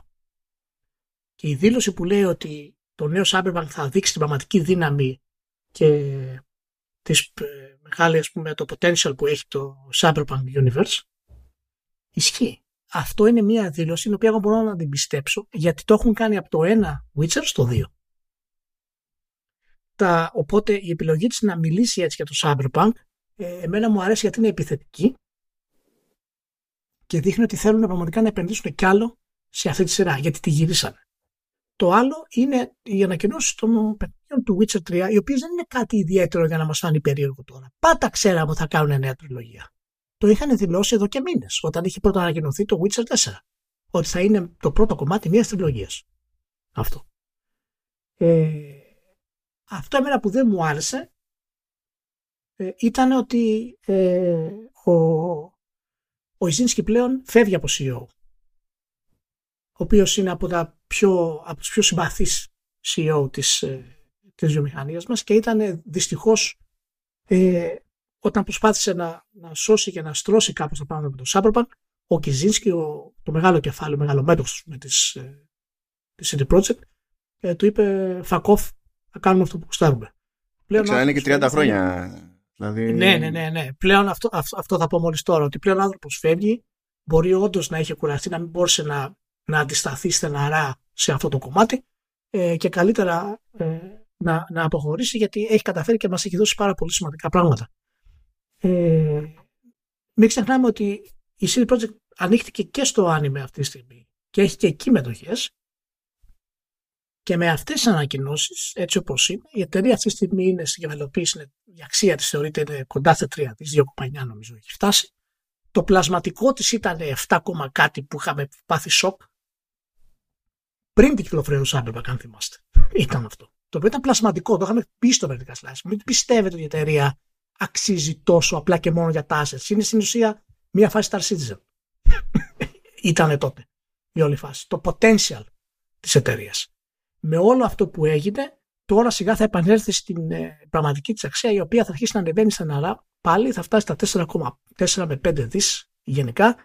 [SPEAKER 2] Και η δήλωση που λέει ότι το νέο Cyberpunk θα δείξει την πραγματική δύναμη και τις ε, μεγάλη, ας πούμε, το potential που έχει το Cyberpunk Universe ισχύει. Αυτό είναι μια δήλωση την οποία εγώ μπορώ να την πιστέψω γιατί το έχουν κάνει από το 1 Witcher στο 2. Τα, οπότε η επιλογή της να μιλήσει έτσι για το Cyberpunk ε, εμένα μου αρέσει γιατί είναι επιθετική και δείχνει ότι θέλουν πραγματικά να επενδύσουν κι άλλο σε αυτή τη σειρά γιατί τη γυρίσανε. Το άλλο είναι οι ανακοινώσεις των παιχνιδιών του Witcher 3, οι οποίες δεν είναι κάτι ιδιαίτερο για να μας φάνει περίεργο τώρα. Πάντα ξέραμε ότι θα κάνουν νέα τριλογία. Το είχαν δηλώσει εδώ και μήνες, όταν είχε πρώτα ανακοινωθεί το Witcher 4. Ότι θα είναι το πρώτο κομμάτι μιας τριλογίας. Αυτό. Ε, αυτό εμένα που δεν μου άρεσε ε, ήταν ότι ε, ο, ο Ιζίνσκι πλέον φεύγει από CEO. Ο οποίος είναι από τα πιο, από τους πιο συμπαθείς CEO της, ε, της βιομηχανίας μας και ήταν δυστυχώς ε, όταν προσπάθησε να, να σώσει και να στρώσει κάπως τα πράγματα με τον Cyberpunk ο Κιζίνσκι, ο, το μεγάλο κεφάλαιο, μεγάλο μέτοχος με της, ε, της CD Projekt ε, του είπε fuck off, θα κάνουμε αυτό που κουστάρουμε.
[SPEAKER 1] Πλέον είναι και 30 χρόνια. Δηλαδή...
[SPEAKER 2] Ναι, ναι, ναι, ναι. Πλέον αυτό, αυτό, αυτό θα πω μόλις τώρα, ότι πλέον ο άνθρωπος φεύγει, μπορεί όντως να έχει κουραστεί, να μην μπόρεσε να να αντισταθεί στεναρά σε αυτό το κομμάτι ε, και καλύτερα ε, να, να αποχωρήσει γιατί έχει καταφέρει και μας έχει δώσει πάρα πολύ σημαντικά πράγματα. Ε, μην ξεχνάμε ότι η CD Projekt ανοίχτηκε και στο άνιμε αυτή τη στιγμή και έχει και εκεί μετοχές και με αυτές τις ανακοινώσεις, έτσι όπως είναι, η εταιρεία αυτή τη στιγμή είναι στην κεφαλαιοποίηση, η αξία της θεωρείται είναι κοντά στα 3 της, 2,9 νομίζω έχει φτάσει. Το πλασματικό της ήταν 7, κάτι που είχαμε πάθει σοκ πριν την κυκλοφορία του Cyberpunk, αν θυμάστε. Ήταν αυτό. Το οποίο ήταν πλασματικό, το είχαμε πει στο Vertical Slice. Μην πιστεύετε ότι η εταιρεία αξίζει τόσο απλά και μόνο για τα assets. Είναι στην ουσία μια φάση Star Citizen. Ήταν τότε η όλη φάση. Το potential της εταιρείας. Με όλο αυτό που έγινε, τώρα σιγά θα επανέλθει στην ε, πραγματική της αξία, η οποία θα αρχίσει να ανεβαίνει στεναρά πάλι, θα φτάσει στα 4,4 με 5 δις γενικά.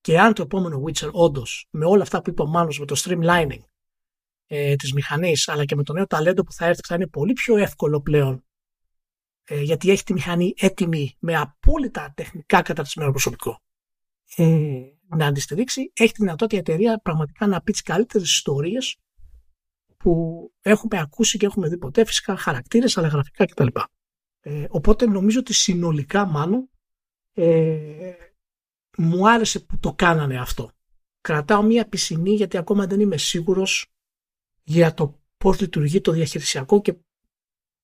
[SPEAKER 2] Και αν το επόμενο Witcher όντως με όλα αυτά που είπε ο Μάνος, με το streamlining ε, της μηχανής αλλά και με το νέο ταλέντο που θα έρθει θα είναι πολύ πιο εύκολο πλέον ε, γιατί έχει τη μηχανή έτοιμη με απόλυτα τεχνικά καταρτισμένο προσωπικό ε, να αντιστηρίξει έχει τη δυνατότητα η εταιρεία πραγματικά να πει τις καλύτερες ιστορίες που έχουμε ακούσει και έχουμε δει ποτέ φυσικά χαρακτήρες αλλά γραφικά κτλ. Ε, οπότε νομίζω ότι συνολικά μάλλον ε, μου άρεσε που το κάνανε αυτό. Κρατάω μία πισινή γιατί ακόμα δεν είμαι σίγουρος για το πώς λειτουργεί το διαχειρισιακό και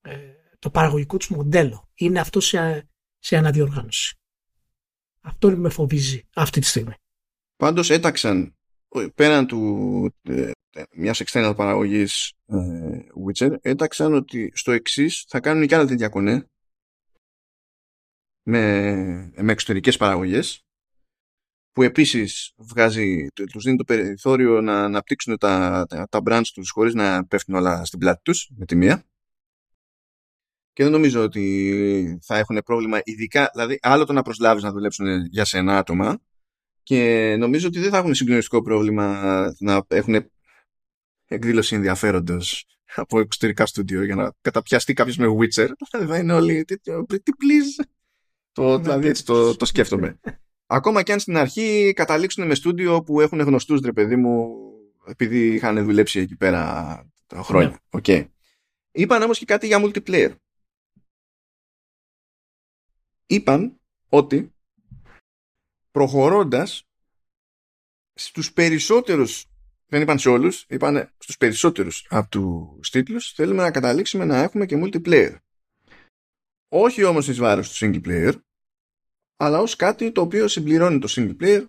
[SPEAKER 2] ε, το παραγωγικό τους μοντέλο. Είναι αυτό σε, σε αναδιοργάνωση. Αυτό με φοβίζει αυτή τη στιγμή.
[SPEAKER 1] Πάντως έταξαν πέραν του ε, μιας external παραγωγής ε, Witcher έταξαν ότι στο εξής θα κάνουν και άλλα τέτοια κονέ. Με, με εξωτερικές παραγωγές που επίσης βγάζει, τους δίνει το περιθώριο να αναπτύξουν τα, τα, τα brands τους χωρίς να πέφτουν όλα στην πλάτη τους με τη μία. Και δεν νομίζω ότι θα έχουν πρόβλημα ειδικά, δηλαδή άλλο το να προσλάβεις να δουλέψουν για σένα άτομα και νομίζω ότι δεν θα έχουν συγκλονιστικό πρόβλημα να έχουν εκδήλωση ενδιαφέροντος από εξωτερικά στούντιο για να καταπιαστεί κάποιος με Witcher. Θα είναι όλοι. Τι please. Το, δηλαδή έτσι το, το σκέφτομαι. Ακόμα και αν στην αρχή καταλήξουν με στούντιο που έχουν γνωστούς ρε παιδί μου επειδή είχαν δουλέψει εκεί πέρα χρόνια. Ναι. Okay. Είπαν όμως και κάτι για multiplayer. Είπαν ότι προχωρώντας στους περισσότερους δεν είπαν σε όλους, είπαν στους περισσότερους από τους τίτλους θέλουμε να καταλήξουμε να έχουμε και multiplayer. Όχι όμως εις βάρος του single player, αλλά ως κάτι το οποίο συμπληρώνει το single player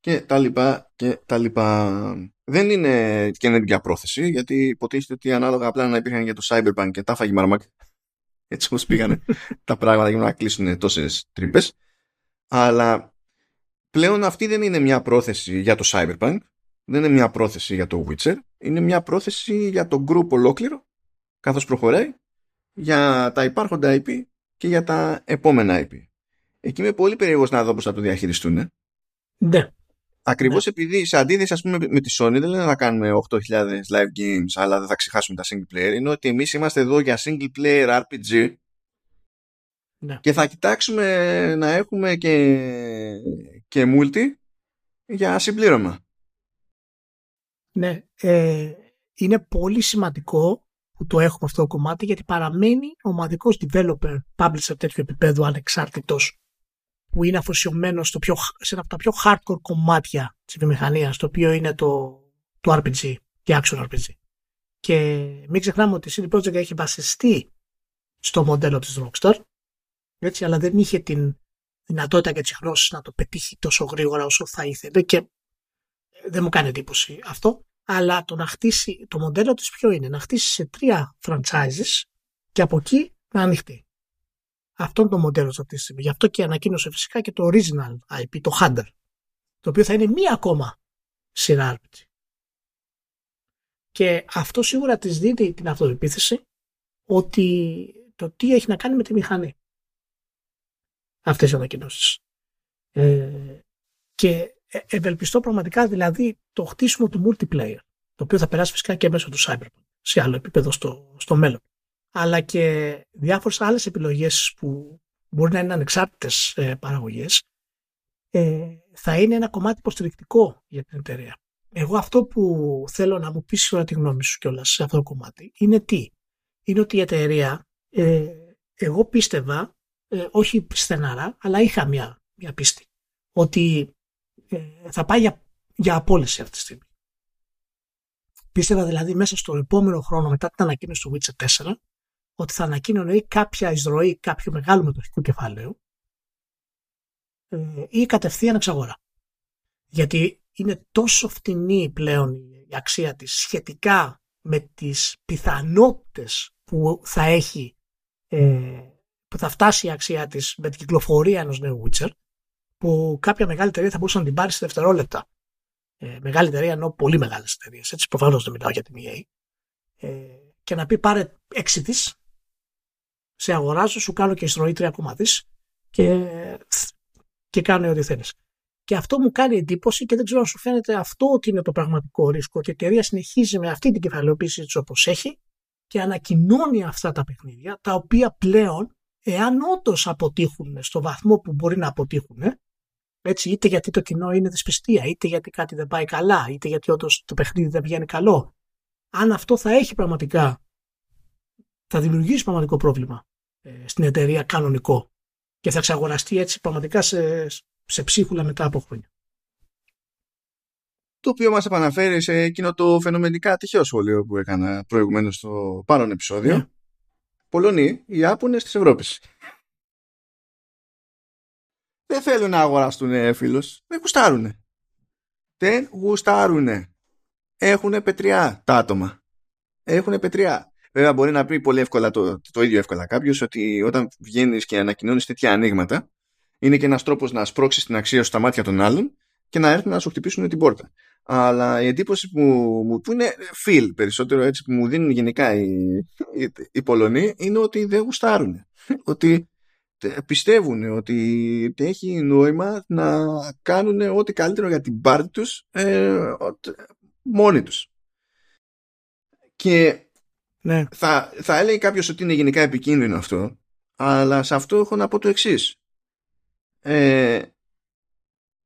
[SPEAKER 1] και τα λοιπά και τα λοιπά. Δεν είναι καινούργια πρόθεση, γιατί υποτίθεται ότι ανάλογα απλά να υπήρχαν για το Cyberpunk και τα φάγει Μαρμάκ, έτσι όπως πήγανε τα πράγματα για να κλείσουν τόσες τρύπες. Αλλά πλέον αυτή δεν είναι μια πρόθεση για το Cyberpunk, δεν είναι μια πρόθεση για το Witcher, είναι μια πρόθεση για το group ολόκληρο, καθώς προχωράει, για τα υπάρχοντα IP και για τα επόμενα IP. Εκεί είμαι πολύ περίεργος να δω πώς θα το διαχειριστούν.
[SPEAKER 2] Ναι.
[SPEAKER 1] Ακριβώς ναι. επειδή σε αντίθεση ας πούμε με τη Sony δεν λένε να κάνουμε 8.000 live games αλλά δεν θα ξεχάσουμε τα single player είναι ότι εμείς είμαστε εδώ για single player RPG ναι. και θα κοιτάξουμε να έχουμε και, και multi για συμπλήρωμα.
[SPEAKER 2] Ναι, ε, είναι πολύ σημαντικό που το έχουμε αυτό το κομμάτι γιατί παραμένει ομαδικός developer, publisher τέτοιου επίπεδου ανεξάρτητος που είναι αφοσιωμένος στο πιο, σε ένα από τα πιο hardcore κομμάτια της βιομηχανίας, το οποίο είναι το, το RPG και action RPG. Και μην ξεχνάμε ότι η CD Projekt έχει βασιστεί στο μοντέλο της Rockstar, έτσι, αλλά δεν είχε την δυνατότητα και τις γνώσεις να το πετύχει τόσο γρήγορα όσο θα ήθελε και δεν μου κάνει εντύπωση αυτό. Αλλά το να χτίσει, το μοντέλο της ποιο είναι, να χτίσει σε τρία franchises και από εκεί να ανοιχτεί. Αυτό είναι το μοντέλο αυτή τη στιγμή. Γι' αυτό και ανακοίνωσε φυσικά και το original IP, το Hunter, το οποίο θα είναι μία ακόμα σειρά RPG. Και αυτό σίγουρα της δίνει την αυτοεπίθεση ότι το τι έχει να κάνει με τη μηχανή. Αυτές οι ανακοινώσεις. Ε, και ε, ευελπιστώ πραγματικά δηλαδή το χτίσιμο του multiplayer, το οποίο θα περάσει φυσικά και μέσω του Cyberpunk σε άλλο επίπεδο στο, στο μέλλον αλλά και διάφορες άλλες επιλογές που μπορεί να είναι ανεξάρτητες ε, παραγωγές ε, θα είναι ένα κομμάτι υποστηρικτικό για την εταιρεία. Εγώ αυτό που θέλω να μου πεις όλα τη γνώμη σου κιόλας σε αυτό το κομμάτι είναι τι; Είναι ότι η εταιρεία ε, εγώ πίστευα ε, όχι στεναρά αλλά είχα μια, μια πίστη ότι ε, θα πάει για, για απόλυση αυτή τη στιγμή. Πίστευα δηλαδή μέσα στο επόμενο χρόνο μετά την ανακοίνωση του Witcher 4 ότι θα ανακοίνωνε ή κάποια εισρωή κάποιου μεγάλου μετοχικού κεφαλαίου ε, ή κατευθείαν εξαγορά. Γιατί είναι τόσο φτηνή πλέον η αξία της σχετικά με τις πιθανότητες που θα έχει ε, που θα φτάσει η αξία της με την κυκλοφορία ενός νέου Witcher που κάποια μεγάλη εταιρεία θα μπορούσε να την πάρει σε δευτερόλεπτα. Ε, μεγάλη εταιρεία ενώ πολύ μεγάλες εταιρείες. Έτσι προφανώς δεν μιλάω για την EA. Ε, και να πει πάρε έξι της σε αγοράζω, σου κάνω και εισρωή 3,3 και, και κάνω ό,τι θέλεις. Και αυτό μου κάνει εντύπωση και δεν ξέρω αν σου φαίνεται αυτό ότι είναι το πραγματικό ρίσκο. Και η εταιρεία συνεχίζει με αυτή την κεφαλαιοποίηση της όπως έχει και ανακοινώνει αυτά τα παιχνίδια, τα οποία πλέον, εάν όντως αποτύχουν στο βαθμό που μπορεί να αποτύχουν, έτσι, είτε γιατί το κοινό είναι δυσπιστία, είτε γιατί κάτι δεν πάει καλά, είτε γιατί όντως το παιχνίδι δεν βγαίνει καλό. Αν αυτό θα έχει πραγματικά θα δημιουργήσει πραγματικό πρόβλημα ε, στην εταιρεία κανονικό και θα εξαγοραστεί έτσι πραγματικά σε, σε ψίχουλα μετά από χρόνια.
[SPEAKER 1] Το οποίο μας επαναφέρει σε εκείνο το φαινομενικά τυχαίο σχόλιο που έκανα προηγουμένως στο παρόν επεισόδιο. Ναι. Πολωνοί, οι Άπωνες της Ευρώπης. Δεν θέλουν να αγοραστούν φίλος. Δεν γουστάρουνε. Δεν γουστάρουνε. Έχουν πετριά τα άτομα. Έχουν πετριά. Βέβαια, μπορεί να πει πολύ εύκολα το, το ίδιο εύκολα κάποιος ότι όταν βγαίνεις και ανακοινώνεις τέτοια ανοίγματα, είναι και ένας τρόπος να σπρώξεις την αξία σου στα μάτια των άλλων και να έρθουν να σου χτυπήσουν την πόρτα. Αλλά η εντύπωση που, που είναι feel περισσότερο έτσι που μου δίνουν γενικά οι, οι, οι Πολωνοί είναι ότι δεν γουστάρουν. ότι πιστεύουν ότι έχει νόημα να κάνουν ό,τι καλύτερο για την πάρτη τους ε, μόνοι τους. Και ναι. Θα, θα έλεγε κάποιος ότι είναι γενικά επικίνδυνο αυτό, αλλά σε αυτό έχω να πω το εξής. Ε,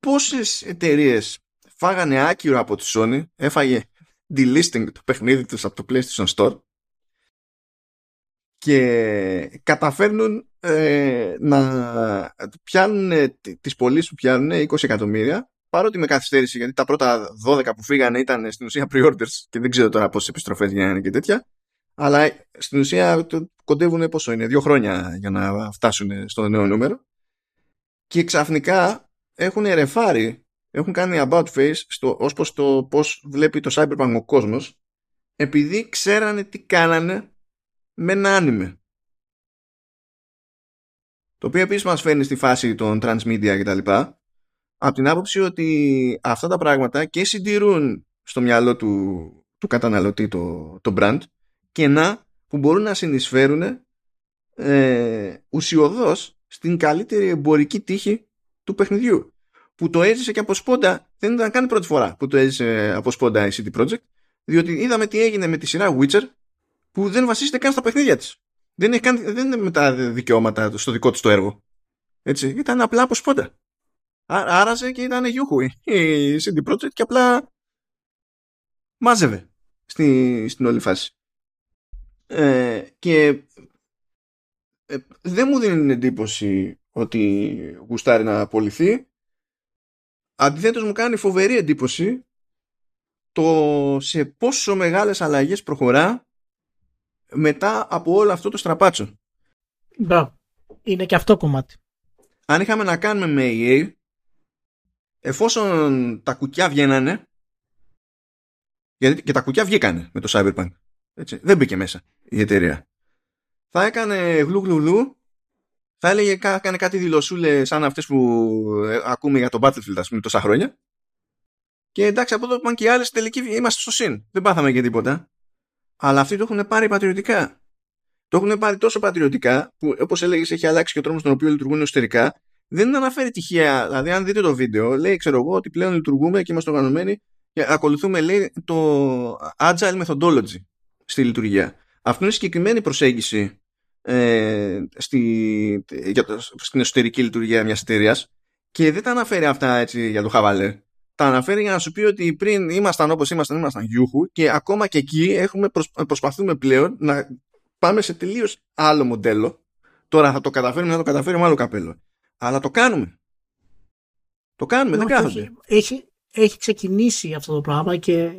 [SPEAKER 1] πόσες εταιρείες φάγανε άκυρο από τη Sony, έφαγε delisting το παιχνίδι τους από το PlayStation Store και καταφέρνουν ε, να πιάνουν τις πωλήσεις που πιάνουν 20 εκατομμύρια παρότι με καθυστέρηση γιατί τα πρώτα 12 που φύγανε ήταν στην ουσία pre-orders και δεν ξέρω τώρα πόσες επιστροφές γίνανε και τέτοια αλλά στην ουσία κοντεύουν πόσο είναι, δύο χρόνια για να φτάσουν στο νέο νούμερο. Και ξαφνικά έχουν ρεφάρει, έχουν κάνει about face στο, ως προς το πώς βλέπει το Cyberpunk ο κόσμος, επειδή ξέρανε τι κάνανε με ένα άνιμε. Το οποίο επίσης μας φέρνει στη φάση των transmedia κτλ. Από την άποψη ότι αυτά τα πράγματα και συντηρούν στο μυαλό του, του καταναλωτή το, το brand και να που μπορούν να συνεισφέρουν ε, ουσιοδός στην καλύτερη εμπορική τύχη του παιχνιδιού που το έζησε και από σπόντα δεν ήταν καν πρώτη φορά που το έζησε από σπόντα η CD Projekt διότι είδαμε τι έγινε με τη σειρά Witcher που δεν βασίζεται καν στα παιχνίδια της. Δεν, είναι, καν, δεν είναι με τα δικαιώματα στο δικό της το έργο. Έτσι, ήταν απλά από σπόντα. Άραζε και ήταν γιούχου η CD Projekt και απλά μάζευε στη, στην όλη φάση. Ε, και ε, δεν μου δίνει την εντύπωση ότι γουστάρει να απολυθεί αντιθέτως μου κάνει φοβερή εντύπωση το σε πόσο μεγάλες αλλαγές προχωρά μετά από όλο αυτό το στραπάτσο.
[SPEAKER 2] Μπράβο. Είναι και αυτό κομμάτι.
[SPEAKER 1] Αν είχαμε να κάνουμε με EA, εφόσον τα κουκιά βγαίνανε, γιατί και τα κουκιά βγήκανε με το Cyberpunk, έτσι, δεν μπήκε μέσα η εταιρεία. Θα έκανε γλου γλου γλου, θα έλεγε έκανε κάτι δηλωσούλε σαν αυτές που ε, ακούμε για το Battlefield ας πούμε τόσα χρόνια και εντάξει από εδώ που πάνε και οι άλλες τελική είμαστε στο συν. Δεν πάθαμε και τίποτα. Αλλά αυτοί το έχουν πάρει πατριωτικά. Το έχουν πάρει τόσο πατριωτικά που όπως έλεγες έχει αλλάξει και ο τρόπο στον οποίο λειτουργούν εσωτερικά. Δεν αναφέρει τυχαία. Δηλαδή, αν δείτε το βίντεο, λέει, ξέρω εγώ, ότι πλέον λειτουργούμε και είμαστε οργανωμένοι και ακολουθούμε, λέει, το agile methodology στη λειτουργία. Αυτό είναι συγκεκριμένη προσέγγιση ε, στη, για το, στην εσωτερική λειτουργία μιας εταιρείας και δεν τα αναφέρει αυτά έτσι για το χαβαλέ τα αναφέρει για να σου πει ότι πριν ήμασταν όπως ήμασταν, ήμασταν γιούχου και ακόμα και εκεί έχουμε προσπαθούμε πλέον να πάμε σε τελείως άλλο μοντέλο. Τώρα θα το καταφέρουμε να το καταφέρουμε άλλο καπέλο. Αλλά το κάνουμε. Το κάνουμε, δεν κάθονται.
[SPEAKER 2] Έχει, έχει ξεκινήσει αυτό το πράγμα και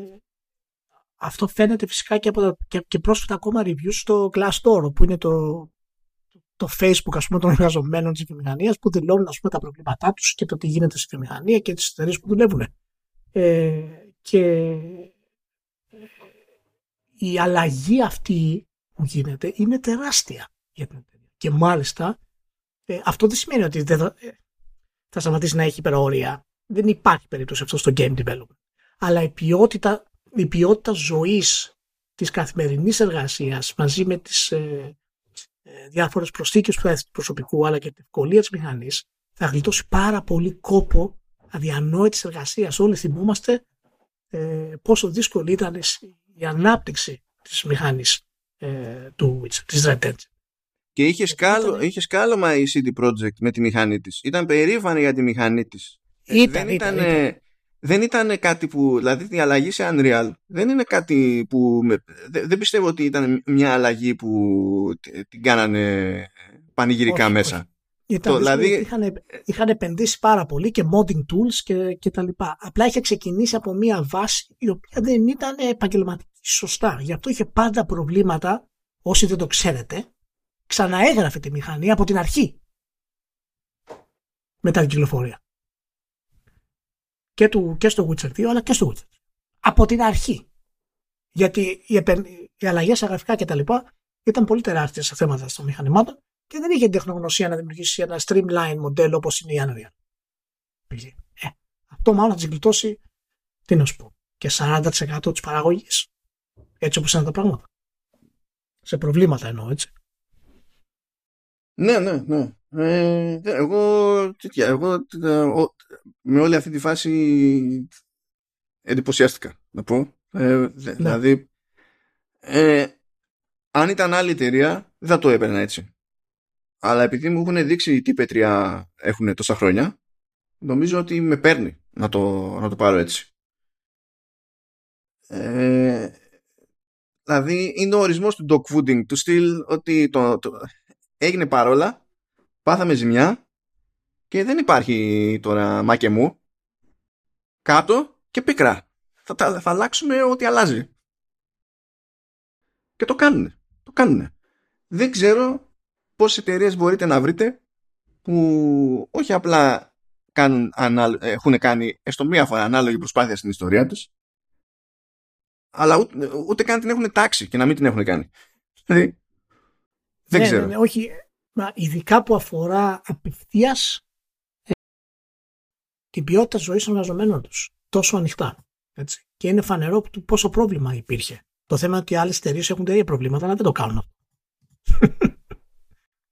[SPEAKER 2] αυτό φαίνεται φυσικά και, από τα, και, και πρόσφατα ακόμα reviews στο Glassdoor που είναι το, το Facebook ας πούμε, των εργαζομένων της βιομηχανίας που δηλώνουν ας πούμε, τα προβλήματά τους και το τι γίνεται στη βιομηχανία και τις εταιρείες που δουλεύουν. Ε, και ε, η αλλαγή αυτή που γίνεται είναι τεράστια για την εταιρεία. Και μάλιστα ε, αυτό δεν σημαίνει ότι δεν θα, ε, θα σταματήσει να έχει υπερορία. Δεν υπάρχει περίπτωση αυτό στο game development. Αλλά η ποιότητα, η ποιότητα ζωής της καθημερινής εργασίας μαζί με τις ε, ε, διάφορες προσθήκες του προσωπικού αλλά και την ευκολία της μηχανής θα γλιτώσει πάρα πολύ κόπο αδιανόητης εργασίας. Όλοι θυμόμαστε ε, πόσο δύσκολη ήταν η ανάπτυξη της μηχανής ε, του Witcher, της Red Engine.
[SPEAKER 1] Και είχε, σκάλω, είχε σκάλωμα η CD Projekt με τη μηχανή της. Ήταν περήφανη για τη μηχανή της.
[SPEAKER 2] Ήταν, δεν ήταν, ήταν,
[SPEAKER 1] δεν ήταν κάτι που, δηλαδή η αλλαγή σε Unreal δεν είναι κάτι που, δεν πιστεύω ότι ήταν μια αλλαγή που την κάνανε πανηγυρικά μέσα.
[SPEAKER 2] Ήταν, το, δηλαδή... είχαν, είχαν επενδύσει πάρα πολύ και modding tools και, και τα λοιπά. Απλά είχε ξεκινήσει από μια βάση η οποία δεν ήταν επαγγελματική σωστά. Γι' αυτό είχε πάντα προβλήματα, όσοι δεν το ξέρετε, ξαναέγραφε τη μηχανή από την αρχή. Μετά την κυκλοφορία και, του, και στο Witcher 2 αλλά και στο Witcher. Από την αρχή. Γιατί οι, επεν... οι αλλαγές σε γραφικά κτλ. ήταν πολύ τεράστιες σε θέματα των μηχανημάτων και δεν είχε τεχνογνωσία να δημιουργήσει ένα streamline μοντέλο όπως είναι η Unreal. Ε, αυτό μάλλον θα τη γλιτώσει, τι να σου πω, και 40% της παραγωγής. Έτσι όπως είναι τα πράγματα. Σε προβλήματα εννοώ, έτσι.
[SPEAKER 1] Ναι, ναι, ναι. Ε, εγώ, τέτοια, εγώ με όλη αυτή τη φάση εντυπωσιάστηκα να πω. Ε, ναι. Δηλαδή ε, αν ήταν άλλη εταιρεία δεν θα το έπαιρνα έτσι. Αλλά επειδή μου έχουν δείξει τι πέτρια έχουν τόσα χρόνια νομίζω ότι με παίρνει να το, να το πάρω έτσι. Ε, δηλαδή είναι ο ορισμός του dog fooding του στυλ ότι το, το, έγινε παρόλα πάθαμε ζημιά και δεν υπάρχει τώρα μάκε μου κάτω και πίκρα. Θα, θα, αλλάξουμε ό,τι αλλάζει. Και το κάνουν. Το κάνουν. Δεν ξέρω πόσες εταιρείες μπορείτε να βρείτε που όχι απλά κάνουν, έχουν κάνει έστω μία φορά ανάλογη προσπάθεια στην ιστορία τους αλλά ούτε, ούτε καν την έχουν τάξει και να μην την έχουν κάνει. Δηλαδή, δεν ναι, ξέρω.
[SPEAKER 2] Ναι, ναι, όχι, ειδικά που αφορά απευθείας την ποιότητα ζωής των εργαζομένων τους. Τόσο ανοιχτά. Έτσι. και είναι φανερό του πόσο πρόβλημα υπήρχε. Το θέμα είναι ότι άλλες εταιρείες έχουν τέτοια προβλήματα, αλλά δεν το κάνουν αυτό.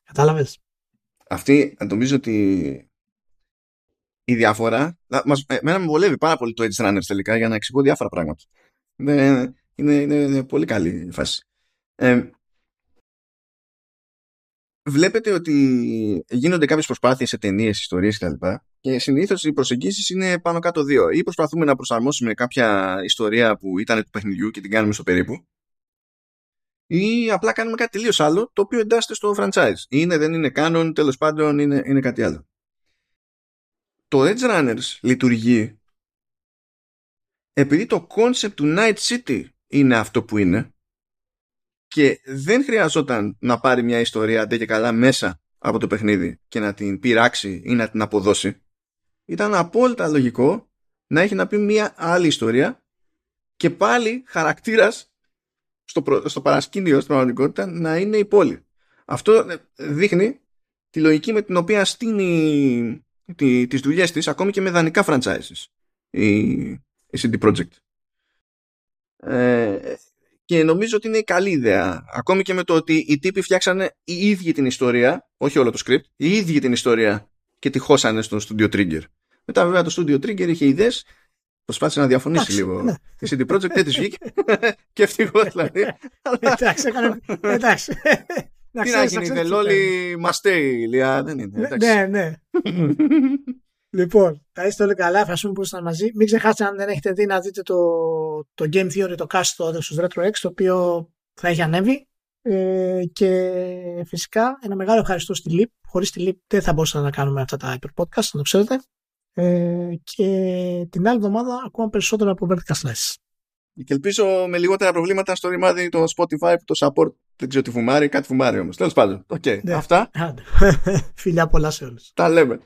[SPEAKER 2] Κατάλαβες;
[SPEAKER 1] Αυτή νομίζω ότι η διαφορά. Μας, εμένα με βολεύει πάρα πολύ το Edge Runners τελικά για να εξηγώ διάφορα πράγματα. Είναι, είναι, είναι, πολύ καλή η φάση. Ε, βλέπετε ότι γίνονται κάποιες προσπάθειες σε ταινίες, ιστορίες κτλ. Και συνήθως οι προσεγγίσεις είναι πάνω κάτω δύο. Ή προσπαθούμε να προσαρμόσουμε κάποια ιστορία που ήταν του παιχνιδιού και την κάνουμε στο περίπου. Ή απλά κάνουμε κάτι τελείως άλλο το οποίο εντάσσεται στο franchise. Είναι, δεν είναι canon, τέλος πάντων είναι, είναι κάτι άλλο. Το Edge Runners λειτουργεί επειδή το concept του Night City είναι αυτό που είναι και δεν χρειαζόταν να πάρει μια ιστορία αντί και καλά μέσα από το παιχνίδι και να την πειράξει ή να την αποδώσει ήταν απόλυτα λογικό να έχει να πει μια άλλη ιστορία και πάλι χαρακτήρας στο, στο παρασκήνιο στην πραγματικότητα να είναι η πόλη. Αυτό ε, δείχνει τη λογική με την οποία στείνει τι, τις δουλειές της ακόμη και με δανεικά franchises η, η CD Projekt. Ε, και νομίζω ότι είναι η καλή ιδέα. Ακόμη και με το ότι οι τύποι φτιάξανε οι ίδιοι την ιστορία, όχι όλο το script, οι ίδιοι την ιστορία και τη χώσανε στο Studio Trigger. Μετά βέβαια το Studio Trigger είχε ιδέες Προσπάθησε να διαφωνήσει λίγο. Ναι. Η CD Projekt δεν της βγήκε. και ευτυχώς δηλαδή.
[SPEAKER 2] Εντάξει, έκανε. Εντάξει.
[SPEAKER 1] Τι να γίνει, δεν Λόλι Μαστέι, Λιά, δεν είναι.
[SPEAKER 2] Ναι, ναι. Λοιπόν, θα είστε όλοι καλά, ευχαριστούμε που ήσασταν μαζί. Μην ξεχάσετε αν δεν έχετε δει να δείτε το, το Game Theory, το cast στους Retro X, το οποίο θα έχει ανέβει. Ε, και φυσικά ένα μεγάλο ευχαριστώ στη Leap. Χωρίς τη Leap δεν θα μπορούσαμε να κάνουμε αυτά τα hyper podcast, να το ξέρετε. Ε, και την άλλη εβδομάδα ακόμα περισσότερο από Vertical Slice.
[SPEAKER 1] Και ελπίζω με λιγότερα προβλήματα στο ρημάδι το Spotify που το support δεν ξέρω τι φουμάρει, κάτι φουμάρει όμως. Τέλος πάντων. Okay. Ναι. Αυτά.
[SPEAKER 2] Φιλιά πολλά σε όλους.
[SPEAKER 1] Τα λέμε.